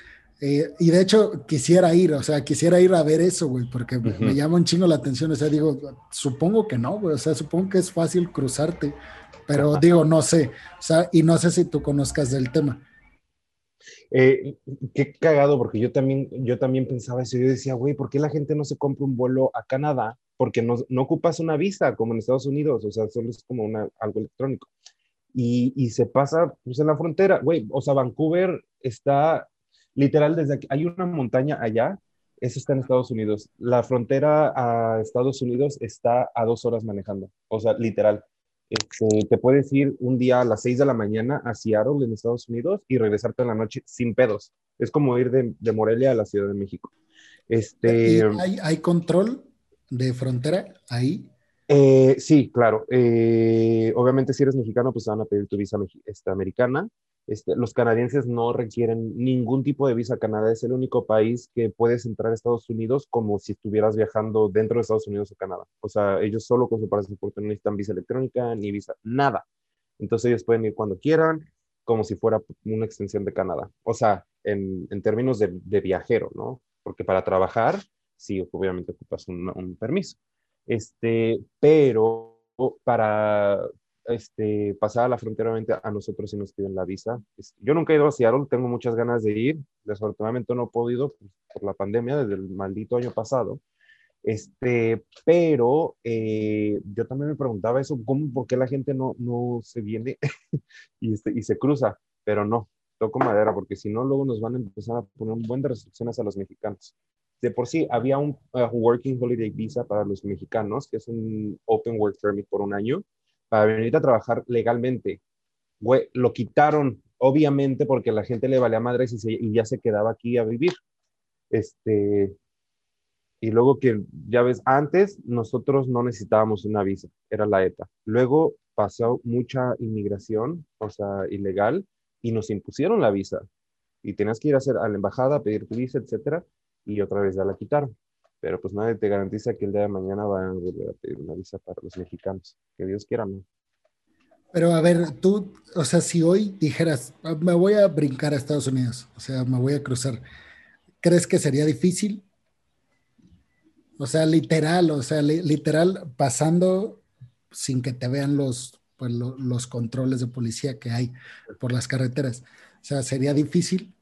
eh, y de hecho quisiera ir, o sea, quisiera ir a ver eso, güey, porque me llama un chingo la atención, o sea, digo, supongo que no, güey, o sea, supongo que es fácil cruzarte, pero digo, no sé, o sea, y no sé si tú conozcas del tema. Eh, qué cagado, porque yo también, yo también pensaba eso, yo decía, güey, ¿por qué la gente no se compra un vuelo a Canadá? Porque no, no ocupas una visa como en Estados Unidos, o sea, solo es como una, algo electrónico. Y, y se pasa pues, en la frontera, güey, o sea, Vancouver está literal, desde aquí, hay una montaña allá, eso está en Estados Unidos. La frontera a Estados Unidos está a dos horas manejando, o sea, literal. Este, te puedes ir un día a las seis de la mañana a Seattle, en Estados Unidos, y regresarte en la noche sin pedos. Es como ir de, Morelia a la Ciudad de México. Este, hay, hay, control de frontera ahí? Eh, sí, claro. Eh, obviamente, si eres mexicano, pues te van a pedir tu visa esta, americana. Este, los canadienses no requieren ningún tipo de visa. Canadá es el único país que puedes entrar a Estados Unidos como si estuvieras viajando dentro de Estados Unidos o Canadá. O sea, ellos solo con su pasaporte no necesitan visa electrónica ni visa, nada. Entonces ellos pueden ir cuando quieran, como si fuera una extensión de Canadá. O sea, en, en términos de, de, viajero, ¿no? Porque para trabajar, sí, obviamente ocupas un, un permiso. Este, pero para, este, pasar a la frontera a nosotros si nos piden la visa. Yo nunca he ido a Seattle, tengo muchas ganas de ir, desafortunadamente no he podido por la pandemia desde el maldito año pasado. Este, pero eh, yo también me preguntaba eso, ¿cómo, ¿por qué la gente no, no se viene y, este, y se cruza? Pero no, toco madera, porque si no, luego nos van a empezar a poner un buen de restricciones a los mexicanos. De por sí, había un uh, Working Holiday Visa para los mexicanos, que es un Open Work Permit por un año, para venir a trabajar legalmente. Güey, lo quitaron, obviamente, porque la gente le valía madres y, y ya se quedaba aquí a vivir. Este, y luego que, ya ves, antes nosotros no necesitábamos una visa, era la ETA. Luego pasó mucha inmigración, o sea, ilegal, y nos impusieron la visa. Y tenías que ir a, hacer, a la embajada a pedir tu visa, etcétera, y otra vez ya la quitaron. Pero pues nadie te garantiza que el día de mañana van a volver a pedir una visa para los mexicanos. Que Dios quiera, ¿no? Pero a ver, tú, o sea, si hoy dijeras, me voy a brincar a Estados Unidos, o sea, me voy a cruzar, ¿crees que sería difícil? O sea, literal, o sea, literal, pasando sin que te vean los, pues, los controles de policía que hay por las carreteras. O sea, ¿sería difícil?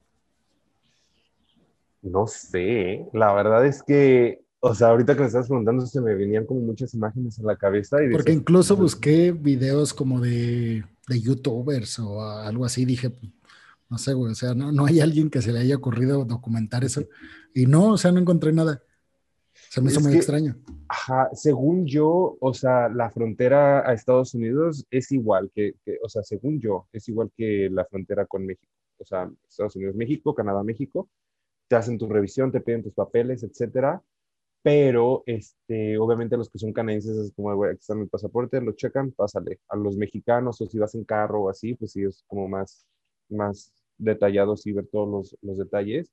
No sé, la verdad es que o sea, ahorita que me estás preguntando, se me venían como muchas imágenes en la cabeza. Y Porque incluso busqué videos como de, de, youtubers o algo así, dije, no sé, güey, o sea, no, no hay alguien que se le haya ocurrido documentar eso. Y no, o sea, no encontré nada. Se me hizo muy extraño. Ajá, según yo, o sea, la frontera a Estados Unidos es igual que, que, o sea, según yo, es igual que la frontera con México. O sea, Estados Unidos, México, Canadá, México. Te hacen tu revisión, te piden tus papeles, etcétera pero este, obviamente los que son canadienses es como, güey, aquí está mi pasaporte, lo checan, pásale. A los mexicanos o si vas en carro o así, pues sí es como más, más detallado, sí ver todos los, los detalles.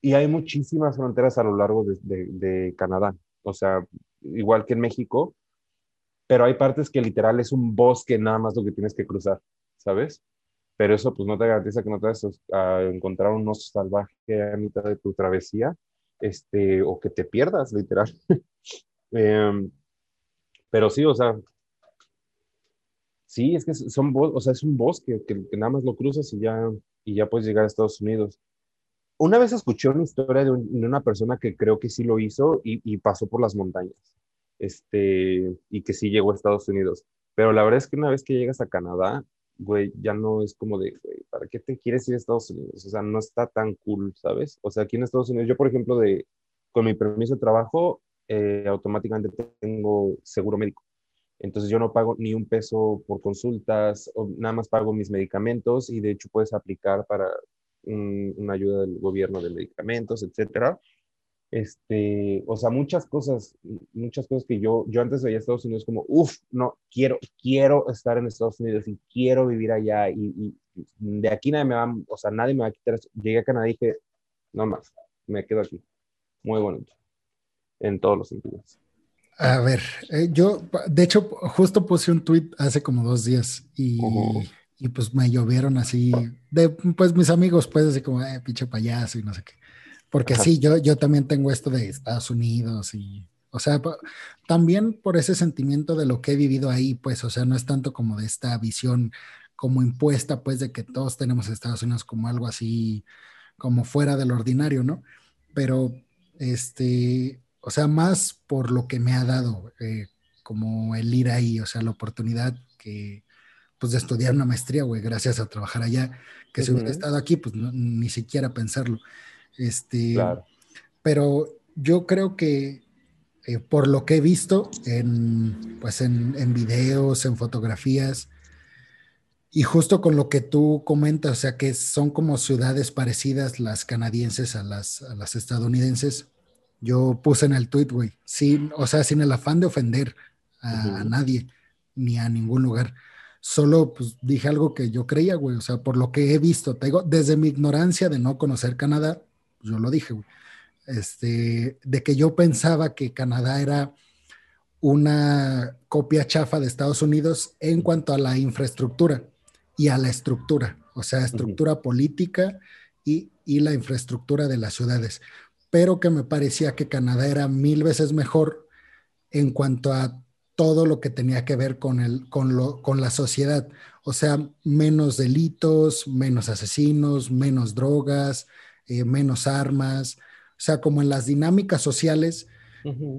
Y hay muchísimas fronteras a lo largo de, de, Canadá, o sea, igual que en México, pero hay partes que literal es un bosque nada más lo que tienes que cruzar, ¿sabes? Pero eso pues no te garantiza que no te vas a encontrar un oso salvaje a mitad de tu travesía, este, o que te pierdas, literal. Em, pero sí, o sea, sí, es que son, o sea, es un bosque que, nada más lo cruzas y ya, y ya puedes llegar a Estados Unidos. Una vez escuché una historia de, una persona que creo que sí lo hizo y, y, pasó por las montañas, este, y que sí llegó a Estados Unidos. Pero la verdad es que una vez que llegas a Canadá, güey, ya no es como de, güey, ¿para qué te quieres ir a Estados Unidos? O sea, no está tan cool, ¿sabes? O sea, aquí en Estados Unidos, yo por ejemplo, de, con mi permiso de trabajo, eh, automáticamente tengo seguro médico. Entonces yo no pago ni un peso por consultas, o nada más pago mis medicamentos y de hecho puedes aplicar para una ayuda del gobierno de medicamentos, etcétera. Este, o sea, muchas cosas, muchas cosas que yo, yo antes veía Estados Unidos como, uff, no, quiero, quiero estar en Estados Unidos y quiero vivir allá y, de aquí nadie me va, o sea, nadie me va a quitar. Llegué a Canadá y dije, no más, me quedo aquí. Muy bonito, en todos los sentidos. A ver, eh, yo, de hecho, justo puse un tweet hace como dos días y, y pues me llovieron así, de, pues mis amigos, pues así como, eh, pinche payaso y no sé qué. Porque sí, yo, yo también tengo esto de Estados Unidos y, o sea, también por ese sentimiento de lo que he vivido ahí, pues, o sea, no es tanto como de esta visión como impuesta, pues, de que todos tenemos Estados Unidos como algo así, como fuera del ordinario, ¿no? Pero, este, o sea, más por lo que me ha dado, eh, como el ir ahí, o sea, la oportunidad que, pues, de estudiar una maestría, güey, gracias a trabajar allá, que si hubiera estado aquí, pues, ni siquiera pensarlo. Este, Pero yo creo que eh, por lo que he visto en, pues en, videos, en fotografías, y justo con lo que tú comentas, o sea, que son como ciudades parecidas las canadienses a las, a las estadounidenses, yo puse en el tweet, güey, sin, o sea, sin el afán de ofender a, nadie, ni a ningún lugar. Solo pues dije algo que yo creía, güey, o sea, por lo que he visto, te digo, desde mi ignorancia de no conocer Canadá, yo lo dije, Este, de que yo pensaba que Canadá era una copia chafa de Estados Unidos en cuanto a la infraestructura y a la estructura, o sea, estructura política y, y, la infraestructura de las ciudades, pero que me parecía que Canadá era mil veces mejor en cuanto a todo lo que tenía que ver con, el, con, lo, con la sociedad, o sea, menos delitos, menos asesinos, menos drogas, eh, menos armas, o sea, como en las dinámicas sociales,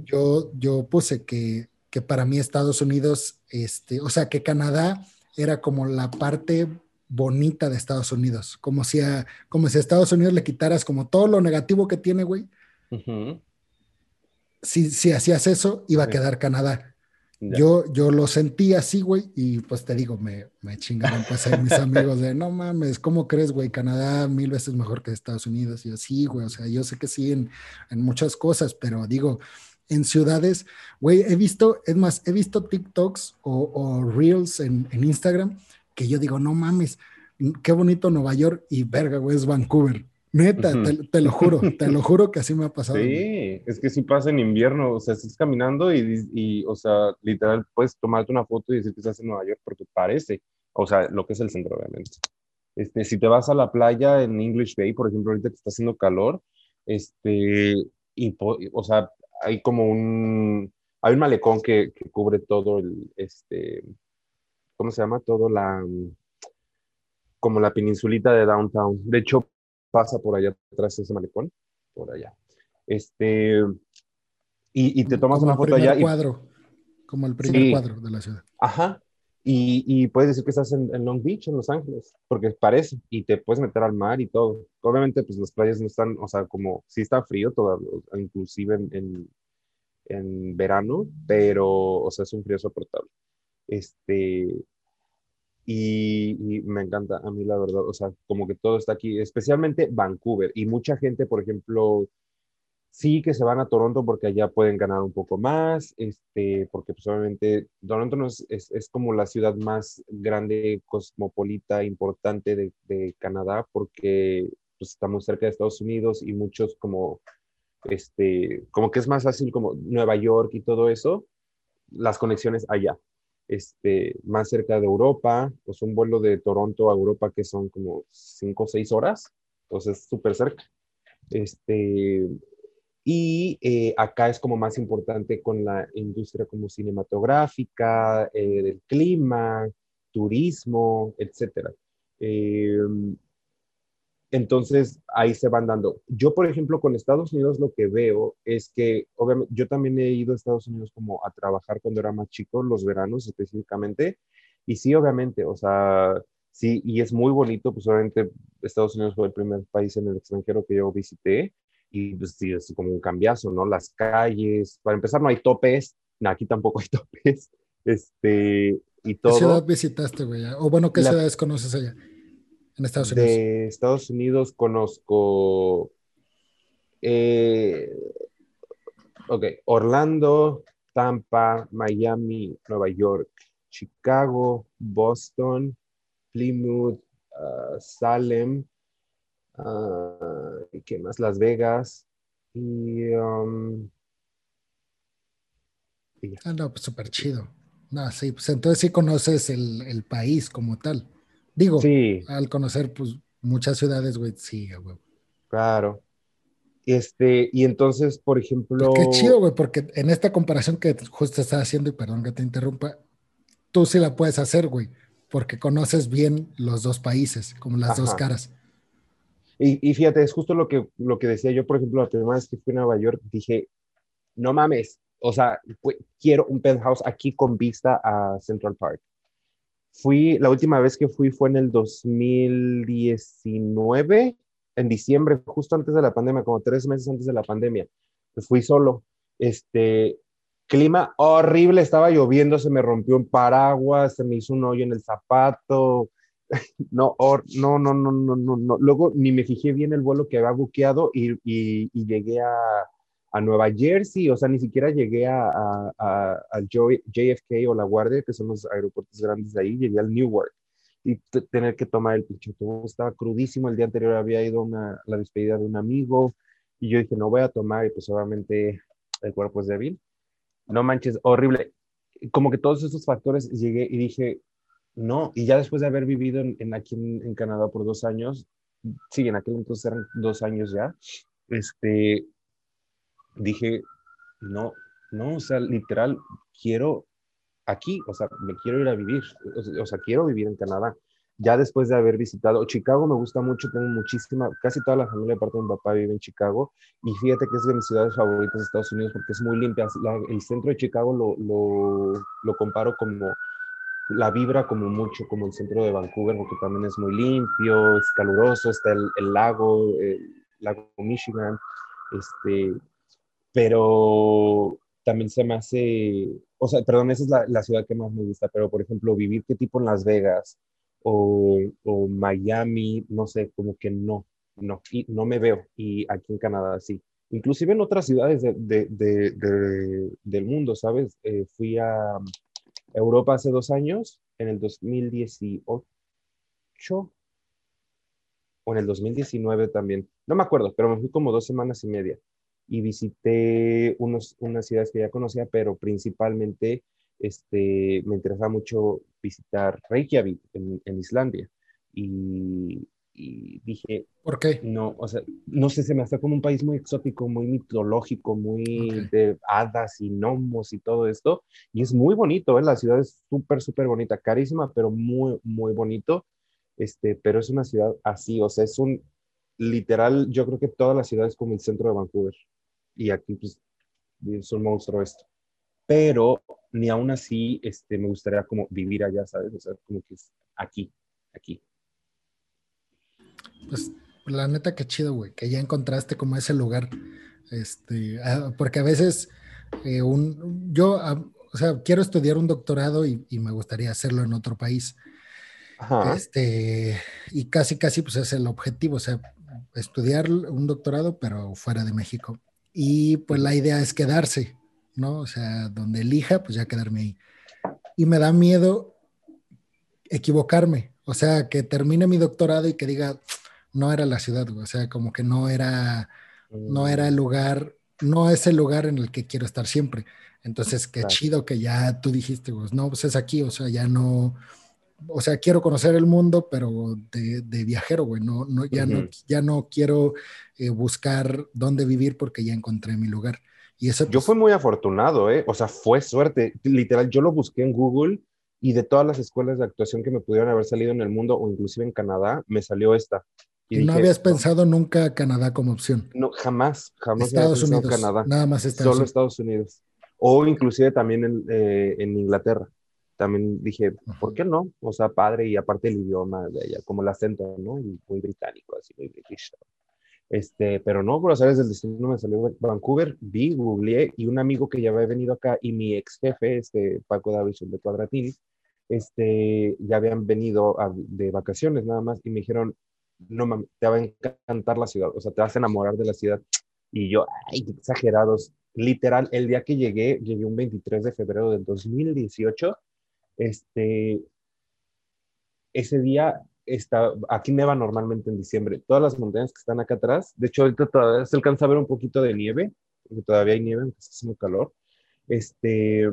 yo, yo puse que, que, para mí Estados Unidos, este, o sea, que Canadá era como la parte bonita de Estados Unidos, como si a, como si a Estados Unidos le quitaras como todo lo negativo que tiene, güey. si, si, hacías eso, iba a quedar Canadá. Yo, yo lo sentí así, güey, y pues te digo, me, me chingaron pues ahí mis amigos de, no mames, ¿cómo crees, güey? Canadá mil veces mejor que Estados Unidos. Y yo, sí, güey, o sea, yo sé que sí en, en muchas cosas, pero digo, en ciudades, güey, he visto, es más, he visto TikToks o, o Reels en, en Instagram que yo digo, no mames, qué bonito Nueva York y verga, güey, es Vancouver. Neta, te, lo juro, te lo juro que así me ha pasado. Sí, es que si pasa en invierno, o sea, estás caminando y, y, o sea, literal, puedes tomarte una foto y decir que estás en Nueva York porque parece, o sea, lo que es el centro, obviamente. Este, si te vas a la playa en English Bay, por ejemplo, ahorita que está haciendo calor, este, y, o sea, hay como un, hay un malecón que, que cubre todo el, este, ¿cómo se llama? Todo la, como la peninsulita de downtown. De hecho, pasa por allá atrás ese malecón, por allá. Este, y, y te tomas una foto allá. cuadro, como el primer cuadro de la ciudad. Ajá. Y, y puedes decir que estás en, Long Beach, en Los Ángeles, porque parece, y te puedes meter al mar y todo. Obviamente, pues las playas no están, o sea, como sí está frío, todo, inclusive en, en, en verano, pero, o sea, es un frío soportable. Este, y, me encanta a mí la verdad, o sea, como que todo está aquí, especialmente Vancouver y mucha gente, por ejemplo, sí que se van a Toronto porque allá pueden ganar un poco más, este, porque pues obviamente Toronto no es, es, como la ciudad más grande, cosmopolita, importante de, de Canadá porque pues, está muy cerca de Estados Unidos y muchos como, este, como que es más fácil como Nueva York y todo eso, las conexiones allá este, más cerca de Europa, pues un vuelo de Toronto a Europa que son como 5 o 6 horas, entonces súper cerca. Este, y eh, acá es como más importante con la industria como cinematográfica, eh, del clima, turismo, etcétera. Eh, entonces, ahí se van dando. Yo, por ejemplo, con Estados Unidos lo que veo es que, obviamente, yo también he ido a Estados Unidos como a trabajar cuando era más chico, los veranos específicamente, y sí, obviamente, o sea, sí, y es muy bonito, pues obviamente Estados Unidos fue el primer país en el extranjero que yo visité, y pues sí, es como un cambiazo, ¿no? Las calles, para empezar, no hay topes, aquí tampoco hay topes, este, y todo. ¿Qué ciudad visitaste, güey? O bueno, ¿qué ciudades conoces allá? En Estados Unidos? De Estados Unidos conozco. Eh, ok, Orlando, Tampa, Miami, Nueva York, Chicago, Boston, Plymouth, ah, Salem, uh, ¿qué más? Las Vegas y. Um, ah, no, pues súper chido. No, sí, pues entonces sí conoces el, el país como tal. Digo, al conocer pues muchas ciudades, güey, sí, güey. Claro. Este, y entonces, por ejemplo. Qué chido, güey, porque en esta comparación que justo estás haciendo, y perdón que te interrumpa, tú sí la puedes hacer, güey, porque conoces bien los dos países, como las dos caras. Y, y, fíjate, es justo lo que, lo que decía yo, por ejemplo, la primera vez que fui a Nueva York, dije, no mames, o sea, quiero un penthouse aquí con vista a Central Park. Fui, la última vez que fui fue en el 2019, en diciembre, justo antes de la pandemia, como tres meses antes de la pandemia. Fui solo. Este, clima horrible, estaba lloviendo, se me rompió un paraguas, se me hizo un hoyo en el zapato. No, no, no, no, no, no, no. Luego ni me fijé bien el vuelo que había buqueado y llegué a, a Nueva Jersey, o sea, ni siquiera llegué a, a, a, JFK o La Guardia, que son los aeropuertos grandes de ahí, llegué al Newark y tener que tomar el pinche Estaba crudísimo, el día anterior había ido a la despedida de un amigo y yo dije, no voy a tomar y pues obviamente el cuerpo es débil. No manches, horrible. Como que todos esos factores llegué y dije, no, y ya después de haber vivido en, aquí en, Canadá por dos años, sí, en aquel entonces eran dos años ya, este, dije, no, no, o sea, literal, quiero aquí, o sea, me quiero ir a vivir, o sea, quiero vivir en Canadá. Ya después de haber visitado Chicago, me gusta mucho, tengo muchísima, casi toda la familia, aparte de mi papá, vive en Chicago, y fíjate que es de mis ciudades favoritas de Estados Unidos porque es muy limpia. el centro de Chicago lo, lo, lo comparo como la vibra como mucho como el centro de Vancouver porque también es muy limpio, es caluroso, está el, el lago, el lago Michigan, este, pero también se me hace, o sea, perdón, esa es la, la, ciudad que más me gusta, pero por ejemplo, vivir qué tipo en Las Vegas o, Miami, no sé, como que no, no, y no me veo, y aquí en Canadá sí. Inclusive en otras ciudades de, de, de, del mundo, ¿sabes? Eh, fui a Europa hace dos años, en el 2018, o en el 2019 también, no me acuerdo, pero me fui como dos semanas y media y visité unos, unas ciudades que ya conocía, pero principalmente este, me interesaba mucho visitar Reykjavik en, en Islandia. Y, y, dije, ¿por qué? No, o sea, no sé, se me hace como un país muy exótico, muy mitológico, muy de hadas y gnomos y todo esto. Y es muy bonito, ¿eh? la ciudad es súper, súper bonita, carísima, pero muy, muy bonito. Este, pero es una ciudad así, o sea, es un, literal, yo creo que toda la ciudad es como el centro de Vancouver. Y aquí, pues, es un monstruo esto. Pero ni aún así, este, me gustaría como vivir allá, ¿sabes? O sea, como que es aquí, aquí. Pues, la neta, qué chido, güey, que ya encontraste como ese lugar. Este, ah, porque a veces, eh, un, yo, ah, o sea, quiero estudiar un doctorado y, y me gustaría hacerlo en otro país. Este, y casi, casi, pues es el objetivo, o sea, estudiar un doctorado, pero fuera de México. Y pues la idea es quedarse, ¿no? O sea, donde elija, pues ya quedarme ahí. Y me da miedo equivocarme, o sea, que termine mi doctorado y que diga, no era la ciudad, o sea, como que no era, no era el lugar, no es el lugar en el que quiero estar siempre. Entonces, qué chido que ya tú dijiste, pues no, pues es aquí, o sea, ya no, o sea, quiero conocer el mundo, pero de, viajero, güey, no, no, ya, no, ya no quiero eh, buscar dónde vivir porque ya encontré mi lugar. Y eso, yo pues fui muy afortunado, ¿eh? O sea, fue suerte. Literal, yo lo busqué en Google y de todas las escuelas de actuación que me pudieron haber salido en el mundo o inclusive en Canadá, me salió esta. Y, no habías pensado nunca Canadá como opción. No, jamás, jamás. Estados Unidos. Canadá. Nada más Estados Solo Estados Unidos. O inclusive también en, eh, en Inglaterra también dije, ¿por qué no? O sea, padre y aparte el idioma de ella, como el acento, ¿no? Y muy británico, así, muy british. Este, pero no, pero sabes, el destino me salió Vancouver, vi, googleé, y un amigo que ya había venido acá, y mi ex jefe, este, Paco Davison de Cuadratini, este, ya habían venido de vacaciones nada más, y me dijeron, no mames, te va a encantar la ciudad, o sea, te vas a enamorar de la ciudad. Y yo, ay, exagerados. Literal, el día que llegué, llegué un 23 de febrero del 2018, este, ese día está, aquí neva normalmente en diciembre. Todas las montañas que están acá atrás, de hecho ahorita se alcanza a ver un poquito de nieve, porque todavía hay nieve, aunque está haciendo calor. Este,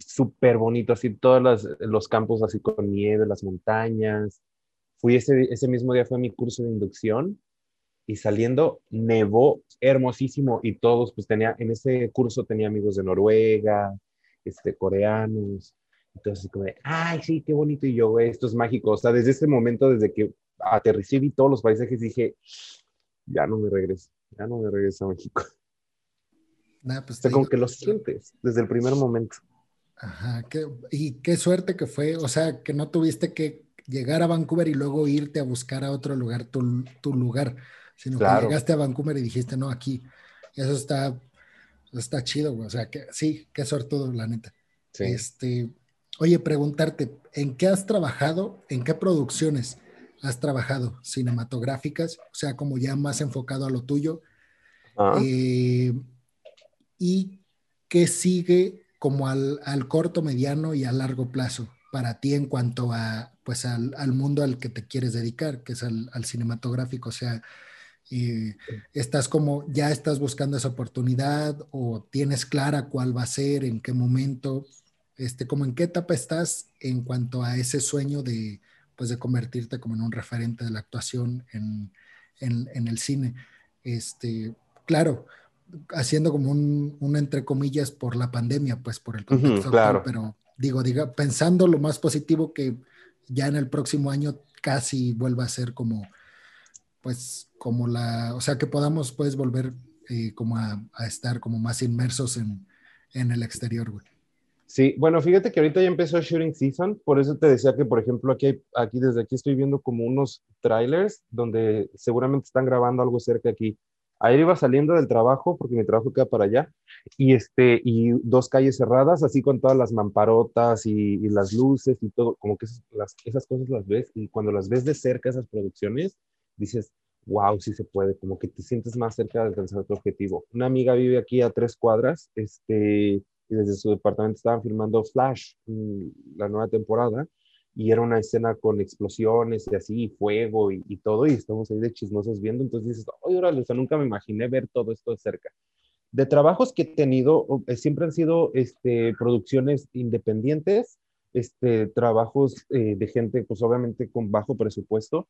súper bonito, así todos los campos así con nieve, las montañas. Fui ese, ese mismo día, fue mi curso de inducción y saliendo nevó hermosísimo y todos, pues tenía, en ese curso tenía amigos de Noruega, este, coreanos. Entonces, como de, ay, sí, qué bonito. Y yo, esto es mágico. O sea, desde ese momento, desde que aterricé y vi todos los paisajes, dije, ya no me regreso, ya no me regreso a México. pues o como que lo sientes desde el primer momento. Ajá, y qué suerte que fue, o sea, que no tuviste que llegar a Vancouver y luego irte a buscar a otro lugar tu, tu lugar, sino que llegaste a Vancouver y dijiste, no, aquí. Eso está Está chido, güey. O sea, que sí, qué todo, la neta. Este, oye, preguntarte, ¿en qué has trabajado? ¿En qué producciones has trabajado? Cinematográficas, o sea, como ya más enfocado a lo tuyo. Ah. Eh, ¿Y qué sigue como al, corto, mediano y a largo plazo para ti en cuanto a, pues, al, mundo al que te quieres dedicar, que es al, al cinematográfico? O sea, y estás como, ya estás buscando esa oportunidad o tienes clara cuál va a ser, en qué momento, este, como en qué etapa estás en cuanto a ese sueño de, pues de convertirte como en un referente de la actuación en, en, el cine. Este, claro, haciendo como un, un, entre comillas por la pandemia, pues por el contexto claro. pero digo, diga, pensando lo más positivo que ya en el próximo año casi vuelva a ser como pues como la, o sea, que podamos pues volver eh, como a, estar como más inmersos en, en el exterior, güey. Sí, bueno, fíjate que ahorita ya empezó Shooting Season, por eso te decía que, por ejemplo, aquí, aquí desde aquí estoy viendo como unos trailers donde seguramente están grabando algo cerca aquí. Ayer iba saliendo del trabajo, porque mi trabajo queda para allá, y, este, y dos calles cerradas, así con todas las mamparotas y, las luces y todo, como que esas, las, esas cosas las ves, y cuando las ves de cerca, esas producciones, dices, wow, sí se puede, como que te sientes más cerca de alcanzar tu objetivo. Una amiga vive aquí a tres cuadras, este, y desde su departamento estaban filmando Flash, mm, la nueva temporada, y era una escena con explosiones y así, y fuego y, todo, y estamos ahí de chismosos viendo, entonces dices, oye, órale, o sea, nunca me imaginé ver todo esto de cerca. De trabajos que he tenido, eh, siempre han sido este, producciones independientes, este, trabajos eh, de gente, pues obviamente con bajo presupuesto,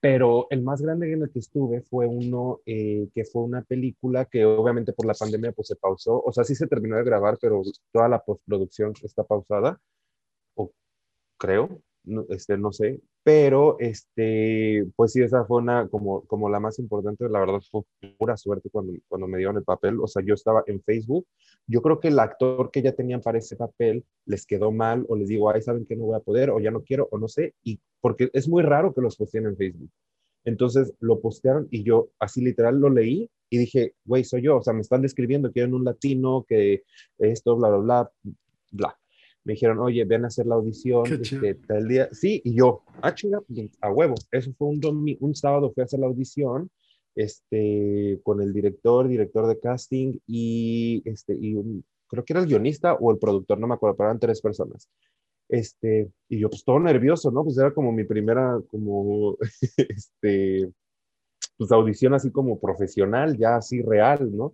pero el más grande en el que estuve fue uno eh, que fue una película que obviamente por la pandemia pues se pausó, o sea, sí se terminó de grabar, pero toda la postproducción está pausada, o creo, no, este, no sé, pero este, pues sí, esa fue una como, como la más importante, la verdad fue pura suerte cuando, cuando me dieron el papel, o sea, yo estaba en Facebook, yo creo que el actor que ya tenían para ese papel les quedó mal o les digo, ay, saben que no voy a poder o ya no quiero o no sé, y porque es muy raro que los posteen en Facebook. Entonces lo postearon y yo así literal lo leí y dije, güey, soy yo, o sea, me están describiendo que en un latino, que esto, bla, bla, bla, bla me dijeron, oye, ven a hacer la audición este, tal día. Sí, y yo, ah, chinga, pues, a huevo. Eso fue un, un sábado, fui a hacer la audición este, con el director, director de casting y, este, y creo que era el guionista o el productor, no me acuerdo, pero eran tres personas. Este, y yo pues todo nervioso, ¿no? Pues era como mi primera, como, este, pues audición así como profesional, ya así real, ¿no?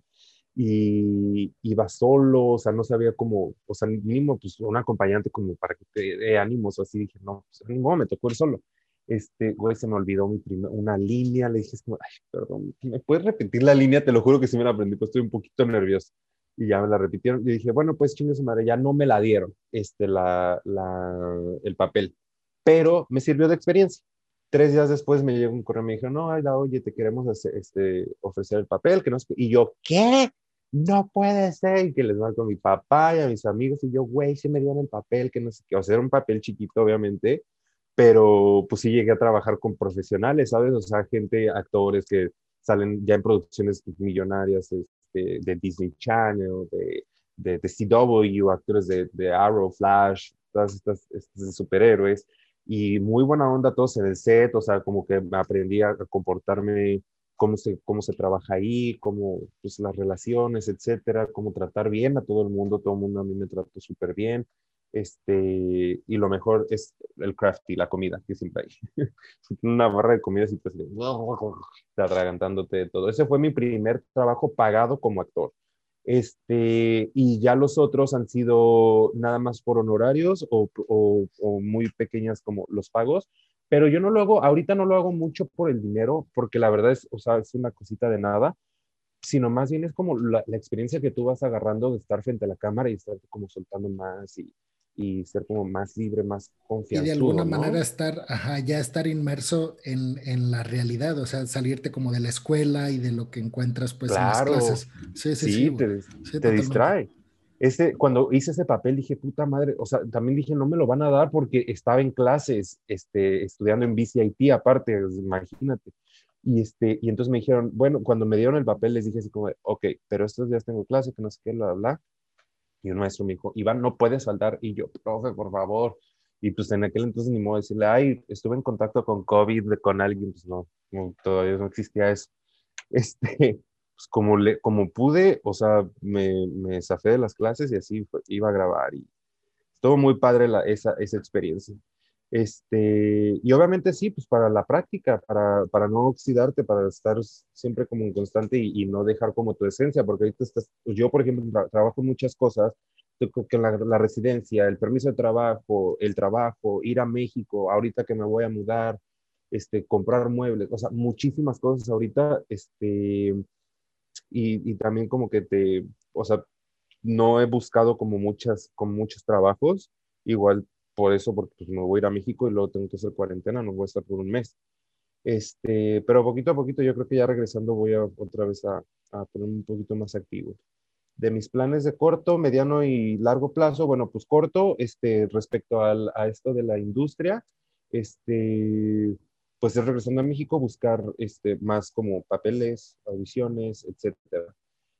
Y iba solo, o sea, no sabía cómo, o sea, mínimo, pues un acompañante como para que te dé ánimos, o así dije, no, pues no, me tocó ir solo. Este, güey, se me olvidó mi primera, una línea, le dije, como, ay, perdón, ¿me puedes repetir la línea? Te lo juro que sí me la aprendí, pues estoy un poquito nervioso. Y ya me la repitieron, y dije, bueno, pues chingue su madre, ya no me la dieron, este, la, la, el papel, pero me sirvió de experiencia. Tres días después me llegó un correo y me dijo, no, Aida, oye, te queremos hacer, este, ofrecer el papel, que no Y yo, ¿qué? No puede ser, y que les marco a mi papá y a mis amigos, y yo, güey, se me dieron el papel, que no sé qué, o sea, era un papel chiquito, obviamente, pero pues sí llegué a trabajar con profesionales, ¿sabes? O sea, gente, actores que salen ya en producciones millonarias este, de Disney Channel, de, de, de CW, actores de, Arrow, Flash, todas estas, estos superhéroes, y muy buena onda todos en el set, o sea, como que aprendí a comportarme cómo se, cómo se trabaja ahí, cómo pues, las relaciones, etcétera, cómo tratar bien a todo el mundo, todo el mundo a mí me trató súper bien. Este, y lo mejor es el crafty, la comida, que siempre hay. Una barra de comida y pues atragantándote todo. Ese fue mi primer trabajo pagado como actor. Este, y ya los otros han sido nada más por honorarios o, o, o muy pequeñas como los pagos, pero yo no lo hago, ahorita no lo hago mucho por el dinero, porque la verdad es, o sea, es una cosita de nada, sino más bien es como la, experiencia que tú vas agarrando de estar frente a la cámara y estar como soltando más y, y ser como más libre, más confianzudo. Y de alguna manera estar, ajá, ya estar inmerso en, en, la realidad, o sea, salirte como de la escuela y de lo que encuentras pues en las clases. Sí, sí, sí. te, te distrae ese, cuando hice ese papel dije, puta madre, o sea, también dije, no me lo van a dar porque estaba en clases, este, estudiando en BCIT aparte, imagínate. Y, este, y entonces me dijeron, bueno, cuando me dieron el papel les dije así como, ok, pero estos días tengo clase, que no sé qué, bla, bla. Y un maestro me dijo, Iván, no puedes faltar. Y yo, profe, por favor. Y pues en aquel entonces ni modo decirle, ay, estuve en contacto con COVID, con alguien, pues no, no todavía no existía eso. Este, pues como, le, como pude, o sea, me, me zafé de las clases y así iba a grabar y estuvo muy padre la, esa, esa experiencia. Este, y obviamente sí, pues para la práctica, para, para no oxidarte, para estar siempre como un constante y, no dejar como tu esencia, porque ahorita estás, pues yo por ejemplo trabajo muchas cosas, que la, la residencia, el permiso de trabajo, el trabajo, ir a México, ahorita que me voy a mudar, este, comprar muebles, o sea, muchísimas cosas ahorita, este, y, también como que te, o sea, no he buscado como muchas, con muchos trabajos, igual por eso, porque pues me voy a ir a México y luego tengo que hacer cuarentena, no voy a estar por un mes. Este, pero poquito a poquito yo creo que ya regresando voy a otra vez a, a ponerme un poquito más activo. De mis planes de corto, mediano y largo plazo, bueno, pues corto, este, respecto al, a esto de la industria, este, pues es regresando a México, buscar este, más como papeles, audiciones, etcétera.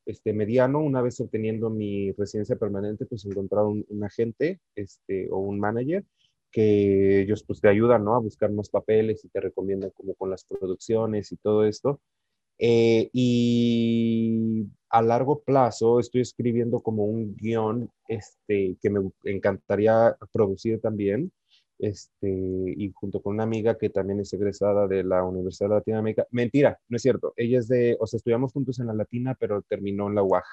Este, mediano, una vez obteniendo mi residencia permanente, pues encontrar un, agente este, o un manager que ellos pues te ayudan, ¿no? A buscar más papeles y te recomiendan como con las producciones y todo esto. Eh, y a largo plazo estoy escribiendo como un guion este, que me encantaría producir también, este, y junto con una amiga que también es egresada de la Universidad de Latinoamérica. Mentira, no es cierto. Ella es de, o sea, estudiamos juntos en la Latina, pero terminó en la UAG,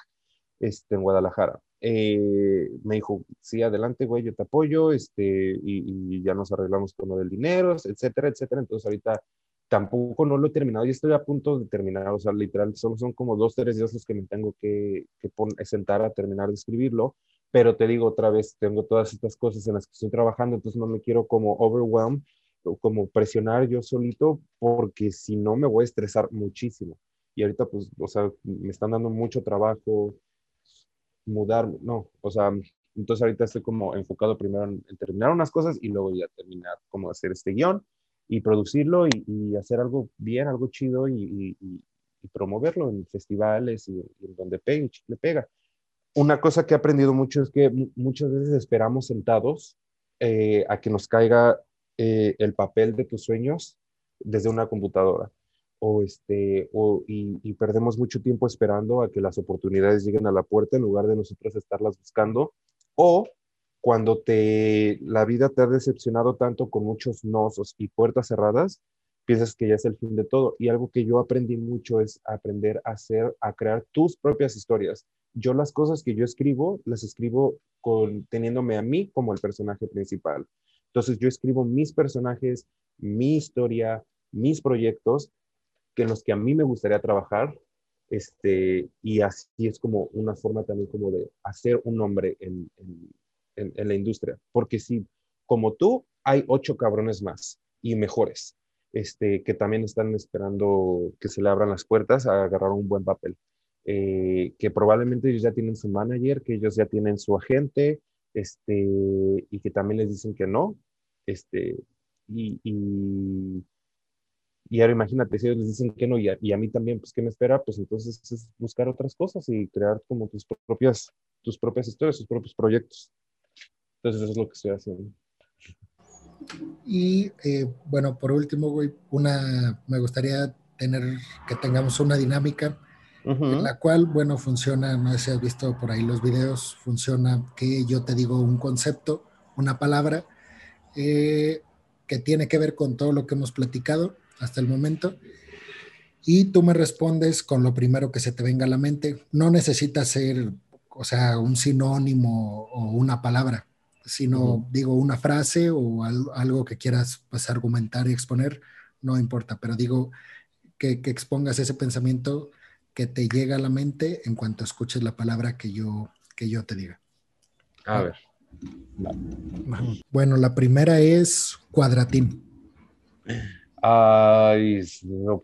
este, en Guadalajara. Eh, me dijo, sí, adelante, güey, yo te apoyo, este, y, ya nos arreglamos con lo del dinero, etcétera, etcétera. Entonces ahorita tampoco no lo he terminado, y estoy a punto de terminar, o sea, literal, solo son como dos, tres días los que me tengo que, que sentar a terminar de escribirlo, pero te digo otra vez, tengo todas estas cosas en las que estoy trabajando, entonces no me quiero como overwhelm como presionar yo solito, porque si no me voy a estresar muchísimo. Y ahorita, pues, o sea, me están dando mucho trabajo, mudar, no, o sea, entonces ahorita estoy como enfocado primero en, terminar unas cosas y luego ya terminar como hacer este guion y producirlo y, hacer algo bien, algo chido y, promoverlo en festivales y, en donde pegue, le pega una cosa que he aprendido mucho es que muchas veces esperamos sentados eh, a que nos caiga eh, el papel de tus sueños desde una computadora. O este, o, y, perdemos mucho tiempo esperando a que las oportunidades lleguen a la puerta en lugar de nosotros estarlas buscando. O cuando te, la vida te ha decepcionado tanto con muchos nosos y puertas cerradas, piensas que ya es el fin de todo. Y algo que yo aprendí mucho es aprender a hacer, a crear tus propias historias yo las cosas que yo escribo, las escribo con, teniéndome a mí como el personaje principal. Entonces yo escribo mis personajes, mi historia, mis proyectos, que en los que a mí me gustaría trabajar, este, y así es como una forma también como de hacer un nombre en, en, en la industria. Porque si, como tú, hay ocho cabrones más y mejores, este, que también están esperando que se le abran las puertas a agarrar un buen papel. Eh, que probablemente ellos ya tienen su manager, que ellos ya tienen su agente, este, y que también les dicen que no, este, y, y, ahora imagínate, si ellos les dicen que no, y a, y a, mí también, pues, ¿qué me espera? Pues entonces es buscar otras cosas y crear como tus propias, tus propias historias, tus propios proyectos. Entonces eso es lo que estoy haciendo. Y eh, bueno, por último, güey, una, me gustaría tener, que tengamos una dinámica en la cual, bueno, funciona, no sé si has visto por ahí los videos, funciona que yo te digo un concepto, una palabra, eh, que tiene que ver con todo lo que hemos platicado hasta el momento, y tú me respondes con lo primero que se te venga a la mente. No necesita ser, o sea, un sinónimo o una palabra, sino digo una frase o algo que quieras pues, argumentar y exponer, no importa, pero digo que, que expongas ese pensamiento que te llega a la mente en cuanto escuches la palabra que yo, que yo te diga. A ver. Bueno, la primera es cuadratín. Ay,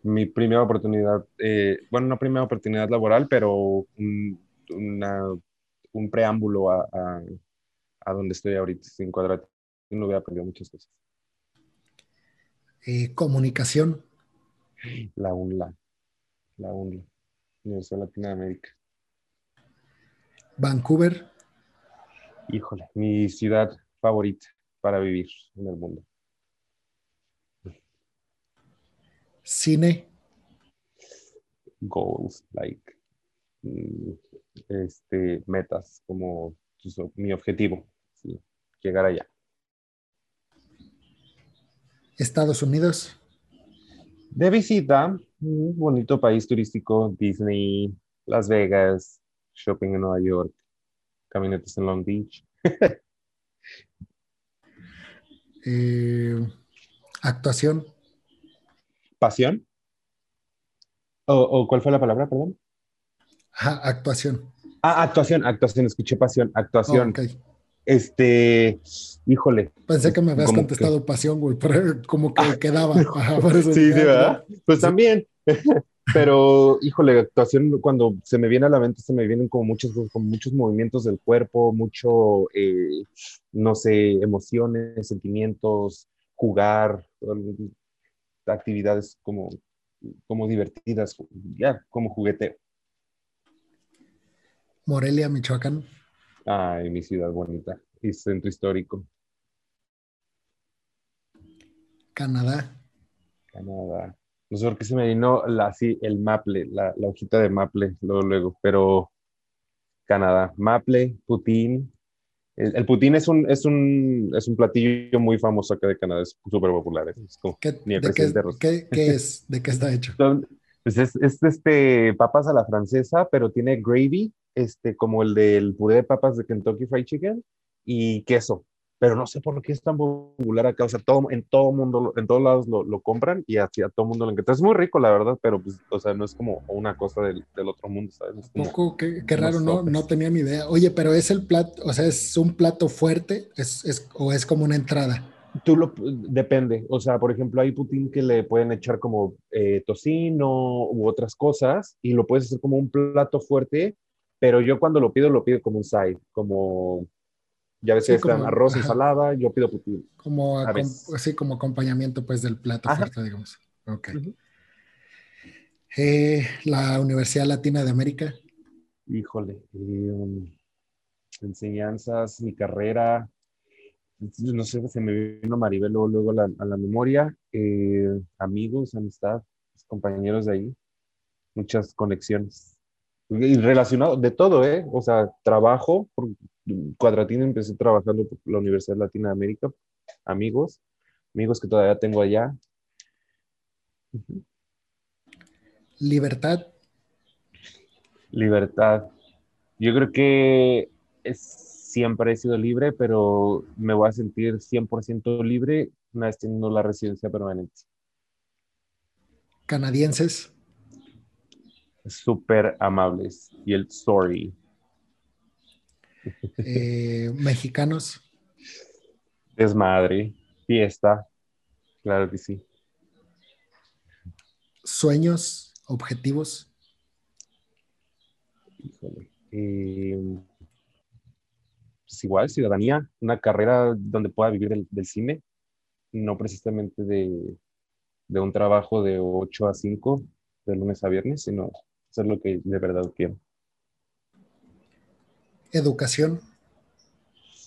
mi primera oportunidad, eh, bueno, una primera oportunidad laboral, pero un, un preámbulo a, a, donde estoy ahorita, sin cuadratín, no hubiera aprendido muchas cosas. Eh, comunicación. La UNLA, la UNLA. Universidad Latinoamérica. Vancouver. Híjole, mi ciudad favorita para vivir en el mundo. Cine. Goals, like, mm, este, metas, como mi objetivo, llegar allá. Estados Unidos. De visita, un bonito país turístico, Disney, Las Vegas, shopping en Nueva York, caminatas en Long Beach. Eh, actuación. ¿Pasión? ¿O, cuál fue la palabra, perdón? actuación. Ah, actuación, actuación, escuché pasión, actuación. Este, híjole. Pensé que me habías contestado pasión, güey, pero como que ah, quedaba. sí, sí, ¿verdad? Pues también. pero, híjole, actuación, cuando se me viene a la mente, se me vienen como muchos, como muchos movimientos del cuerpo, mucho, eh, no sé, emociones, sentimientos, jugar, actividades como, como divertidas, ya, como jugueteo. Morelia, Michoacán. Ay, mi ciudad bonita y centro histórico. Canadá. Canadá. No sé por qué se me vino la, así el maple, la, hojita de maple, luego, luego, pero Canadá. Maple, Putin, El, el poutine es un, es, un, es un platillo muy famoso acá de Canadá, es súper popular. Es como, ¿Qué, de qué, ¿qué, ¿qué, es? ¿De qué está hecho? Pues es, es, este, papas a la francesa, pero tiene gravy, este, como el del puré de papas de Kentucky Fried Chicken, y queso pero no sé por qué es tan popular acá, o sea, todo, en todo mundo, en todos lados lo, lo compran y así a todo mundo le encanta. Es muy rico, la verdad, pero pues, o sea, no es como una cosa del, del otro mundo, ¿sabes? Es como, poco, qué, qué raro, no, no tenía ni idea. Oye, pero es el plato, o sea, es un plato fuerte, es, es, o es como una entrada. Tú lo, depende, o sea, por ejemplo, hay putín que le pueden echar como eh, tocino u otras cosas y lo puedes hacer como un plato fuerte, pero yo cuando lo pido, lo pido como un side, como ya ves, sí, como, arroz, ensalada, yo pido putín. Como, así como acompañamiento pues del plato fuerte, digamos. Ok. eh, la Universidad Latina de América. Híjole, eh, enseñanzas, mi carrera, no sé, se me vino Maribel luego, luego la, a la memoria, eh, amigos, amistad, compañeros de ahí, muchas conexiones. Y relacionado de todo, ¿eh? O sea, trabajo, por, Cuadratín empecé trabajando por la Universidad Latina de América, amigos, amigos que todavía tengo allá. Libertad. Libertad. Yo creo que es, siempre he sido libre, pero me voy a sentir 100% libre una vez teniendo la residencia permanente. Canadienses. Súper amables. Y el sorry. Eh, mexicanos. Desmadre, fiesta, claro que sí. Sueños, objetivos. Híjole. Eh, pues igual, ciudadanía, una carrera donde pueda vivir del, del cine, no precisamente de, de, un trabajo de 8 a 5, de lunes a viernes, sino hacer lo que de verdad quiero. Educación.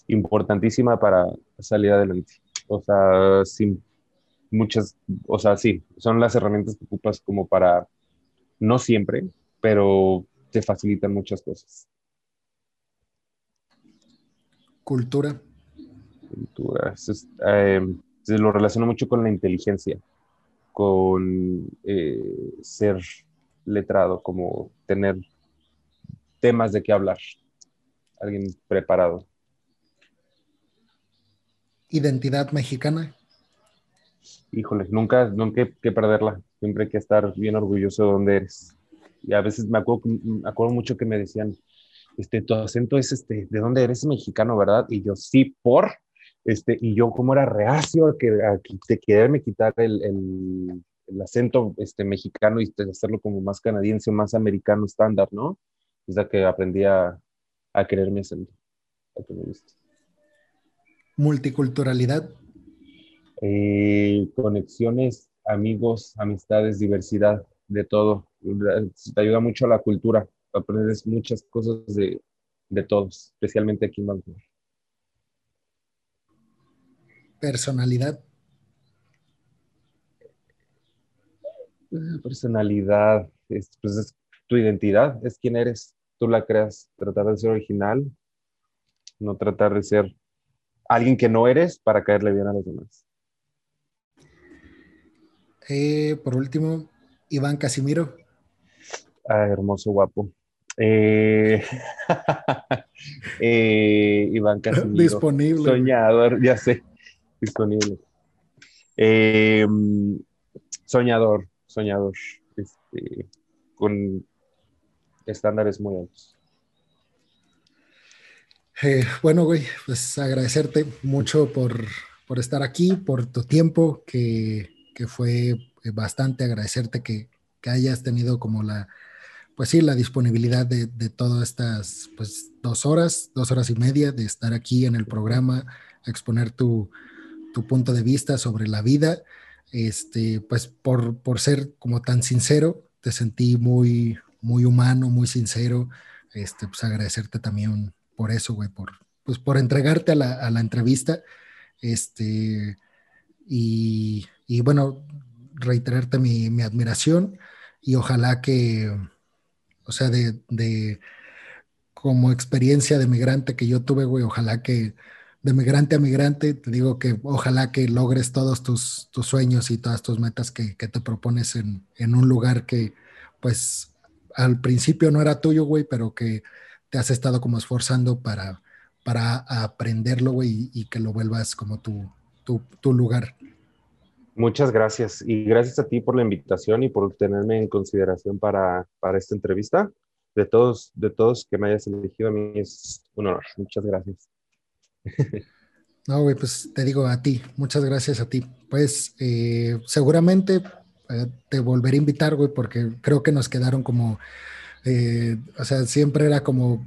Importantísima para salir adelante. O sea, sin muchas, o sea, sí, son las herramientas que ocupas como para, no siempre, pero te facilitan muchas cosas. Cultura. Cultura. Es, eh, se lo relaciono mucho con la inteligencia, con eh, ser letrado, como tener temas de qué hablar alguien preparado. ¿Identidad mexicana? Híjole, nunca, nunca hay que perderla. Siempre hay que estar bien orgulloso de donde eres. Y a veces me acuerdo, me acuerdo mucho que me decían, este, tu acento es este, ¿de dónde eres mexicano, verdad? Y yo, sí, por, este, y yo como era reacio a que, a de quererme quitar el, el, el, acento este, mexicano y hacerlo como más canadiense, más americano estándar, ¿no? Es la que aprendí a, a quererme acento, a que me guste. Multiculturalidad. Eh, conexiones, amigos, amistades, diversidad, de todo. Te ayuda mucho a la cultura. Aprendes muchas cosas de, de todos, especialmente aquí en Vancouver. Personalidad. Personalidad, es, pues es tu identidad, es quién eres tú la creas, tratar de ser original, no tratar de ser alguien que no eres para caerle bien a los demás. Eh, por último, Iván Casimiro. Ah, hermoso, guapo. Eh, eh, Iván Casimiro. Disponible. Soñador, ya sé. Disponible. soñador, soñador. Este, con estándares muy altos. Eh, bueno, güey, pues agradecerte mucho por, por estar aquí, por tu tiempo, que, que fue bastante agradecerte que, que, hayas tenido como la, pues sí, la disponibilidad de, de todas estas, pues dos horas, dos horas y media de estar aquí en el programa, exponer tu, tu punto de vista sobre la vida. Este, pues por, por ser como tan sincero, te sentí muy, muy humano, muy sincero. Este, pues agradecerte también por eso, güey, por, pues por entregarte a la, a la entrevista. Este, y, y bueno, reiterarte mi, mi, admiración y ojalá que, o sea, de, de como experiencia de migrante que yo tuve, güey, ojalá que de migrante a migrante, te digo que ojalá que logres todos tus, tus sueños y todas tus metas que, que te propones en, en, un lugar que, pues, al principio no era tuyo, güey, pero que te has estado como esforzando para, para aprenderlo, güey, y, que lo vuelvas como tu, tu, tu lugar. Muchas gracias y gracias a ti por la invitación y por tenerme en consideración para, para esta entrevista. De todos, de todos que me hayas elegido, a mí es un honor. Muchas gracias. No, güey, pues te digo a ti, muchas gracias a ti. Pues eh, seguramente eh, te volveré a invitar, güey, porque creo que nos quedaron como, eh, o sea, siempre era como,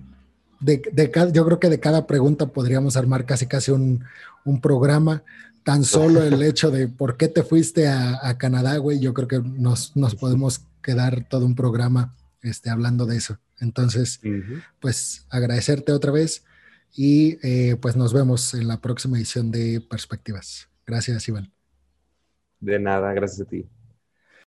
de, de, yo creo que de cada pregunta podríamos armar casi casi un, un programa. Tan solo el hecho de por qué te fuiste a, a Canadá, güey, yo creo que nos, nos, podemos quedar todo un programa este, hablando de eso. Entonces, pues agradecerte otra vez y eh, pues nos vemos en la próxima edición de Perspectivas. Gracias, Iván. De nada, gracias a ti.